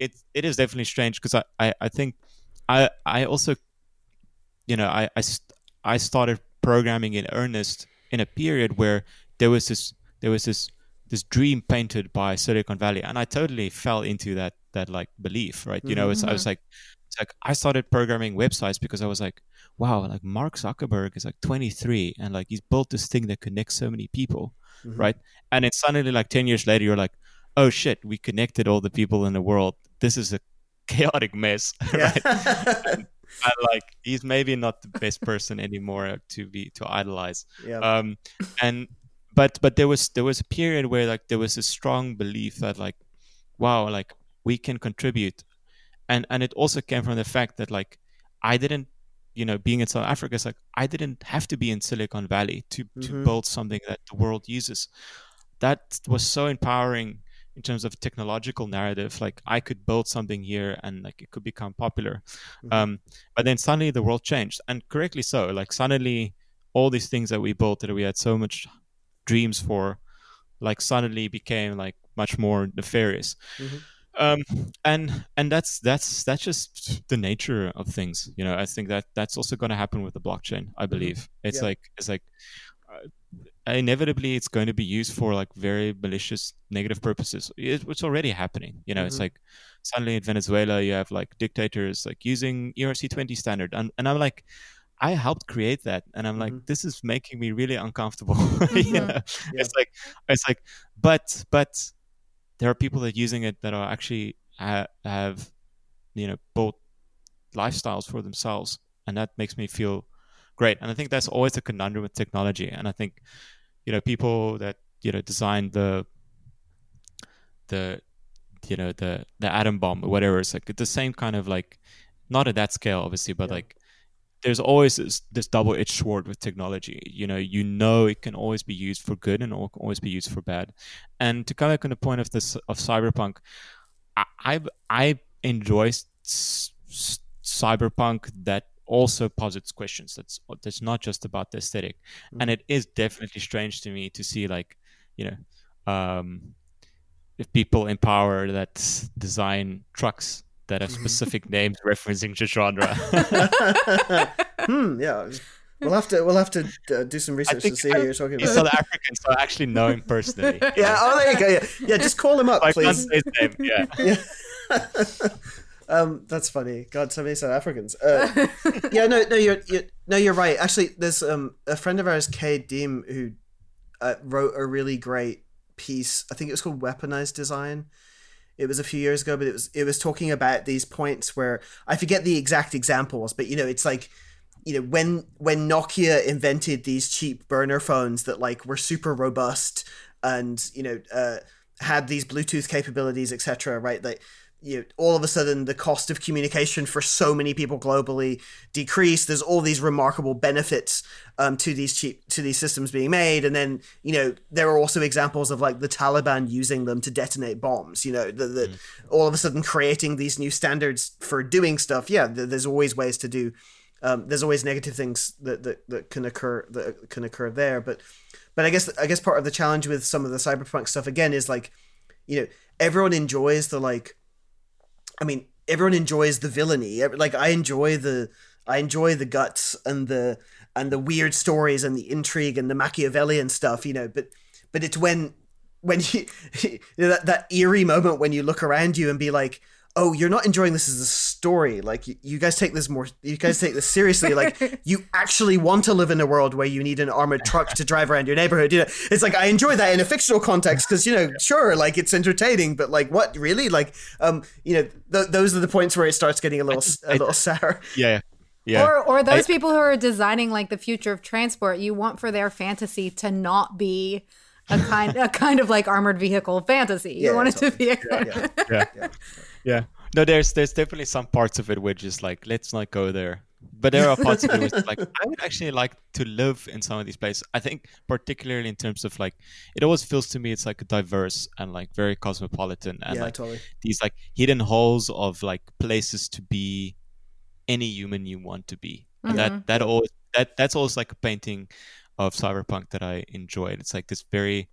it it is definitely strange because I, I i think i i also you know, I, I, I started programming in earnest in a period where there was this there was this this dream painted by Silicon Valley, and I totally fell into that that like belief, right? You mm-hmm. know, it's, I was like, it's like I started programming websites because I was like, wow, like Mark Zuckerberg is like 23 and like he's built this thing that connects so many people, mm-hmm. right? And then suddenly, like 10 years later, you're like, oh shit, we connected all the people in the world. This is a (laughs) chaotic mess, (laughs) right? (laughs) (laughs) and, like he's maybe not the best person anymore to be to idolize. Yeah. Um, and but but there was there was a period where like there was a strong belief that like, wow, like we can contribute, and and it also came from the fact that like I didn't, you know, being in South Africa, it's like I didn't have to be in Silicon Valley to to mm-hmm. build something that the world uses. That was so empowering in terms of technological narrative like i could build something here and like it could become popular mm-hmm. um, but then suddenly the world changed and correctly so like suddenly all these things that we built that we had so much dreams for like suddenly became like much more nefarious mm-hmm. um, and and that's that's that's just the nature of things you know i think that that's also going to happen with the blockchain i mm-hmm. believe mm-hmm. it's yeah. like it's like inevitably it's going to be used for like very malicious negative purposes it's already happening you know mm-hmm. it's like suddenly in venezuela you have like dictators like using erc20 standard and, and i'm like i helped create that and i'm like mm-hmm. this is making me really uncomfortable (laughs) mm-hmm. yeah. it's like it's like but but there are people that are using it that are actually ha- have you know built lifestyles for themselves and that makes me feel great. And I think that's always a conundrum with technology. And I think, you know, people that, you know, designed the, the, you know, the, the atom bomb or whatever, it's like the same kind of like, not at that scale, obviously, but yeah. like there's always this, this double-edged sword with technology. You know, you know it can always be used for good and always be used for bad. And to come back on the point of this of cyberpunk, I I, I enjoy s- s- cyberpunk that also posits questions. That's that's not just about the esthetic mm-hmm. and it is definitely strange to me to see like you know um, if people in power that design trucks that have specific names (laughs) referencing the genre. (laughs) hmm. Yeah. We'll have to we'll have to uh, do some research to see I, who you're talking he's about. South African, so I actually know him personally. (laughs) yeah. Oh, there you go. Yeah. Yeah. Just call him up, I please. Can't say his name. Yeah. yeah. Um, that's funny. God, so many South Africans. Uh, (laughs) yeah, no, no, you're, you're, no, you're right. Actually, there's um a friend of ours, Cade Diehm, who uh, wrote a really great piece. I think it was called Weaponized Design. It was a few years ago, but it was it was talking about these points where I forget the exact examples, but you know, it's like you know when when Nokia invented these cheap burner phones that like were super robust and you know uh, had these Bluetooth capabilities, etc. Right, like you know, all of a sudden the cost of communication for so many people globally decreased. There's all these remarkable benefits um, to these cheap to these systems being made, and then you know there are also examples of like the Taliban using them to detonate bombs. You know, that mm. all of a sudden creating these new standards for doing stuff. Yeah, there's always ways to do. Um, there's always negative things that, that that can occur that can occur there, but but I guess I guess part of the challenge with some of the cyberpunk stuff again is like, you know, everyone enjoys the like I mean, everyone enjoys the villainy. Like I enjoy the I enjoy the guts and the and the weird stories and the intrigue and the Machiavellian stuff, you know. But but it's when when (laughs) you, you know, that that eerie moment when you look around you and be like, oh, you're not enjoying this as a story. Like you, you guys take this more, you guys take this seriously. Like (laughs) you actually want to live in a world where you need an armored truck to drive around your neighborhood. You know, it's like I enjoy that in a fictional context because you know, sure, like it's entertaining, but like what really? Like, um, you know, th- those are the points where it starts getting a little, a little sour. Yeah. Yeah. Or, or those I, people who are designing like the future of transport, you want for their fantasy to not be a kind a kind of like armored vehicle fantasy. You yeah, want it totally. to be a yeah, yeah. (laughs) yeah yeah. No, there's there's definitely some parts of it which is like let's not go there. But there are parts of it which like (laughs) I would actually like to live in some of these places. I think particularly in terms of like it always feels to me it's like a diverse and like very cosmopolitan and yeah, like totally. these like hidden holes of like places to be any human you want to be. Mm-hmm. that that always that that's always like a painting of cyberpunk that I enjoyed. It's like this very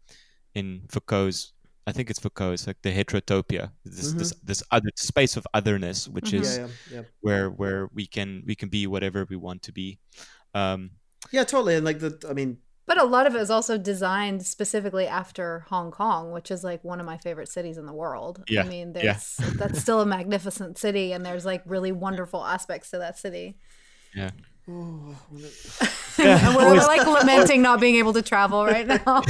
in Foucault's I think it's Foucault. It's like the heterotopia, this mm-hmm. this this other space of otherness, which mm-hmm. is yeah, yeah, yeah. where where we can we can be whatever we want to be. Um, yeah, totally. And like the, I mean, but a lot of it is also designed specifically after Hong Kong, which is like one of my favorite cities in the world. Yeah. I mean, there's that's still a magnificent city, and there's like really wonderful aspects to that city. Yeah. Oh, yeah, (laughs) we're, we're, like (laughs) lamenting not being able to travel right now.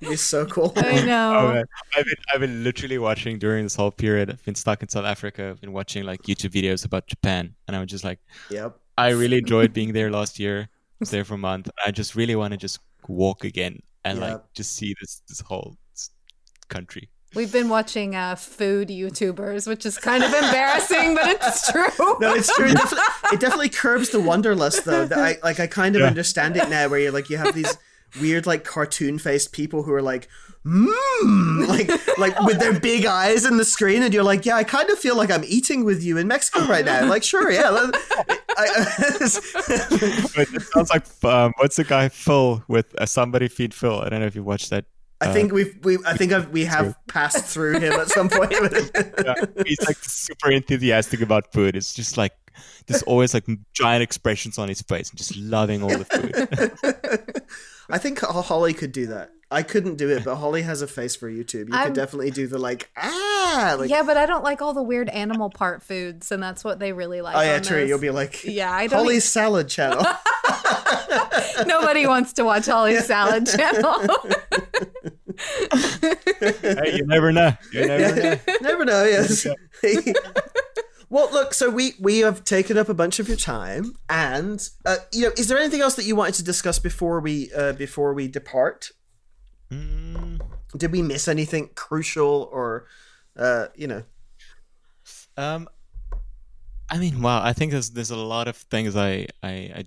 it's so cool. I know. Oh, I've been I've been literally watching during this whole period. I've been stuck in South Africa. I've been watching like YouTube videos about Japan, and I was just like, "Yep." I really enjoyed being there last year. I was there for a month. I just really want to just walk again and yep. like just see this this whole country. We've been watching uh, food YouTubers, which is kind of embarrassing, but it's (laughs) true. No, it's true. It definitely, it definitely curbs the wanderlust, though. That I like. I kind of yeah. understand it now, where you're like, you have these weird, like, cartoon-faced people who are like, mmm, like, like with their big eyes in the screen, and you're like, yeah, I kind of feel like I'm eating with you in Mexico right now. Like, sure, yeah. (laughs) it sounds like um, what's the guy Phil with uh, somebody feed Phil? I don't know if you watched that I think we've we I think I've, we have passed through him at some point. (laughs) yeah, he's like super enthusiastic about food. It's just like there's always like giant expressions on his face and just loving all the food. (laughs) I think Holly could do that. I couldn't do it, but Holly has a face for YouTube. You I'm, could definitely do the like ah. Like, yeah, but I don't like all the weird animal part foods, and that's what they really like. Oh yeah, true. This. You'll be like, yeah, I don't Holly's salad channel. (laughs) Nobody wants to watch Holly's salad channel. hey, you never know. You never know. (laughs) never know. Yes. (laughs) Well, look. So we we have taken up a bunch of your time, and uh, you know, is there anything else that you wanted to discuss before we uh, before we depart? Mm. Did we miss anything crucial, or uh, you know? Um, I mean, wow. I think there's there's a lot of things I I I,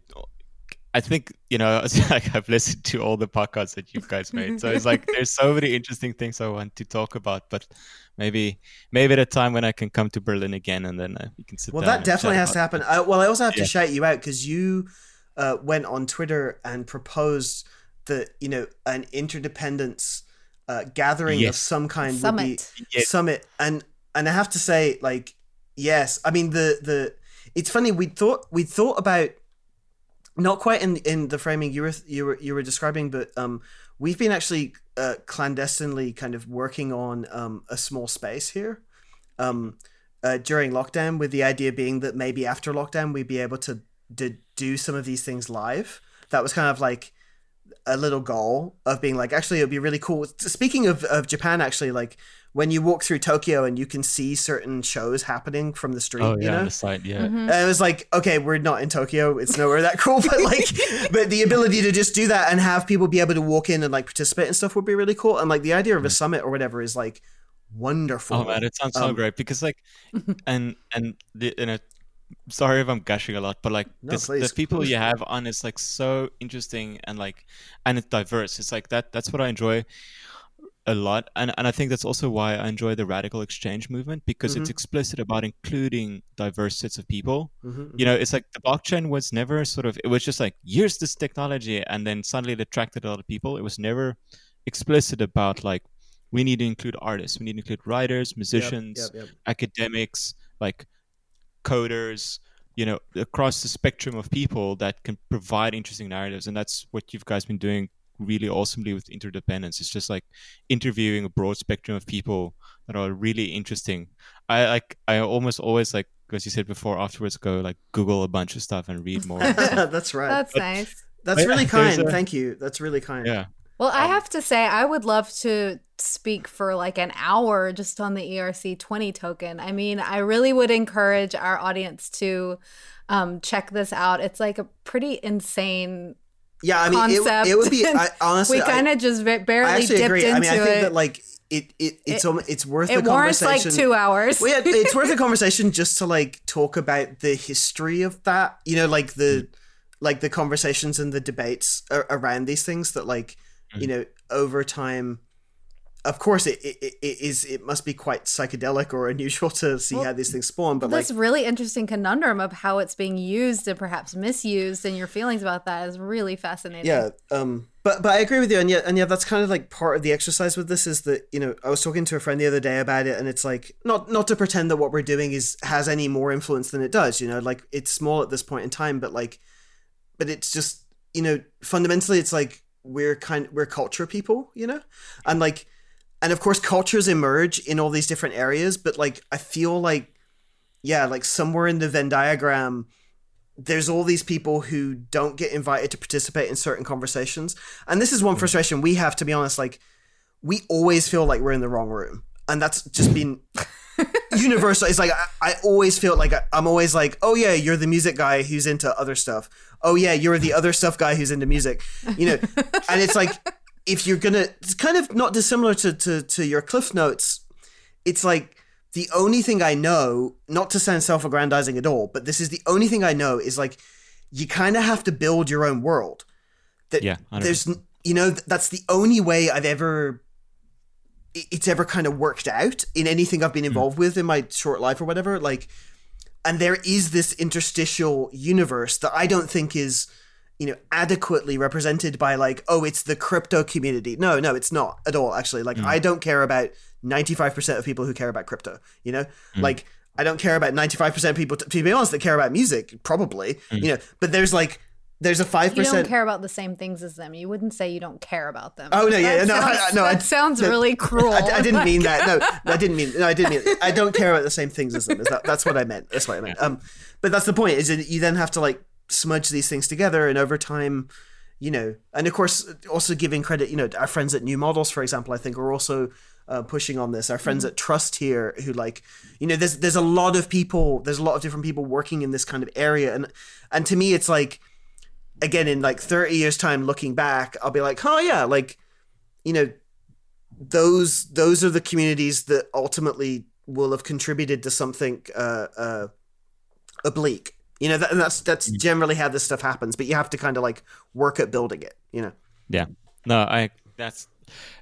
I think you know. (laughs) like I've listened to all the podcasts that you guys made, so it's like (laughs) there's so many interesting things I want to talk about. But maybe maybe at a time when I can come to Berlin again, and then uh, we can sit. Well, down that definitely has to happen. I, well, I also have to shout you out because you uh, went on Twitter and proposed that you know an interdependence uh, gathering of some kind would be Summit. Yes. summit and and I have to say like yes I mean the the it's funny we thought we thought about not quite in in the framing you were you were you were describing but um we've been actually uh, clandestinely kind of working on um a small space here um uh, during lockdown with the idea being that maybe after lockdown we'd be able to, to do some of these things live. That was kind of like a little goal of being like actually it would be really cool. Speaking of, of japan actually like when you walk through tokyo and you can see certain shows happening from the street Oh you yeah, know on the side, yeah. Mhm. and it was like, okay, we're not in Tokyo. It's nowhere that cool, but like, (laughs) but the ability to just do that and have people be able to walk in and like participate and stuff would be really cool. And like the idea of a summit or whatever is like wonderful. Oh man, it sounds so Um, great because like, (laughs) and and the and it, sorry if I'm gushing a lot, but like No, this, please. the people you have on is like so interesting and like, and it's diverse. It's like that. That's what I enjoy a lot, and and I think that's also why I enjoy the RadicalxChange movement because it's Mhm. explicit about including diverse sets of people. Mhm, You know, it's like the blockchain was never sort of. It was just like here's this technology, and then suddenly it attracted a lot of people. It was never explicit about like we need to include artists, we need to include writers, musicians, yep, yep. academics, like coders, you know, across the spectrum of people that can provide interesting narratives. And that's what you guys been doing really awesomely with interdependence. It's just like interviewing a broad spectrum of people that are really interesting. I like I almost always like as you said before, afterwards go like Google a bunch of stuff and read more. (laughs) That's right. That's But- nice. That's really kind. a- Thank you. That's really kind. yeah. Well, I Um, have to say, I would love to speak for like an hour just on the ERC 20 token. I mean, I really would encourage our audience to um, check this out. It's like a pretty insane. Yeah, I mean, it, Concept. it would be I, honestly. (laughs) we kind of just ba- I, barely actually dipped agree. into I mean, I think it. that like it, it it's It- it's worth it the warrants like two hours. well, yeah, it's worth a (laughs) conversation just to like talk about the history of that. You know, like the mm. like the conversations and the debates around these things that like you mm. know over time. Of course, it, it, it is. It must be quite psychedelic or unusual to see Well, how these things spawn. But like, this really interesting conundrum of how it's being used and perhaps misused, and your feelings about that is really fascinating. yeah um but but i agree with you and yeah and yeah that's kind of like part of the exercise with this is that you know i was talking to a friend the other day about it and it's like not not to pretend that what we're doing is has any more influence than it does you know like it's small at this point in time but like but it's just you know fundamentally it's like we're kind we're culture people you know and like and of course cultures emerge in all these different areas but like i feel like yeah like somewhere in the venn diagram there's all these people who don't get invited to participate in certain conversations. And this is one mm. frustration we have to be honest like we always feel like we're in the wrong room. And that's just been (laughs) universal. It's like I, I always feel like I, i'm always like oh yeah you're the music guy who's into other stuff. Oh yeah you're the other stuff guy who's into music. You know? (laughs) And it's like if you're gonna it's kind of not dissimilar to to, to your cliff notes it's like the only thing I know, not to sound self aggrandizing at all, but this is the only thing I know is like you kind of have to build your own world. That Yeah, there's, you know, that's the only way I've ever, it's ever kind of worked out in anything I've been hmm. involved with in my short life or whatever. Like, and there is this interstitial universe that I don't think is, you know, adequately represented by like, oh, it's the crypto community. No, no, it's not at all. Actually, like, mm. I don't care about ninety five percent of people who care about crypto. You know, mm. like. I don't care about 95% of people, to be honest, that care about music, probably, mm. you know, but there's like, there's a 5%. You don't care about the same things as them. You wouldn't say you don't care about them. Oh, no, yeah, That no, I- sounds, I- no, I- sounds no, really cruel. I, I didn't mean that. No, (laughs) I didn't mean. No, I didn't mean. I don't care about the same things as them. Is that, that's what I meant. That's what I meant. Um, but that's the point. Is that you then have to like smudge these things together, and over time, you know, and of course, also giving credit. You know, our friends at New Models, for example, I think are also uh, pushing on this. Our friends at Trust here, who like, you know, there's there's a lot of people. There's a lot of different people working in this kind of area, and and to me, it's like, again, in like 30 years time, looking back, I'll be like, oh yeah, like, you know those those are the communities that ultimately will have contributed to something uh, uh, oblique. You know, that, and that's that's Mm. generally how this stuff happens. But you have to kind of like work at building it. You know. Yeah. No, I that's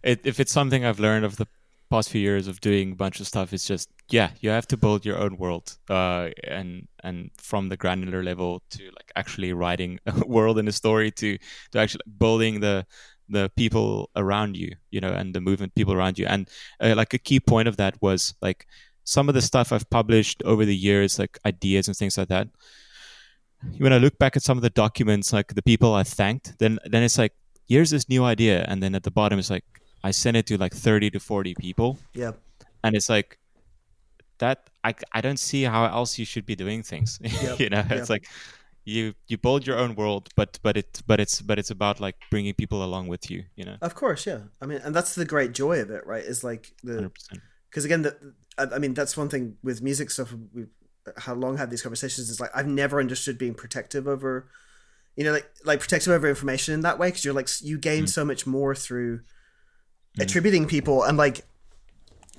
it, if it's something I've learned of the past few years of doing a bunch of stuff, it's just yeah, you have to build your own world, uh, and and from the granular level to like actually writing (laughs) a world and a story to to actually building the the people around you, you know, and the movement people around you, and uh, like a key point of that was like some of the stuff I've published over the years, like ideas and things like that. When I look back at some of the documents, like the people I thanked, then then it's like here's this new idea and then at the bottom it's like i sent it to like 30 to 40 people Yeah. and it's like that i, I don't see how else you should be doing things (laughs) Yep, you know yep. it's like you you build your own world but but it but it's but it's about like bringing people along with you you know Of course, yeah. I mean, and that's the great joy of it, right? Is like the because again, the, I I mean, that's one thing with music stuff. We've how long had these conversations is like I've never understood being protective over, you know, like like protective over information in that way because you're like you gain mm. so much more through mm. attributing people and like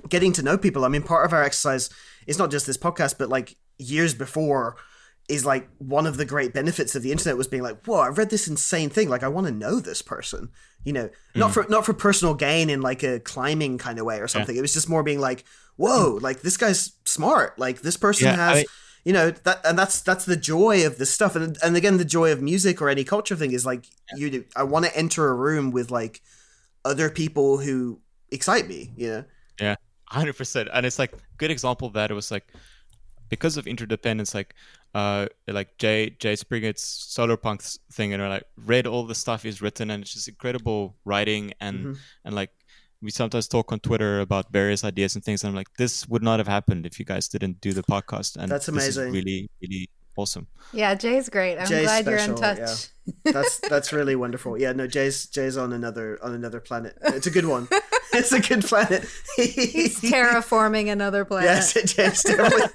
getting to know people. I mean, part of our exercise is not just this podcast, but like years before is like one of the great benefits of the internet was being like, whoa, I read this insane thing. Like, I want to know this person. You know, not mm. for not for personal gain in like a climbing kind of way or something. It was just more being like, whoa, mm. like this guy's smart. Like this person Yeah, has. I- you know that and that's that's the joy of this stuff and and again the joy of music or any culture thing is like you do i want to enter a room with like other people who excite me you know Yeah, hundred percent. And it's like good example of that. It was like because of interdependence, like uh, like Jay Jay Springett's solar punk thing, and I like read all the stuff he's written, and it's just incredible writing, and Mhm. and like we sometimes talk on Twitter about various ideas and things, and I'm like, this would not have happened if you guys didn't do the podcast, and That's this is amazing. really really awesome. Yeah, Jay's great. I'm Jay's glad you're in special, touch. that's (laughs) that's really wonderful yeah no jay's jay's on another on another planet it's a good one (laughs) it's a good planet He's terraforming another planet. yes jay's definitely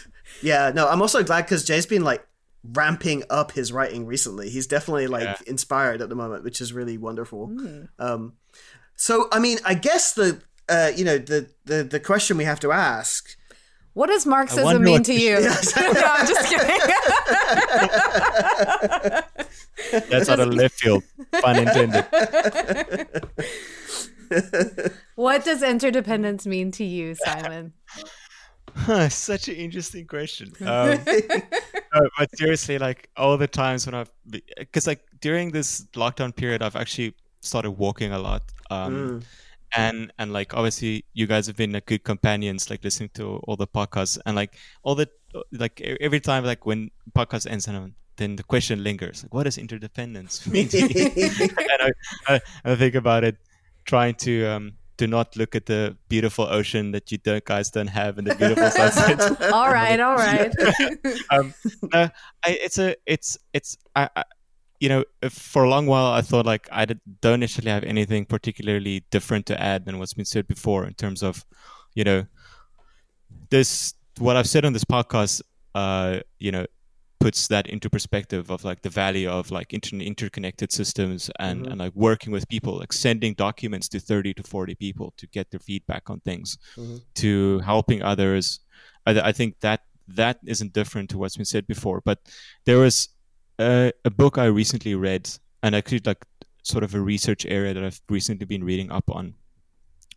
(laughs) yeah no i'm also glad because jay's been like ramping up his writing recently he's definitely like Yeah. inspired at the moment which is really wonderful Hmm. Um, so I mean, I guess the uh, you know the, the the question we have to ask. What does Marxism mean to you? (laughs) (laughs) No, I'm just kidding. (laughs) That's out of left field, pun intended. what does interdependence mean to you, Simon? Huh, such an interesting question. (laughs) Um, no, but seriously, like all the times when I've, because like during this lockdown period, I've actually started walking a lot. Um, Mm. and and like obviously you guys have been like good companions, like listening to all the podcasts and like all the like every time like when podcast ends and I'm- then the question lingers like what does interdependence mean to me? and I, I, I think about it trying to um to not look at the beautiful ocean that you don't, guys don't have and the beautiful (laughs) sunset All right, all right. (laughs) um, no, I, it's a, it's, it's, I, I, you know, if for a long while I thought like I don't necessarily have anything particularly different to add than what's been said before in terms of, you know, this what I've said on this podcast, uh, you know, puts that into perspective of like the value of like inter- interconnected systems and, Mhm. and like working with people, like sending documents to 30 to 40 people to get their feedback on things, Mhm. to helping others. I, I think that that isn't different to what's been said before. But there was a, a book I recently read, and actually like sort of a research area that I've recently been reading up on,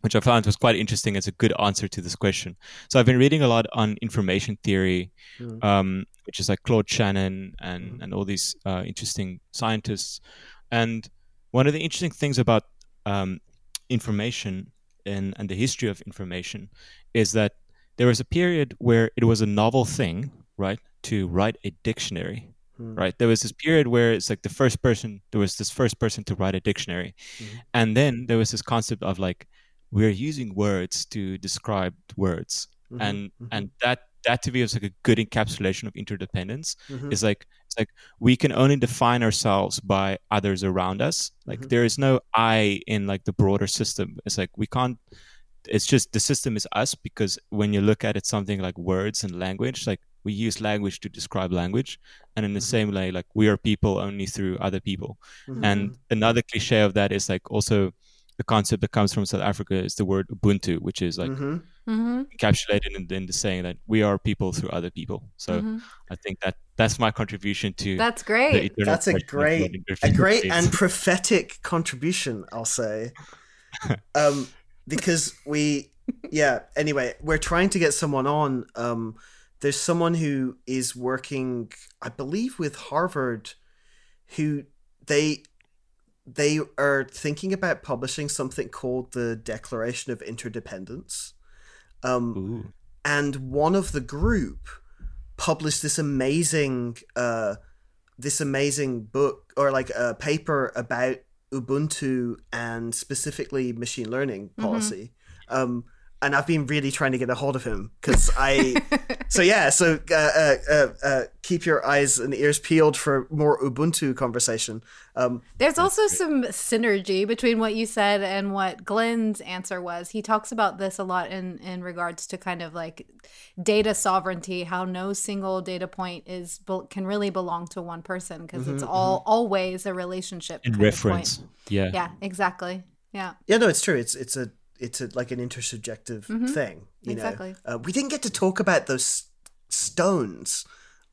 which I found was quite interesting as a good answer to this question. So I've been reading a lot on information theory, Mm. um, which is like Claude Shannon and and all these uh, interesting scientists. And one of the interesting things about um, information and and the history of information is that there was a period where it was a novel thing, right, to write a dictionary. Hmm. Right, there was this period where it's like the first person. There was this first person to write a dictionary, Mhm. and then there was this concept of like we're using words to describe words Mhm, and mhm, and that that to me is like a good encapsulation of interdependence mhm. is like it's like we can only define ourselves by others around us like Mhm. there is no i in like the broader system it's like we can't it's just the system is us because when you look at it something like words and language like we use language to describe language and in the Mhm. same way like we are people only through other people Mhm. and another cliche of that is like also the concept that comes from South Africa is the word Ubuntu, which is like hmm Mm-hmm. encapsulated in, in the saying that we are people through other people. So Mhm. I think that that's my contribution to That's great. eternal That's a great, a great is. and prophetic contribution, I'll say. (laughs) Um, because we, yeah. Anyway, we're trying to get someone on. Um, there's someone who is working, I believe, with Harvard, who they they are thinking about publishing something called the Declaration of Interdependence. Um, and one of the group published this amazing uh this amazing book or like a paper about ubuntu and specifically machine learning policy. Um and i've been really trying to get a hold of him because i so (laughs) yeah so uh, uh, uh, uh, keep your eyes and ears peeled for more ubuntu conversation um There's also some synergy between what you said and what Glen's answer was. He talks about this a lot in in regards to kind of like data sovereignty, how no single data point is bel- can really belong to one person because it's all always a relationship In kind of reference. point. Yeah. Yeah, exactly. Yeah. yeah no it's true it's it's a it's a like an intersubjective thing you Exactly. know uh, we didn't get to talk about those stones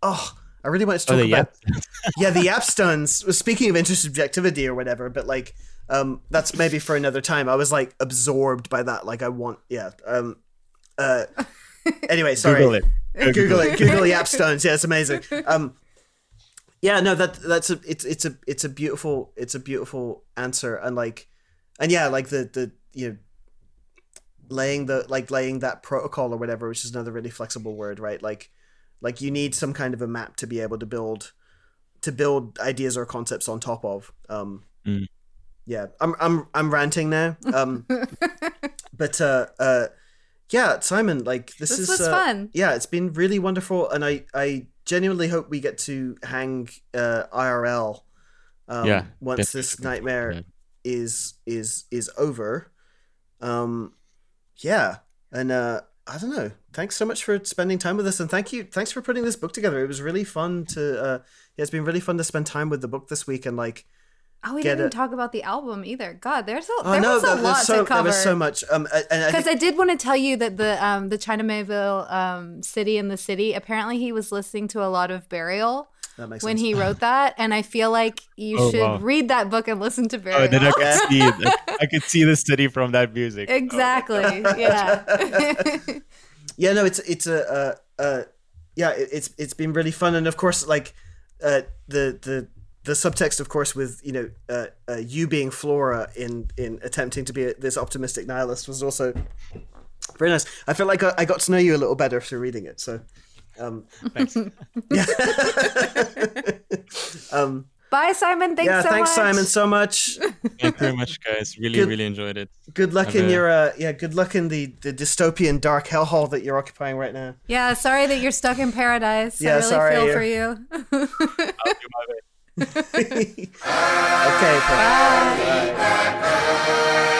oh i really wanted to Oh, talk the about Yap- (laughs) yeah the Yap stones speaking of intersubjectivity or whatever but like um that's maybe for another time i was like absorbed by that like i want yeah um uh (laughs) anyway sorry Google it. Go Google it. Google Yap (laughs) Stones. Yeah, it's amazing. Um, yeah, no, that that's a it's it's a it's a beautiful it's a beautiful answer, and like, and yeah, like the the you know, laying the like laying that protocol or whatever, which is another really flexible word, right? Like, like you need some kind of a map to be able to build to build ideas or concepts on top of. Um, Mm. Yeah, I'm I'm I'm ranting now. Um, (laughs) but uh, uh, yeah, Simon, like this, This is was uh, fun. yeah, it's been really wonderful, and I I genuinely hope we get to hang uh, IRL. Um, Yeah, once definitely this looking forward to nightmare that. is is is over. Um, yeah, and uh, I don't know. Thanks so much for spending time with us, and thank you. Thanks for putting this book together. It was really fun to. Uh, yeah, it's been really fun to spend time with the book this week, and like. Oh, we didn't it. talk about the album either. God, there's a Oh there no, was a lot so to cover. there was so much. Um, and I Because I did want to tell you that the um the China Miéville um city in the city apparently he was listening to a lot of Burial that makes when sense. he (laughs) wrote that, and I feel like you Oh, should wow. read that book and listen to Oh, then I could see it. I could see the city from that music. (laughs) Oh, exactly. yeah. (laughs) yeah no it's it's a uh, uh yeah it, it's it's been really fun and of course like uh the the the subtext of course with you know uh, uh you being flora in in attempting to be a, this optimistic nihilist was also very nice i feel like I, I got to know you a little better through reading it so um Thanks. (laughs) um Bye, Simon. Thanks yeah so thanks much. simon so much Thank you very much, guys. Really, Good- really enjoyed it. good luck Have in a- your uh yeah good luck in the the dystopian dark hellhole that you're occupying right now Yeah, sorry that you're stuck in paradise. Yeah, I really sorry, feel yeah. for you. I'll do my best. (laughs) okay perfect. Bye.